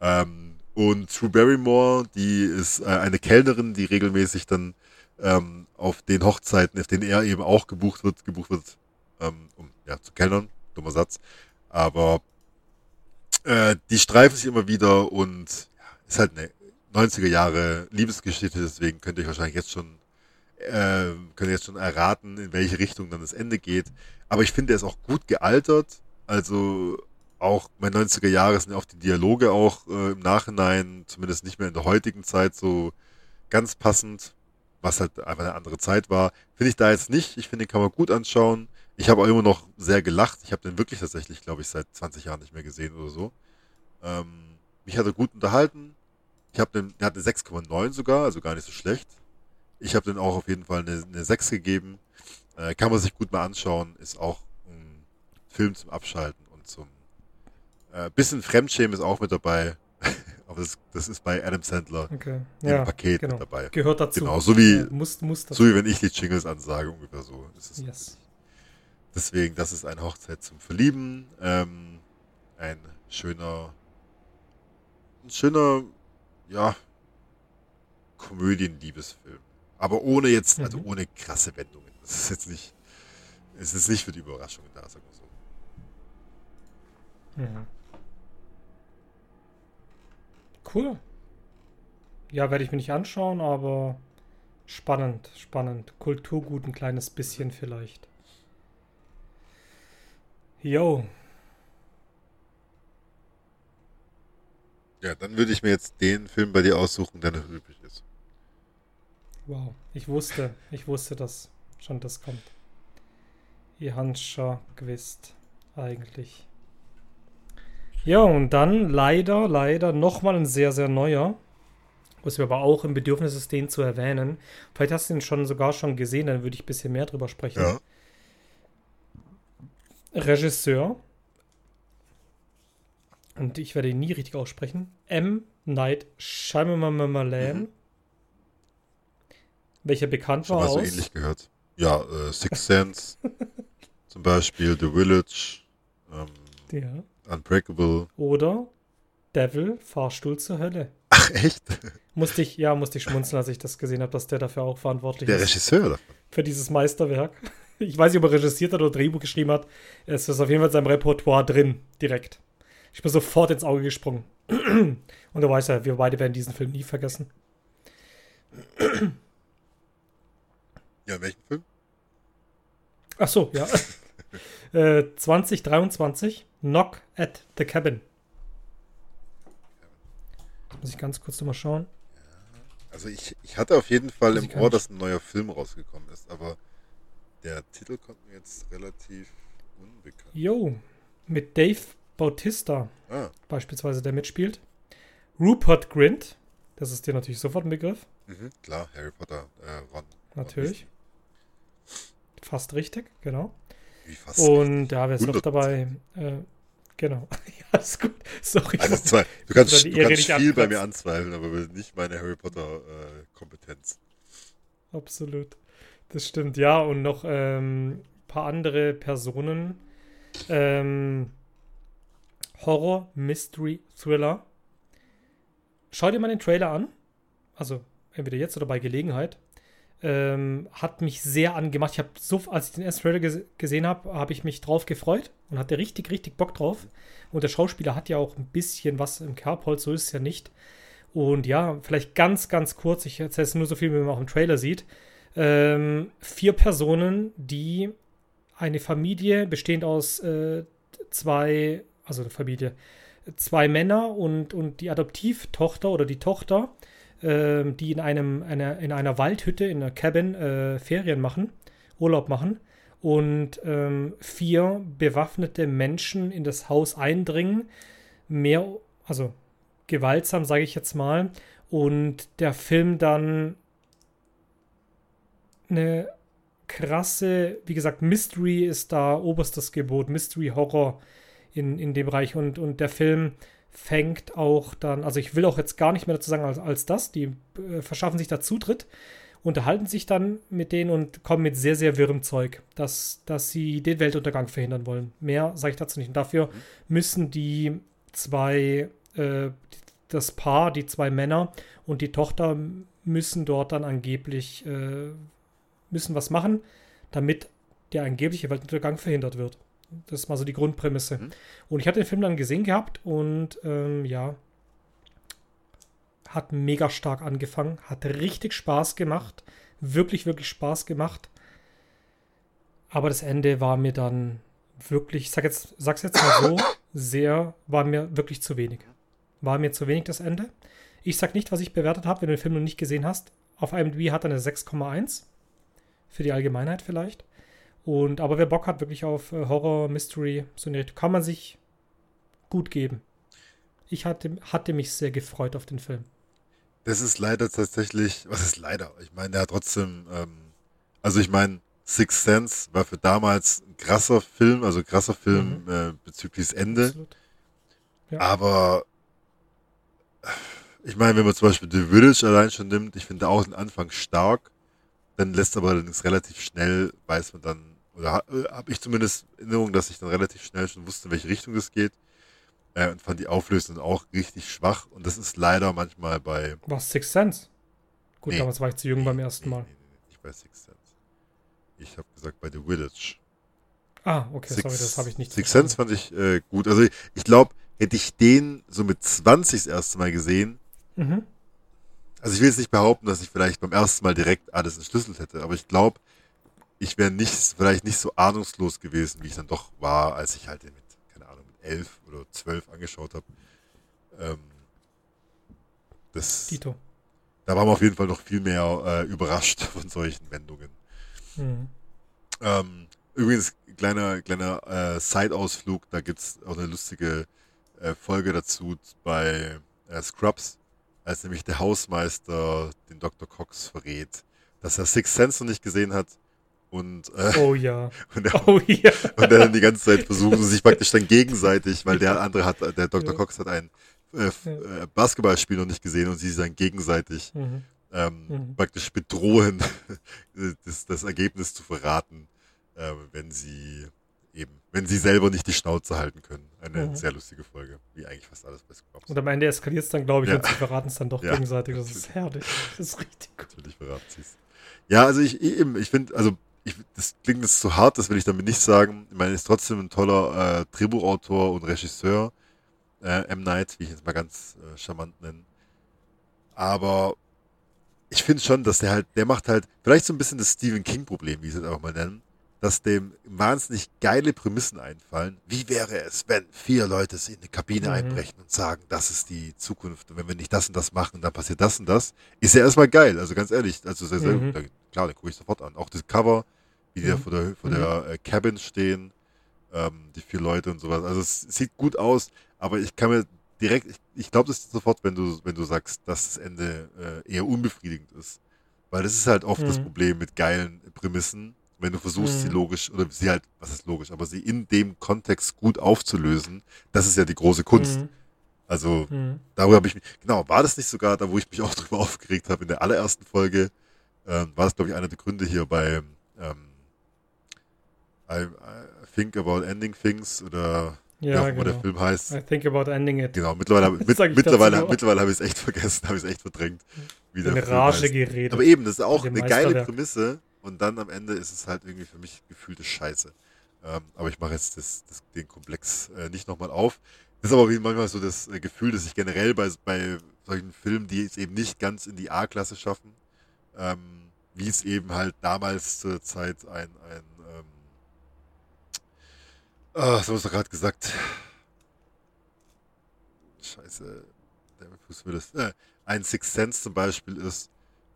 Ähm, und True Barrymore, die ist äh, eine Kellnerin, die regelmäßig dann ähm, auf den Hochzeiten, auf denen er eben auch gebucht wird, gebucht wird, ähm, um ja, zu kellnern. Dummer Satz. Aber äh, die streifen sich immer wieder und ja, ist halt eine 90er Jahre Liebesgeschichte, deswegen könnte ich wahrscheinlich jetzt schon, äh, könnte jetzt schon erraten, in welche Richtung dann das Ende geht. Aber ich finde, er ist auch gut gealtert. Also auch bei 90er Jahre sind auch die Dialoge auch äh, im Nachhinein, zumindest nicht mehr in der heutigen Zeit, so ganz passend, was halt einfach eine andere Zeit war. Finde ich da jetzt nicht. Ich finde, den kann man gut anschauen. Ich habe auch immer noch sehr gelacht. Ich habe den wirklich tatsächlich, glaube ich, seit 20 Jahren nicht mehr gesehen oder so. Ähm, mich hat er gut unterhalten. Ich habe den, der hat eine 6,9 sogar, also gar nicht so schlecht. Ich habe den auch auf jeden Fall eine, eine 6 gegeben. Äh, kann man sich gut mal anschauen. Ist auch ein Film zum Abschalten und zum äh, bisschen Fremdschämen ist auch mit dabei. [LAUGHS] Aber das, das, ist bei Adam Sandler okay. im ja, Paket genau. mit dabei. Gehört dazu. Genau, so wie, ja, muss, muss so wie wenn ich die Jingles ansage, ungefähr so. Ist es yes. Deswegen, das ist eine Hochzeit zum Verlieben. Ähm, ein schöner, ein schöner, ja, Komödien-Liebesfilm. Aber ohne jetzt, also Mhm. ohne krasse Wendungen. Das ist jetzt nicht, es ist nicht für die Überraschungen da, sagen wir so. Mhm. Cool. Ja, werde ich mir nicht anschauen, aber spannend, spannend. Kulturgut ein kleines bisschen vielleicht. Yo, Ja, dann würde ich mir jetzt den Film bei dir aussuchen, der noch übrig ist. wow. Ich wusste, ich wusste, dass schon das kommt. Ihr habt schon gewusst, eigentlich. Ja, und dann leider, leider nochmal ein sehr, sehr neuer. Was wir aber auch im Bedürfnis ist, den zu erwähnen. Vielleicht hast du ihn schon sogar schon gesehen, dann würde ich ein bisschen mehr drüber sprechen. Ja. Regisseur. Und ich werde ihn nie richtig aussprechen. M. Night Shyamalan. Mhm. Welcher bekannt Schon war mal so aus. ähnlich gehört. Ja, äh, Six Sense, [LAUGHS] zum Beispiel The Village, ähm, Ja. Unbreakable. Oder Devil, Fahrstuhl zur Hölle. Ach, echt? Musste ich, ja, musste ich schmunzeln, als ich das gesehen habe, dass der dafür auch verantwortlich Der ist. Regisseur davon. Für dieses Meisterwerk. Ich weiß nicht, ob er registriert hat oder Drehbuch geschrieben hat. Es ist auf jeden Fall in seinem Repertoire drin, direkt. Ich bin sofort ins Auge gesprungen. [CLEARS THROAT] Und du weißt ja, wir beide werden diesen Film nie vergessen. [CLEARS THROAT] Ja, welchen Film? Ach so, ja. [LAUGHS] äh, 2023, Knock at the Cabin. Muss ich ganz kurz nochmal schauen. Also ich, ich hatte auf jeden Fall im Ohr, dass ein neuer Film rausgekommen ist, aber der Titel kommt mir jetzt relativ unbekannt. Yo, mit Dave Bautista Ah, beispielsweise, der mitspielt. Rupert Grint, das ist dir natürlich sofort ein Begriff. mhm, klar, Harry Potter, äh, Ron. Natürlich. Fast richtig, genau. Wie fast. Und da wäre es noch 100%. dabei. Äh, genau. [LAUGHS] ja, ist gut. Sorry. also zwei, du kannst, du kannst nicht viel bei mir anzweifeln, aber nicht meine Harry Potter äh, Kompetenz. Absolut. Das stimmt, ja. Und noch ein ähm, paar andere Personen. Ähm, Horror, Mystery, Thriller. Schau dir mal den Trailer an. Also entweder jetzt oder bei Gelegenheit. Ähm, hat mich sehr angemacht. Ich habe so, als ich den ersten Trailer ges gesehen habe, habe ich mich drauf gefreut und hatte richtig, richtig Bock drauf. Und der Schauspieler hat ja auch ein bisschen was im Kerbholz, so ist es ja nicht. Und ja, vielleicht ganz, ganz kurz, ich erzähle es nur so viel, wie man auch im Trailer sieht. Ähm, vier Personen, die eine Familie bestehend aus äh, zwei, also eine Familie, zwei Männer und, und die Adoptivtochter oder die Tochter, ähm, die in, einem, einer, in einer Waldhütte, in einer Cabin äh, Ferien machen, Urlaub machen und ähm, vier bewaffnete Menschen in das Haus eindringen, mehr, also gewaltsam, sage ich jetzt mal, und der Film dann eine krasse, wie gesagt, Mystery ist da oberstes Gebot, Mystery Horror in, in dem Bereich und, und der Film fängt auch dann, also ich will auch jetzt gar nicht mehr dazu sagen als, als das, die äh, verschaffen sich da Zutritt, unterhalten sich dann mit denen und kommen mit sehr, sehr wirrem Zeug, dass, dass sie den Weltuntergang verhindern wollen. Mehr sage ich dazu nicht. Und dafür müssen die zwei, äh, das Paar, die zwei Männer und die Tochter müssen dort dann angeblich, äh, müssen was machen, damit der angebliche Weltuntergang verhindert wird. Das ist mal so die Grundprämisse. Mhm. Und ich hatte den Film dann gesehen gehabt und ähm, ja, hat mega stark angefangen, hat richtig Spaß gemacht, wirklich, wirklich Spaß gemacht. Aber das Ende war mir dann wirklich, ich sag jetzt, sag's jetzt mal so, [COUGHS] sehr, war mir wirklich zu wenig. War mir zu wenig das Ende. Ich sag nicht, was ich bewertet habe, wenn du den Film noch nicht gesehen hast. Auf IMDb hat er eine 6,1. Für die Allgemeinheit vielleicht. Und, aber wer Bock hat wirklich auf äh, Horror, Mystery, so eine Richtung, kann man sich gut geben. Ich hatte, hatte mich sehr gefreut auf den Film. Das ist leider tatsächlich, was ist leider? Ich meine, der hat trotzdem, ähm, also ich meine, Six Sense war für damals ein krasser Film, also krasser Film mhm. äh, bezüglich des Ende. Ja. Aber ich meine, wenn man zum Beispiel The Village allein schon nimmt, ich finde auch den Anfang stark, dann lässt aber allerdings relativ schnell, weiß man dann, oder äh, habe ich zumindest Erinnerung, dass ich dann relativ schnell schon wusste, in welche Richtung es geht. Äh, und fand die Auflösung auch richtig schwach. Und das ist leider manchmal bei. Was, Six Sense? Gut, nee, damals war ich zu jung nee, beim ersten Mal. Nee, nee, nicht bei Six Sense. Ich habe gesagt bei The Village. Ah, okay, Six, sorry, das habe ich nicht Six Sense fand ich äh, gut. Also ich, ich glaube, hätte ich den so mit 20 das erste Mal gesehen, mhm. Also ich will jetzt nicht behaupten, dass ich vielleicht beim ersten Mal direkt alles entschlüsselt hätte, aber ich glaube, ich wäre nicht, vielleicht nicht so ahnungslos gewesen, wie ich dann doch war, als ich halt mit, keine Ahnung, mit elf oder zwölf angeschaut habe. Ähm, das, Tito. Da waren wir auf jeden Fall noch viel mehr äh, überrascht von solchen Wendungen. Mhm. Ähm, übrigens, kleiner, kleiner äh, Side-Ausflug, da gibt es auch eine lustige äh, Folge dazu bei äh, Scrubs, als nämlich der Hausmeister den Dr. Cox verrät, dass er Six Sense noch nicht gesehen hat und, äh, oh ja. [LAUGHS] Und er, oh ja. Und dann die ganze Zeit versucht, sich praktisch dann gegenseitig, weil der andere hat, der Dr. Ja. Cox hat ein äh, äh, Basketballspiel noch nicht gesehen und sie sich dann gegenseitig mhm. Ähm, mhm. praktisch bedrohen, [LAUGHS] das, das, Ergebnis zu verraten, äh, wenn sie eben, wenn sie selber nicht die Schnauze halten können. Eine mhm. sehr lustige Folge, wie eigentlich fast alles bei Scrubs. Und am Ende eskaliert es dann, glaube ich, ja. und sie verraten es dann doch ja. gegenseitig. Das ist herrlich. Das ist richtig gut. Natürlich verraten sie es. Ja, also ich eben, ich finde, also ich, das klingt jetzt zu hart, das will ich damit nicht sagen. Ich meine, er ist trotzdem ein toller äh, Drehbuchautor und Regisseur. Äh, M. Night, wie ich jetzt mal ganz äh, charmant nenne. Aber ich finde schon, dass der halt, der macht halt vielleicht so ein bisschen das Stephen King-Problem, wie sie es auch mal nennen, dass dem wahnsinnig geile Prämissen einfallen. Wie wäre es, wenn vier Leute in eine Kabine mhm. einbrechen und sagen, das ist die Zukunft und wenn wir nicht das und das machen, dann passiert das und das. Ist ja erstmal geil, also ganz ehrlich, also sehr, sehr, mhm. klar, den gucke ich sofort an. Auch das Cover, wie die mhm. da vor der, vor der mhm. äh, Cabin stehen, ähm, die vier Leute und sowas. Also es sieht gut aus, aber ich kann mir direkt, ich, ich glaube das sofort, wenn du, wenn du sagst, dass das Ende äh, eher unbefriedigend ist. Weil das ist halt oft das mhm. Problem mit geilen Prämissen, wenn du versuchst, sie logisch, oder sie halt, was ist logisch, aber sie in dem Kontext gut aufzulösen, das ist ja die große Kunst. Mhm. Also, mhm. darüber habe ich mich, genau, war das nicht sogar da, wo ich mich auch [LAUGHS] drüber aufgeregt habe, in der allerersten Folge, ähm, war das, glaube ich, einer der Gründe hier bei ähm, I, I Think About Ending Things oder ja, wie auch genau. der Film heißt. I Think About Ending It. Genau, mittlerweile, [LAUGHS] mit, mittlerweile, mittlerweile habe ich es echt vergessen, habe ich es echt verdrängt. Wie Eine Rage geredet. Aber eben, das ist auch eine geile Prämisse und dann am Ende ist es halt irgendwie für mich gefühlte Scheiße. Ähm, aber ich mache jetzt das, das, den Komplex äh, nicht nochmal auf. Das ist aber wie manchmal so das äh, Gefühl, dass ich generell bei, bei solchen Filmen, die es eben nicht ganz in die A-Klasse schaffen, ähm, wie es eben halt damals zur Zeit ein, ein ähm, ah, so hast du gerade gesagt. Scheiße, der Fuß will es. Äh, ein Six Sense zum Beispiel ist,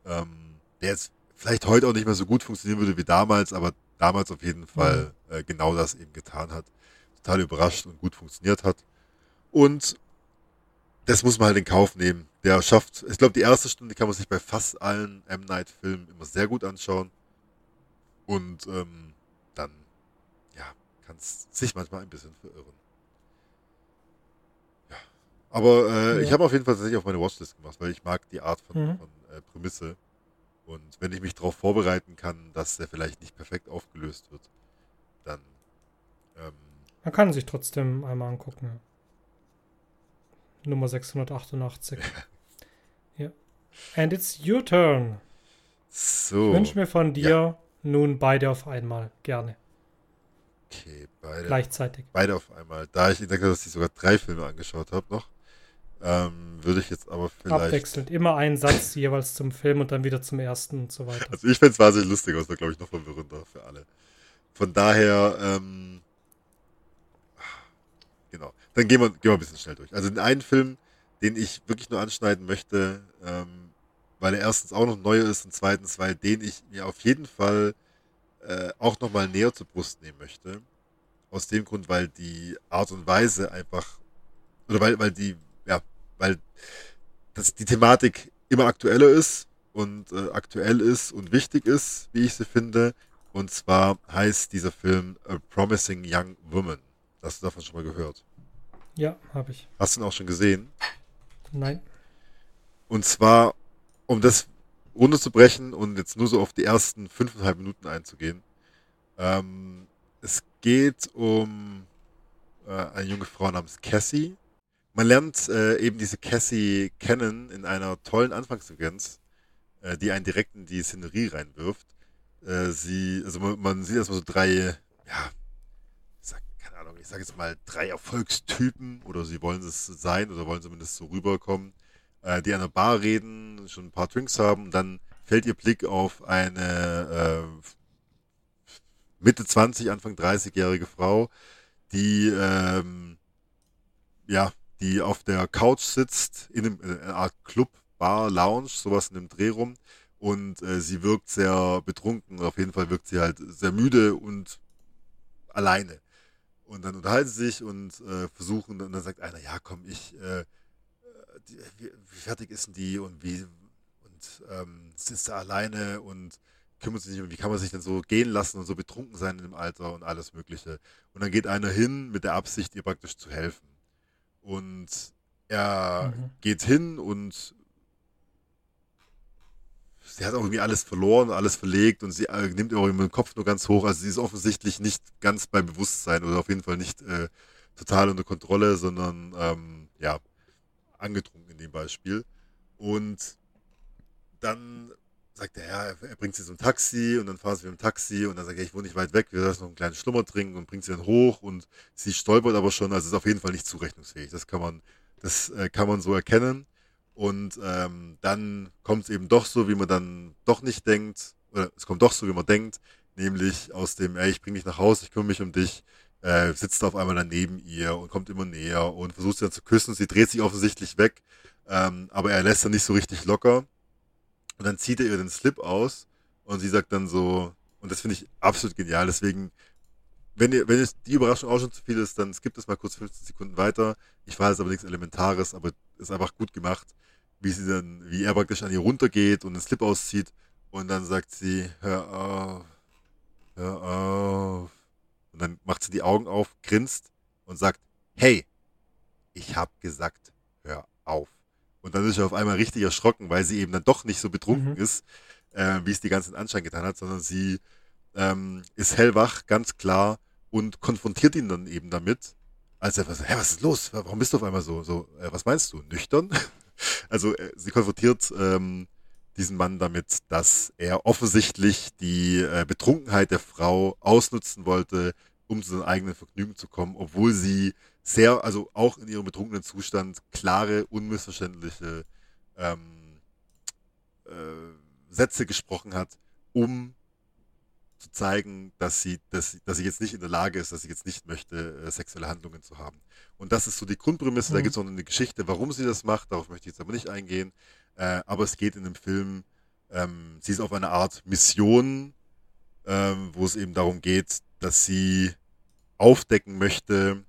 ähm, der jetzt vielleicht heute auch nicht mehr so gut funktionieren würde wie damals, aber damals auf jeden Fall mhm. äh, genau das eben getan hat. Total überrascht und gut funktioniert hat. Und das muss man halt in Kauf nehmen. Der schafft, ich glaube, die erste Stunde kann man sich bei fast allen M. Night-Filmen immer sehr gut anschauen. Und ähm, dann, ja, kann es sich manchmal ein bisschen verirren. Ja. Aber äh, ja. ich habe auf jeden Fall tatsächlich auf meine Watchlist gemacht, weil ich mag die Art von, mhm. von äh, Prämisse. Und wenn ich mich darauf vorbereiten kann, dass er vielleicht nicht perfekt aufgelöst wird, dann. Ähm, Man kann sich trotzdem einmal angucken. Nummer 688. [LAUGHS] ja. And it's your turn. So. Ich wünsche mir von dir ja. nun beide auf einmal. Gerne. Okay, beide. Gleichzeitig. Beide auf einmal. Da ich denke, dass ich sogar drei Filme angeschaut habe noch. Ähm, würde ich jetzt aber vielleicht. Abwechselnd. Immer einen Satz jeweils zum Film und dann wieder zum ersten und so weiter. Also ich fände es wahnsinnig lustig, aber es wäre, glaube ich, noch verwirrender für alle. Von daher, ähm, genau. Dann gehen wir, gehen wir ein bisschen schnell durch. Also den einen Film, den ich wirklich nur anschneiden möchte, ähm, weil er erstens auch noch neu ist und zweitens, weil den ich mir auf jeden Fall äh, auch nochmal näher zur Brust nehmen möchte. Aus dem Grund, weil die Art und Weise einfach, oder weil, weil die, weil das, die Thematik immer aktueller ist und äh, aktuell ist und wichtig ist, wie ich sie finde. Und zwar heißt dieser Film A Promising Young Woman. Hast du davon schon mal gehört? Ja, habe ich. Hast du ihn auch schon gesehen? Nein. Und zwar, um das runterzubrechen und jetzt nur so auf die ersten fünfeinhalb Minuten einzugehen. Ähm, es geht um äh, eine junge Frau namens Cassie. Man lernt äh, eben diese Cassie kennen in einer tollen Anfangssequenz, äh, die einen direkt in die Szenerie reinwirft. Äh, sie, also man, man sieht erstmal so drei, ja, ich sag, keine Ahnung, ich sage jetzt mal drei Erfolgstypen oder sie wollen es sein oder wollen zumindest so rüberkommen, äh, die an der Bar reden, schon ein paar Drinks haben und dann fällt ihr Blick auf eine äh, Mitte 20, Anfang 30-jährige Frau, die ähm, ja, die auf der Couch sitzt, in, einem, in einer Art Club, Bar, Lounge, sowas in dem Dreh rum. Und äh, sie wirkt sehr betrunken, auf jeden Fall wirkt sie halt sehr müde und alleine. Und dann unterhalten sie sich und äh, versuchen, und dann sagt einer, ja komm, ich, äh, die, wie, wie, fertig ist denn die und wie, und ähm, sitzt da alleine und kümmert sich nicht, wie kann man sich denn so gehen lassen und so betrunken sein in dem Alter und alles Mögliche. Und dann geht einer hin mit der Absicht, ihr praktisch zu helfen. Und er mhm. geht hin und sie hat auch irgendwie alles verloren, alles verlegt und sie äh, nimmt auch den Kopf nur ganz hoch. Also sie ist offensichtlich nicht ganz bei Bewusstsein oder auf jeden Fall nicht äh, total unter Kontrolle, sondern ähm, ja, angetrunken in dem Beispiel. Und dann sagt er, ja, er bringt sie ein Taxi und dann fahren sie mit dem Taxi und dann sagt er, ich wohne nicht weit weg, wir lassen noch einen kleinen Schlummer trinken und bringt sie dann hoch und sie stolpert aber schon, also ist auf jeden Fall nicht zurechnungsfähig. Das kann man, das äh, kann man so erkennen. Und ähm, dann kommt es eben doch so, wie man dann doch nicht denkt, oder es kommt doch so, wie man denkt, nämlich aus dem, ey, ich bring dich nach Hause, ich kümmere mich um dich, äh, sitzt auf einmal dann neben ihr und kommt immer näher und versucht sie dann zu küssen. Sie dreht sich offensichtlich weg, ähm, aber er lässt dann nicht so richtig locker. Und dann zieht er ihr den Slip aus und sie sagt dann so, und das finde ich absolut genial, deswegen, wenn ihr, wenn die Überraschung auch schon zu viel ist, dann skippt es mal kurz 15 Sekunden weiter. Ich weiß aber nichts Elementares, aber ist einfach gut gemacht, wie sie dann, wie er praktisch an ihr runtergeht und den Slip auszieht und dann sagt sie, hör auf, hör auf. Und dann macht sie die Augen auf, grinst und sagt, hey, ich hab gesagt, hör auf. Und dann ist er auf einmal richtig erschrocken, weil sie eben dann doch nicht so betrunken mhm. ist, äh, wie es die ganzen Anschein getan hat, sondern sie ähm, ist hellwach, ganz klar und konfrontiert ihn dann eben damit. Als er sagt, hä, was ist los? Warum bist du auf einmal so? so äh, was meinst du? Nüchtern? [LAUGHS] also äh, sie konfrontiert ähm, diesen Mann damit, dass er offensichtlich die äh, Betrunkenheit der Frau ausnutzen wollte, um zu seinem eigenen Vergnügen zu kommen, obwohl sie sehr, also auch in ihrem betrunkenen Zustand, klare, unmissverständliche ähm, äh, Sätze gesprochen hat, um zu zeigen, dass sie, dass, dass sie jetzt nicht in der Lage ist, dass sie jetzt nicht möchte, äh, sexuelle Handlungen zu haben. Und das ist so die Grundprämisse. Mhm. Da gibt es noch eine Geschichte, warum sie das macht. Darauf möchte ich jetzt aber nicht eingehen. Äh, aber es geht in dem Film, ähm, sie ist auf eine Art Mission, ähm, wo es eben darum geht, dass sie aufdecken möchte,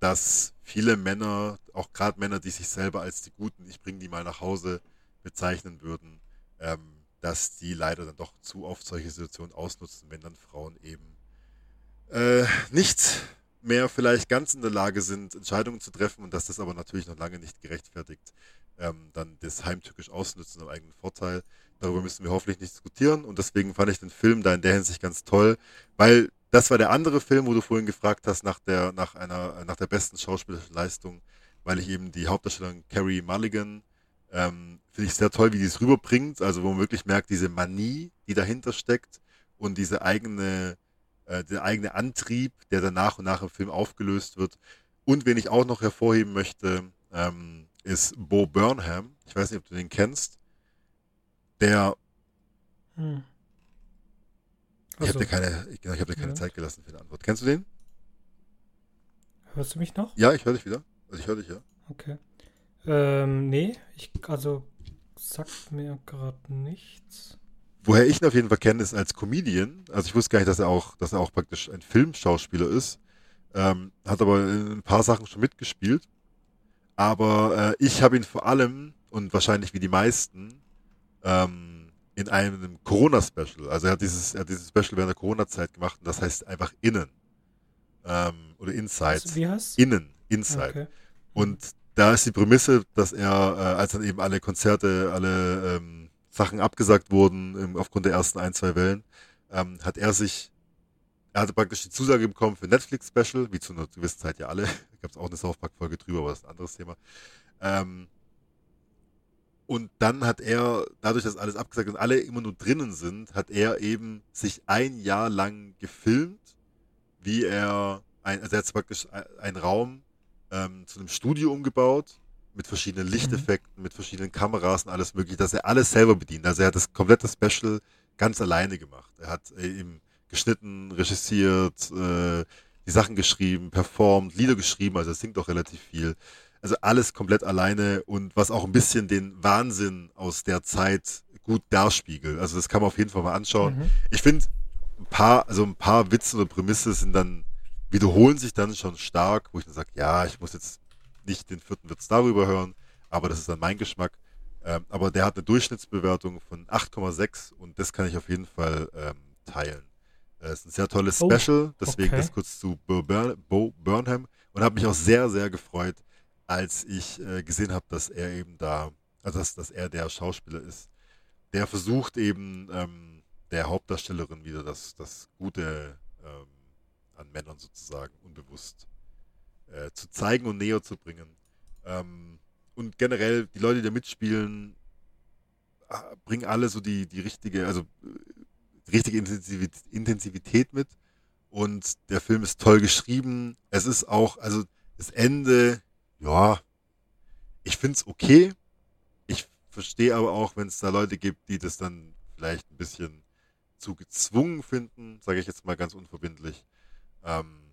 dass viele Männer, auch gerade Männer, die sich selber als die Guten, ich bringe die mal nach Hause, bezeichnen würden, ähm, dass die leider dann doch zu oft solche Situationen ausnutzen, wenn dann Frauen eben äh, nicht mehr vielleicht ganz in der Lage sind, Entscheidungen zu treffen und dass das aber natürlich noch lange nicht gerechtfertigt, ähm, dann das heimtückisch ausnutzen im eigenen Vorteil. Darüber müssen wir hoffentlich nicht diskutieren und deswegen fand ich den Film da in der Hinsicht ganz toll, weil das war der andere Film, wo du vorhin gefragt hast nach der, nach einer, nach der besten schauspielerischen Leistung, weil ich eben die Hauptdarstellerin Carrie Mulligan ähm, finde ich sehr toll, wie die es rüberbringt. Also wo man wirklich merkt, diese Manie, die dahinter steckt und diese eigene, äh, der eigene Antrieb, der dann nach und nach im Film aufgelöst wird. Und wen ich auch noch hervorheben möchte, ähm, ist Bo Burnham. Ich weiß nicht, ob du den kennst. Der. Hm. Ich habe dir keine, ich, ich hab dir keine Ja. Zeit gelassen für eine Antwort. Kennst du den? hörst du mich noch? Ja, ich höre dich wieder. Also ich höre dich, ja. Okay. Ähm, nee, ich, also, sagt mir gerade nichts. Woher ich ihn auf jeden Fall kenne, ist als Comedian. Also ich wusste gar nicht, dass er auch, dass er auch praktisch ein Filmschauspieler ist. Ähm, hat aber in ein paar Sachen schon mitgespielt. Aber äh, ich habe ihn vor allem und wahrscheinlich wie die meisten ähm, in einem Corona-Special. Also er hat dieses, er hat dieses Special während der Corona-Zeit gemacht und das heißt einfach Innen. Ähm, oder Inside. Also, wie heißt Innen, Inside. Okay. Und da ist die Prämisse, dass er, äh, als dann eben alle Konzerte, alle ähm, Sachen abgesagt wurden, ähm, aufgrund der ersten ein, zwei Wellen, ähm, hat er sich, er hatte praktisch die Zusage bekommen für Netflix-Special, wie zu einer gewissen Zeit ja alle. [LAUGHS] Da gab es auch eine South Park-Folge drüber, aber das ist ein anderes Thema. Ähm, und dann hat er, dadurch, dass alles abgesagt und alle immer nur drinnen sind, hat er eben sich ein Jahr lang gefilmt, wie er, ein, also er hat praktisch ein- einen Raum ähm, zu einem Studio umgebaut, mit verschiedenen Lichteffekten, mit verschiedenen Kameras und alles mögliche, dass er alles selber bedient. Also er hat das komplette Special ganz alleine gemacht. Er hat äh, eben geschnitten, regissiert, äh, die Sachen geschrieben, performt, Lieder geschrieben, also er singt auch relativ viel. Also alles komplett alleine und was auch ein bisschen den Wahnsinn aus der Zeit gut darspiegelt. Also das kann man auf jeden Fall mal anschauen. Mhm. Ich finde, ein paar, also ein paar Witze oder Prämisse sind dann, wiederholen sich dann schon stark, wo ich dann sage, ja, ich muss jetzt nicht den vierten Witz darüber hören, aber das ist dann mein Geschmack. Ähm, aber der hat eine Durchschnittsbewertung von 8,6 und das kann ich auf jeden Fall ähm, teilen. Äh, Es ist ein sehr tolles Oh, Special, deswegen okay. das kurz zu Bo Burnham und habe mich auch sehr, sehr gefreut, als ich äh, gesehen habe, dass er eben da, also dass, dass er der Schauspieler ist, der versucht eben ähm, der Hauptdarstellerin wieder das, das Gute ähm, an Männern sozusagen unbewusst äh, zu zeigen und näher zu bringen. Ähm, und generell, die Leute, die da mitspielen, ah, bringen alle so die, die richtige, also äh, die richtige Intensivität, Intensivität mit. Und der Film ist toll geschrieben. Es ist auch, also das Ende, ja, ich finde es okay. Ich verstehe aber auch, wenn es da Leute gibt, die das dann vielleicht ein bisschen zu gezwungen finden, sage ich jetzt mal ganz unverbindlich. Ähm,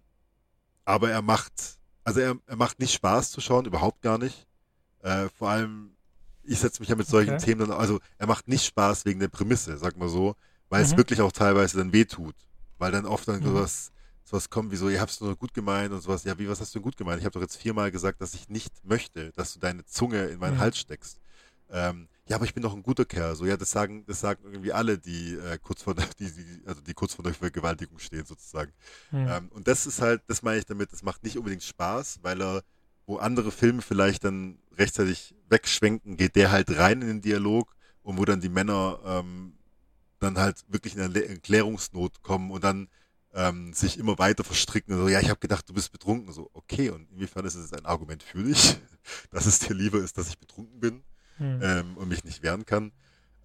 aber er macht, also er, er macht nicht Spaß zu schauen, überhaupt gar nicht. Äh, vor allem, ich setze mich ja mit solchen Okay. Themen dann, also er macht nicht Spaß wegen der Prämisse, sag mal so, weil es Mhm. wirklich auch teilweise dann wehtut. Weil dann oft dann Mhm. sowas, sowas kommt wie so, ihr hab's nur gut gemeint und sowas, ja, wie, was hast du denn gut gemeint? Ich habe doch jetzt viermal gesagt, dass ich nicht möchte, dass du deine Zunge in meinen Mhm. Hals steckst. Ähm, ja, aber ich bin doch ein guter Kerl. So, ja, das sagen, das sagen irgendwie alle, die äh, kurz vor der, [LAUGHS] die, die, also die kurz vor der Vergewaltigung stehen, sozusagen. Mhm. Ähm, und das ist halt, das meine ich damit, das macht nicht unbedingt Spaß, weil er, wo andere Filme vielleicht dann rechtzeitig wegschwenken, geht der halt rein in den Dialog und wo dann die Männer ähm, dann halt wirklich in eine Erklärungsnot kommen und dann ähm, sich immer weiter verstricken. So, ja, ich habe gedacht, du bist betrunken. So, okay, und inwiefern ist es ein Argument für dich, [LAUGHS] dass es dir lieber ist, dass ich betrunken bin? Mhm. ähm, und mich nicht wehren kann.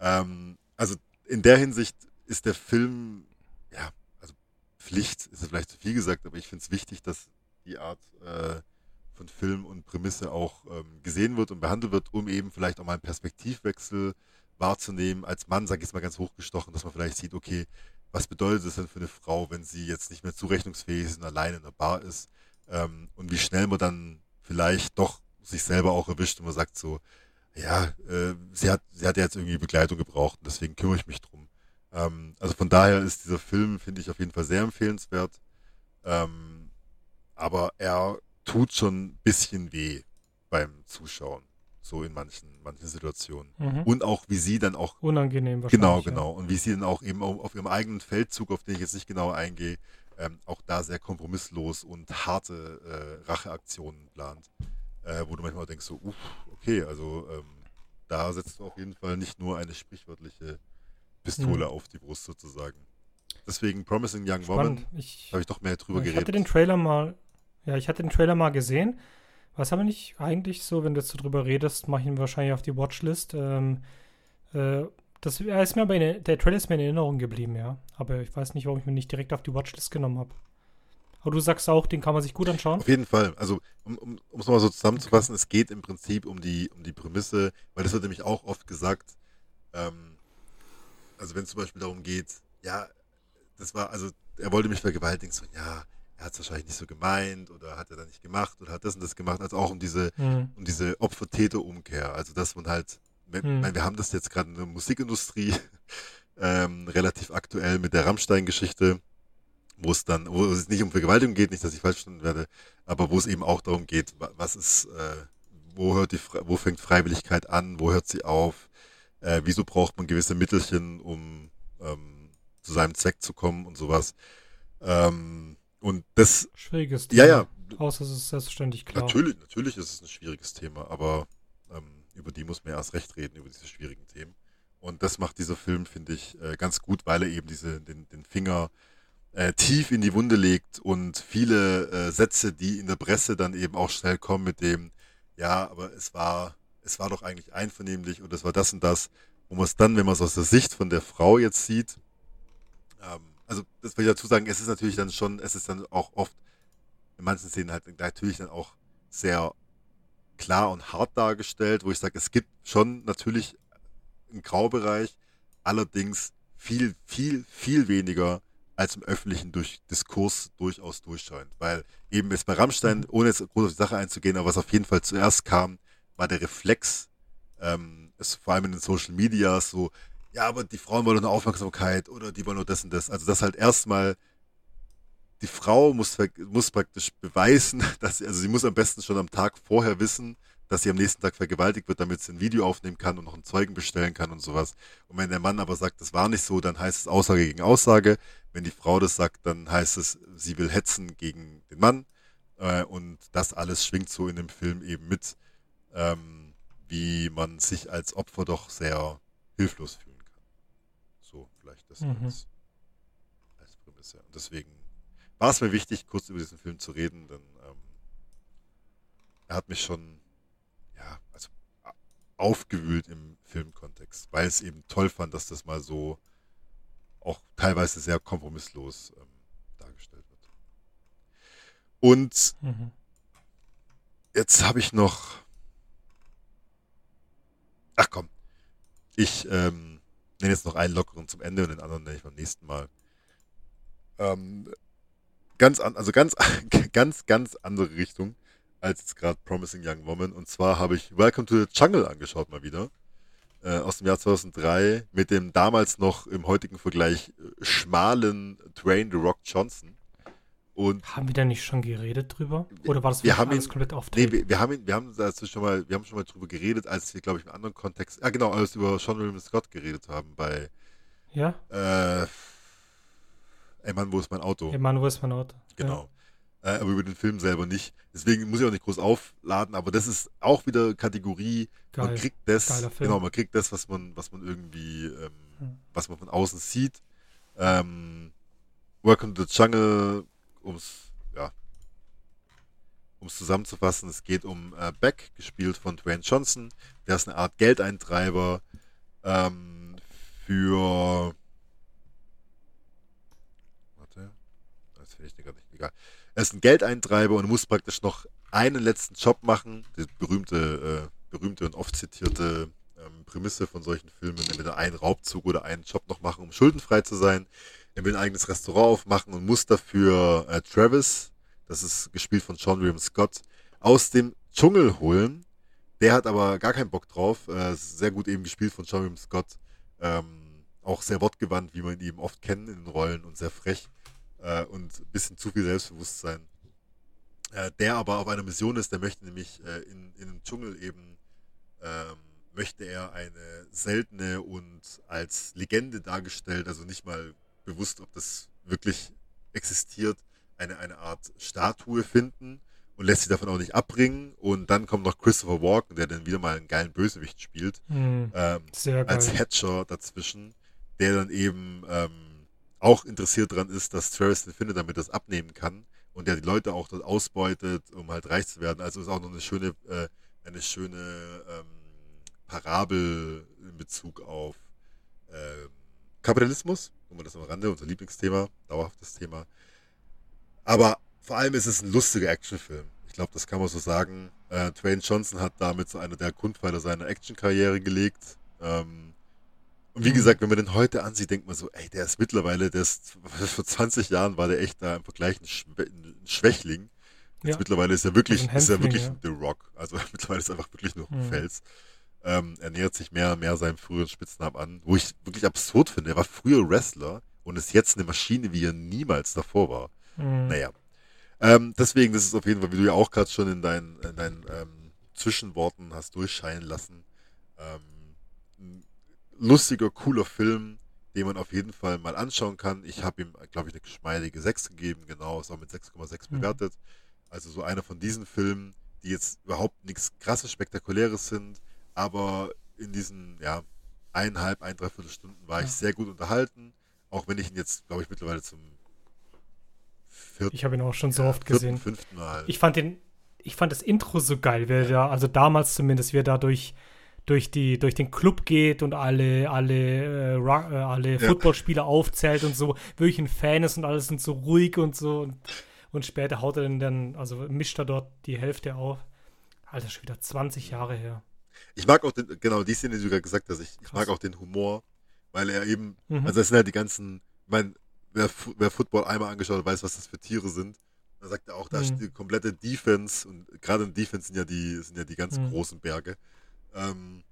Ähm, also in der Hinsicht ist der Film, ja, also Pflicht ist vielleicht zu viel gesagt, aber ich finde es wichtig, dass die Art äh, von Film und Prämisse auch ähm, gesehen wird und behandelt wird, um eben vielleicht auch mal einen Perspektivwechsel wahrzunehmen. Als Mann, sag ich jetzt mal ganz hochgestochen, dass man vielleicht sieht, okay, was bedeutet es denn für eine Frau, wenn sie jetzt nicht mehr zurechnungsfähig ist und alleine in der Bar ist? Ähm, und wie schnell man dann vielleicht doch sich selber auch erwischt und man sagt so, ja, äh, sie hat, sie hat ja jetzt irgendwie Begleitung gebraucht und deswegen kümmere ich mich drum. Ähm, also von daher ist dieser Film, finde ich, auf jeden Fall sehr empfehlenswert. Ähm, aber er tut schon ein bisschen weh beim Zuschauen. So in manchen, manchen Situationen. Mhm. Und auch, wie sie dann auch Unangenehm wahrscheinlich. Genau, ja. genau. Und wie sie dann auch eben auf, ihrem eigenen Feldzug, auf den ich jetzt nicht genau eingehe, ähm, auch da sehr kompromisslos und harte äh, Racheaktionen plant. Äh, wo du manchmal denkst, so, uff, okay, also ähm, da setzt du auf jeden Fall nicht nur eine sprichwörtliche Pistole Mhm. auf die Brust sozusagen. Deswegen Promising Young Spannend. Woman, Ich, habe ich doch mehr drüber ich geredet. hatte den Trailer mal, ja, ich hatte den Trailer mal gesehen. Was aber nicht eigentlich so, wenn du jetzt so drüber redest, mache ich ihn wahrscheinlich auf die Watchlist. Ähm, äh, das ist mir aber in, der Trailer ist mir in Erinnerung geblieben, ja. Aber ich weiß nicht, warum ich ihn nicht direkt auf die Watchlist genommen habe. Aber du sagst auch, den kann man sich gut anschauen? Auf jeden Fall. Also, um, um es nochmal so zusammenzufassen, okay. es geht im Prinzip um die, um die Prämisse, weil das wird nämlich auch oft gesagt, ähm, also wenn es zum Beispiel darum geht, ja, das war, also er wollte mich vergewaltigen, so, ja, er hat es wahrscheinlich nicht so gemeint oder hat er da nicht gemacht oder hat das und das gemacht, also auch um diese, mhm. um diese Opfer-Täter-Umkehr. Also dass man halt, mhm. mein, wir haben das jetzt gerade in der Musikindustrie [LAUGHS] ähm, relativ aktuell mit der Rammstein-Geschichte, wo es dann, wo es nicht um Vergewaltigung geht, nicht, dass ich falsch verstanden werde, aber wo es eben auch darum geht, was ist, äh, wo hört die, wo fängt Freiwilligkeit an, wo hört sie auf, äh, wieso braucht man gewisse Mittelchen, um ähm, zu seinem Zweck zu kommen und sowas. Ähm, und das. Schwieriges Thema. Ja, ja. Außer es ist selbstverständlich klar. Natürlich, natürlich ist es ein schwieriges Thema, aber ähm, über die muss man erst recht reden, über diese schwierigen Themen. Und das macht dieser Film, finde ich, äh, ganz gut, weil er eben diese, den, den Finger äh, tief in die Wunde legt und viele äh, Sätze, die in der Presse dann eben auch schnell kommen mit dem, ja, aber es war, es war doch eigentlich einvernehmlich und es war das und das, wo man es dann, wenn man es aus der Sicht von der Frau jetzt sieht, ähm, also das will ich dazu sagen, es ist natürlich dann schon, es ist dann auch oft in manchen Szenen halt natürlich dann auch sehr klar und hart dargestellt, wo ich sage, es gibt schon natürlich einen Graubereich, allerdings viel, viel, viel weniger als im öffentlichen durch Diskurs durchaus durchscheint. Weil eben ist bei Rammstein, ohne jetzt groß auf die Sache einzugehen, aber was auf jeden Fall zuerst kam, war der Reflex, ähm, ist vor allem in den Social Medias so, ja, aber die Frauen wollen nur Aufmerksamkeit oder die wollen nur das und das. Also das halt erstmal die Frau muss, muss praktisch beweisen, [LAUGHS] dass sie, also sie muss am besten schon am Tag vorher wissen, dass sie am nächsten Tag vergewaltigt wird, damit sie ein Video aufnehmen kann und noch einen Zeugen bestellen kann und sowas. Und wenn der Mann aber sagt, das war nicht so, dann heißt es Aussage gegen Aussage. Wenn die Frau das sagt, dann heißt es, sie will hetzen gegen den Mann. Äh, und das alles schwingt so in dem Film eben mit, ähm, wie man sich als Opfer doch sehr hilflos fühlt. Das mhm. als, als Prämisse. Und deswegen war es mir wichtig, kurz über diesen Film zu reden, denn ähm, er hat mich schon, ja, also aufgewühlt im Filmkontext, weil es eben toll fand, dass das mal so auch teilweise sehr kompromisslos ähm, dargestellt wird. Und mhm. jetzt habe ich noch. Ach komm, ich ähm, nenne jetzt noch einen lockeren zum Ende und den anderen nenne ich beim nächsten Mal. Ähm, ganz an, also ganz, [LAUGHS] ganz, ganz andere Richtung als jetzt gerade Promising Young Woman. Und zwar habe ich Welcome to the Jungle angeschaut mal wieder. Äh, aus dem Jahr 2003 mit dem damals noch im heutigen Vergleich äh, schmalen Dwayne The Rock Johnson. Und haben wir da nicht schon geredet drüber? Oder war das wir haben alles ihn, komplett auf Nee, wir, wir, haben ihn, wir haben dazu schon mal, wir haben schon mal drüber geredet, als wir, glaube ich, im anderen Kontext, ja genau, als wir über Sean William Scott geredet haben bei Ja? Äh, Ey Mann, wo ist mein Auto? Ey Mann, wo ist mein Auto? Genau. Ja. Äh, aber über den Film selber nicht. Deswegen muss ich auch nicht groß aufladen, aber das ist auch wieder Kategorie, Geil. man kriegt das, genau, man kriegt das, was man, was man irgendwie, ähm, hm. was man von außen sieht. Ähm, Welcome to the Jungle ums, ja, ums zusammenzufassen, es geht um äh, Beck, gespielt von Dwayne Johnson. Der ist eine Art Geldeintreiber ähm, für. Warte, das finde ich gar nicht egal. Er ist ein Geldeintreiber und muss praktisch noch einen letzten Job machen. Die berühmte, äh, berühmte und oft zitierte ähm, Prämisse von solchen Filmen, entweder einen Raubzug oder einen Job noch machen, um schuldenfrei zu sein. Er will ein eigenes Restaurant aufmachen und muss dafür äh, Travis, das ist gespielt von Sean William Scott, aus dem Dschungel holen. Der hat aber gar keinen Bock drauf. Äh, sehr gut eben gespielt von Sean William Scott. Ähm, auch sehr wortgewandt, wie man ihn eben oft kennt in den Rollen und sehr frech äh, und ein bisschen zu viel Selbstbewusstsein. Äh, der aber auf einer Mission ist, der möchte nämlich äh, in, in dem Dschungel eben ähm, möchte er eine seltene und als Legende dargestellt, also nicht mal bewusst, ob das wirklich existiert, eine, eine Art Statue finden und lässt sich davon auch nicht abbringen. Und dann kommt noch Christopher Walken, der dann wieder mal einen geilen Bösewicht spielt, mhm, ähm, als Hatcher dazwischen, der dann eben ähm, auch interessiert daran ist, dass Travis den findet, damit das abnehmen kann und der die Leute auch dort ausbeutet, um halt reich zu werden. Also ist auch noch eine schöne, äh, eine schöne ähm, Parabel in Bezug auf ähm, Kapitalismus, nur mal das am Rande, unser Lieblingsthema, dauerhaftes Thema. Aber vor allem ist es ein lustiger Actionfilm. Ich glaube, das kann man so sagen. Äh, Dwayne Johnson hat damit so einer der Grundpfeiler seiner Actionkarriere gelegt. Ähm, und wie Mhm. gesagt, wenn man den heute ansieht, denkt man so, ey, der ist mittlerweile, der ist, [LAUGHS] vor 20 Jahren war der echt da im Vergleich ein, Schwä ein Schwächling. Jetzt Ja. mittlerweile ist er wirklich, Also ist er wirklich ja. The Rock. Also [LAUGHS] mittlerweile ist er einfach wirklich nur ein Mhm. Fels. Ähm, er nähert sich mehr und mehr seinem früheren Spitznamen an, wo ich wirklich absurd finde. Er war früher Wrestler und ist jetzt eine Maschine, wie er niemals davor war. Mhm. Naja. Ähm, deswegen, das ist auf jeden Fall, wie du ja auch gerade schon in deinen, in deinen ähm, Zwischenworten hast durchscheinen lassen, ähm, ein lustiger, cooler Film, den man auf jeden Fall mal anschauen kann. Ich habe ihm, glaube ich, eine geschmeidige 6 gegeben, genau, ist auch mit 6,6 Mhm. bewertet. Also so einer von diesen Filmen, die jetzt überhaupt nichts krasses, spektakuläres sind, aber in diesen, ja, eineinhalb, ein, dreiviertel Stunden war ich Ja. sehr gut unterhalten, auch wenn ich ihn jetzt, glaube ich, mittlerweile zum vierten Ich habe ihn auch schon so ja, oft vierten, gesehen. fünften Mal. Ich fand den, ich fand das Intro so geil, wie er da, also damals zumindest, wie er da durch, durch, die, durch den Club geht und alle, alle, äh, äh, alle Ja. Footballspieler aufzählt und so, wirklich ein Fan ist und alles sind so ruhig und so. Und, und später haut er dann, dann, also mischt er dort die Hälfte auf. Alter, schon wieder 20 Jahre her. Ich mag auch den, genau die Szene, die du gerade gesagt hast, ich, ich mag auch den Humor, weil er eben, Mhm. also das sind halt die ganzen, ich meine, wer, wer Football einmal angeschaut hat, weiß, was das für Tiere sind. Da sagt er auch, da Mhm. die komplette Defense und gerade in Defense sind ja die, sind ja die ganz Mhm. großen Berge. Ähm,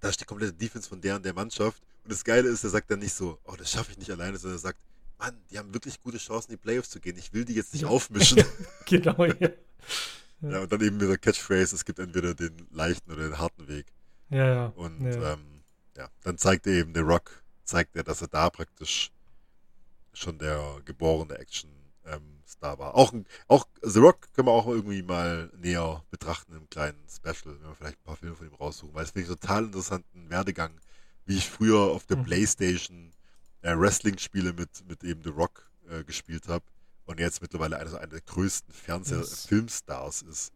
da ist die komplette Defense von der und der Mannschaft. Und das Geile ist, er sagt dann nicht so, oh, das schaffe ich nicht alleine, sondern er sagt, Mann, die haben wirklich gute Chancen, in die Playoffs zu gehen. Ich will die jetzt nicht aufmischen. [LAUGHS] Genau, ja. Ja, und dann eben mit der Catchphrase, es gibt entweder den leichten oder den harten Weg. Ja, ja. Und ja. ähm, ja, dann zeigt er eben, The Rock, zeigt er, dass er da praktisch schon der geborene Action-Star war. Auch, auch The Rock können wir auch irgendwie mal näher betrachten im kleinen Special, wenn wir vielleicht ein paar Filme von ihm raussuchen, weil es finde ich total interessanten Werdegang, wie ich früher auf der Mhm. Playstation äh, Wrestling-Spiele mit, mit eben The Rock äh, gespielt habe und jetzt mittlerweile einer, einer der größten. Fernseh-Filmstars ist.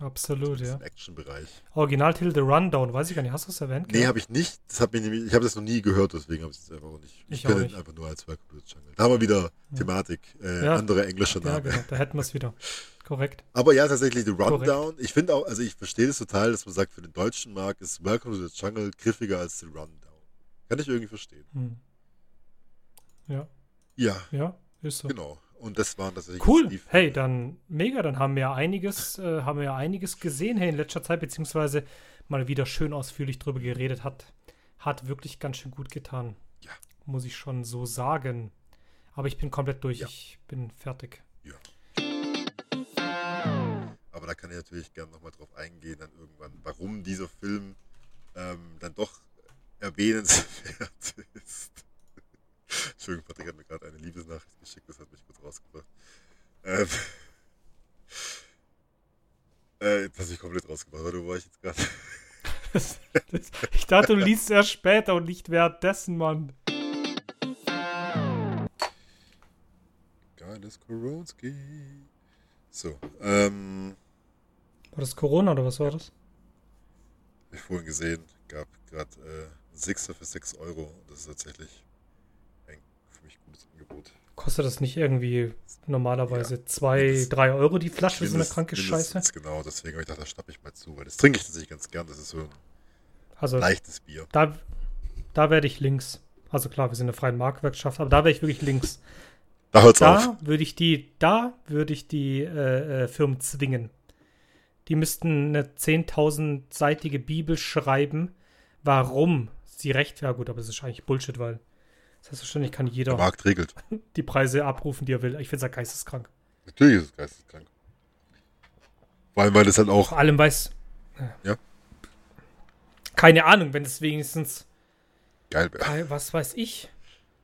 Absolut, ja. Action-Bereich. Originaltitel The Rundown, weiß ich gar nicht. Hast du es erwähnt? Nee, habe ich nicht. Das hab mich nämlich, ich habe das noch nie gehört, deswegen habe ich es einfach nicht. Ich, Ich kenne ihn einfach nur als Welcome to the Jungle. Da haben wir wieder Ja. Thematik, äh, Ja. andere englische Ja, Namen. genau, da hätten wir es wieder. [LAUGHS] Korrekt. Aber ja, tatsächlich, The Rundown. Ich finde auch, also ich verstehe das total, dass man sagt, für den deutschen Markt ist Welcome to the Jungle griffiger als The Rundown. Kann ich irgendwie verstehen. Hm. Ja, Ja, ja, ist so. genau. Und das waren tatsächlich Cool. die Hey, dann mega, dann haben wir ja einiges, äh, haben wir ja einiges gesehen hey, in letzter Zeit, beziehungsweise mal wieder schön ausführlich drüber geredet hat. Hat wirklich ganz schön gut getan. Ja. Muss ich schon so sagen. Aber ich bin komplett durch. Ja. Ich bin fertig. Aber da kann ich natürlich gerne nochmal drauf eingehen, dann irgendwann, warum dieser Film ähm, dann doch erwähnenswert [LAUGHS] ist. Entschuldigung, Patrick hat mir gerade eine Liebesnachricht geschickt, das hat mich kurz rausgebracht. Ähm, äh, jetzt hast du mich komplett rausgebracht. Warte, wo war ich jetzt gerade? [LAUGHS] Ich dachte, du liest es erst später und nicht währenddessen, Mann. Geiles Koronski. So, ähm, War das Corona oder was war das? hab ich vorhin gesehen, gab gerade äh, einen Sixer für 6 Euro. Das ist tatsächlich ein für mich gutes Angebot. Kostet das nicht irgendwie normalerweise Ja. zwei, drei Euro die Flasche? So eine kranke Scheiße. Genau, deswegen habe ich gedacht, da schnappe ich mal zu, weil das trinke ich tatsächlich ganz gern. Das ist so ein Also leichtes Bier. da, da werde ich links. Also klar, wir sind eine freie Marktwirtschaft, aber da wäre ich wirklich links. Da hört's auf. Da würde ich die, da würde ich die äh, äh, Firmen zwingen. Die müssten eine 10.000-seitige Bibel schreiben, warum sie recht ja gut, aber das ist eigentlich Bullshit, weil selbstverständlich kann Der jeder Markt regelt. [LAUGHS] die Preise abrufen, die er will. Ich finde es ja geisteskrank. Natürlich ist es geisteskrank. Vor allem, weil es halt auch. Vor allem weiß. Ja. Keine Ahnung, wenn es wenigstens, Geil wäre. was weiß ich,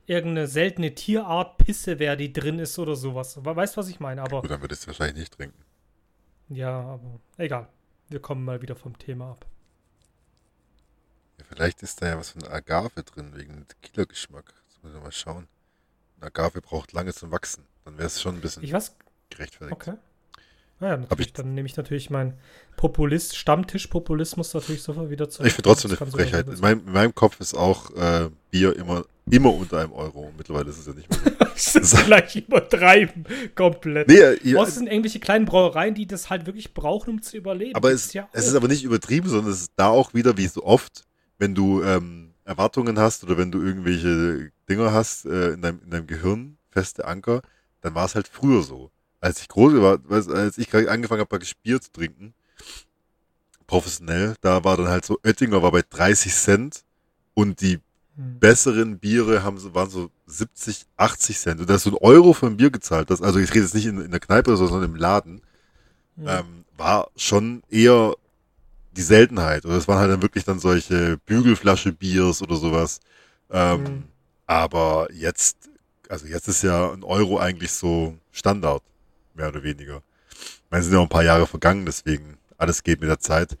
irgendeine seltene Tierart Pisse wäre, die drin ist oder sowas. We- Weißt du, was ich meine? Aber Gut, dann würde ich es wahrscheinlich nicht trinken. ja, aber egal. Wir kommen mal wieder vom Thema ab. Ja, vielleicht ist da ja was von Agave drin, wegen. Das muss ich mal schauen. Ein Agave braucht lange zum Wachsen. Dann wäre es schon ein bisschen Ich weiß, gerechtfertigt. okay. Naja, natürlich, ich- dann nehme ich natürlich meinen Populist, Stammtisch-Populismus natürlich sofort wieder zurück. Ich finde trotzdem eine Frechheit. In meinem, in meinem Kopf ist auch äh, Bier immer immer unter einem Euro. Mittlerweile ist es ja nicht mehr. das [LAUGHS] ist gleich übertreiben, komplett. Nee, ja, Was sind irgendwelche kleinen Brauereien, die das halt wirklich brauchen, um zu überleben? aber es, ja es ist aber nicht übertrieben, sondern es ist da auch wieder, wie so oft, wenn du ähm, Erwartungen hast oder wenn du irgendwelche Dinger hast äh, in, deinem, in deinem Gehirn, feste Anker, dann war es halt früher so. Als ich groß war, als ich gerade angefangen habe, praktisch Bier zu trinken, professionell, da war dann halt so, Oettinger war bei 30 Cent und die Hm. besseren Biere haben so, waren so 70, 80 Cent. Und da hast du einen Euro für ein Bier gezahlt. Das, also ich rede jetzt nicht in, in der Kneipe, sondern im Laden. Ja. Ähm, war schon eher die Seltenheit. Oder es waren halt dann wirklich dann solche Bügelflasche Biers oder sowas. Ähm, Mhm. Aber jetzt, also jetzt ist ja ein Euro eigentlich so Standard, mehr oder weniger. Ich meine, es sind ja auch ein paar Jahre vergangen, deswegen alles geht mit der Zeit.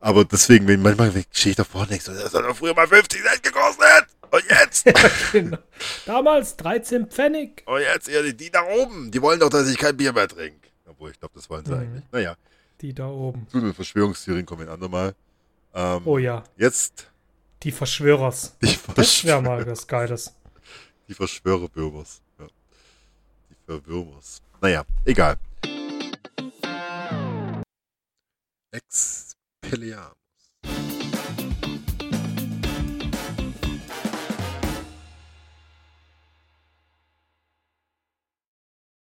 Aber deswegen, wenn manchmal stehe ich davor und denke so, das hat doch früher mal 50 Cent gekostet. Und jetzt? [LAUGHS] Genau. Damals 13 Pfennig. und jetzt, die, die da oben, die wollen doch, dass ich kein Bier mehr trinke. Obwohl, ich glaube, das wollen sie Mhm. eigentlich. Naja, Die da oben. zu den Verschwörungstheorien kommen wir ein andermal. Ähm, Oh ja, Jetzt die Verschwörers. [LAUGHS] die, Das wäre mal was Geiles. [LAUGHS] die Verschwörerbürgers. Ja. Die Verwürmers. Naja, egal. Expelliarmus.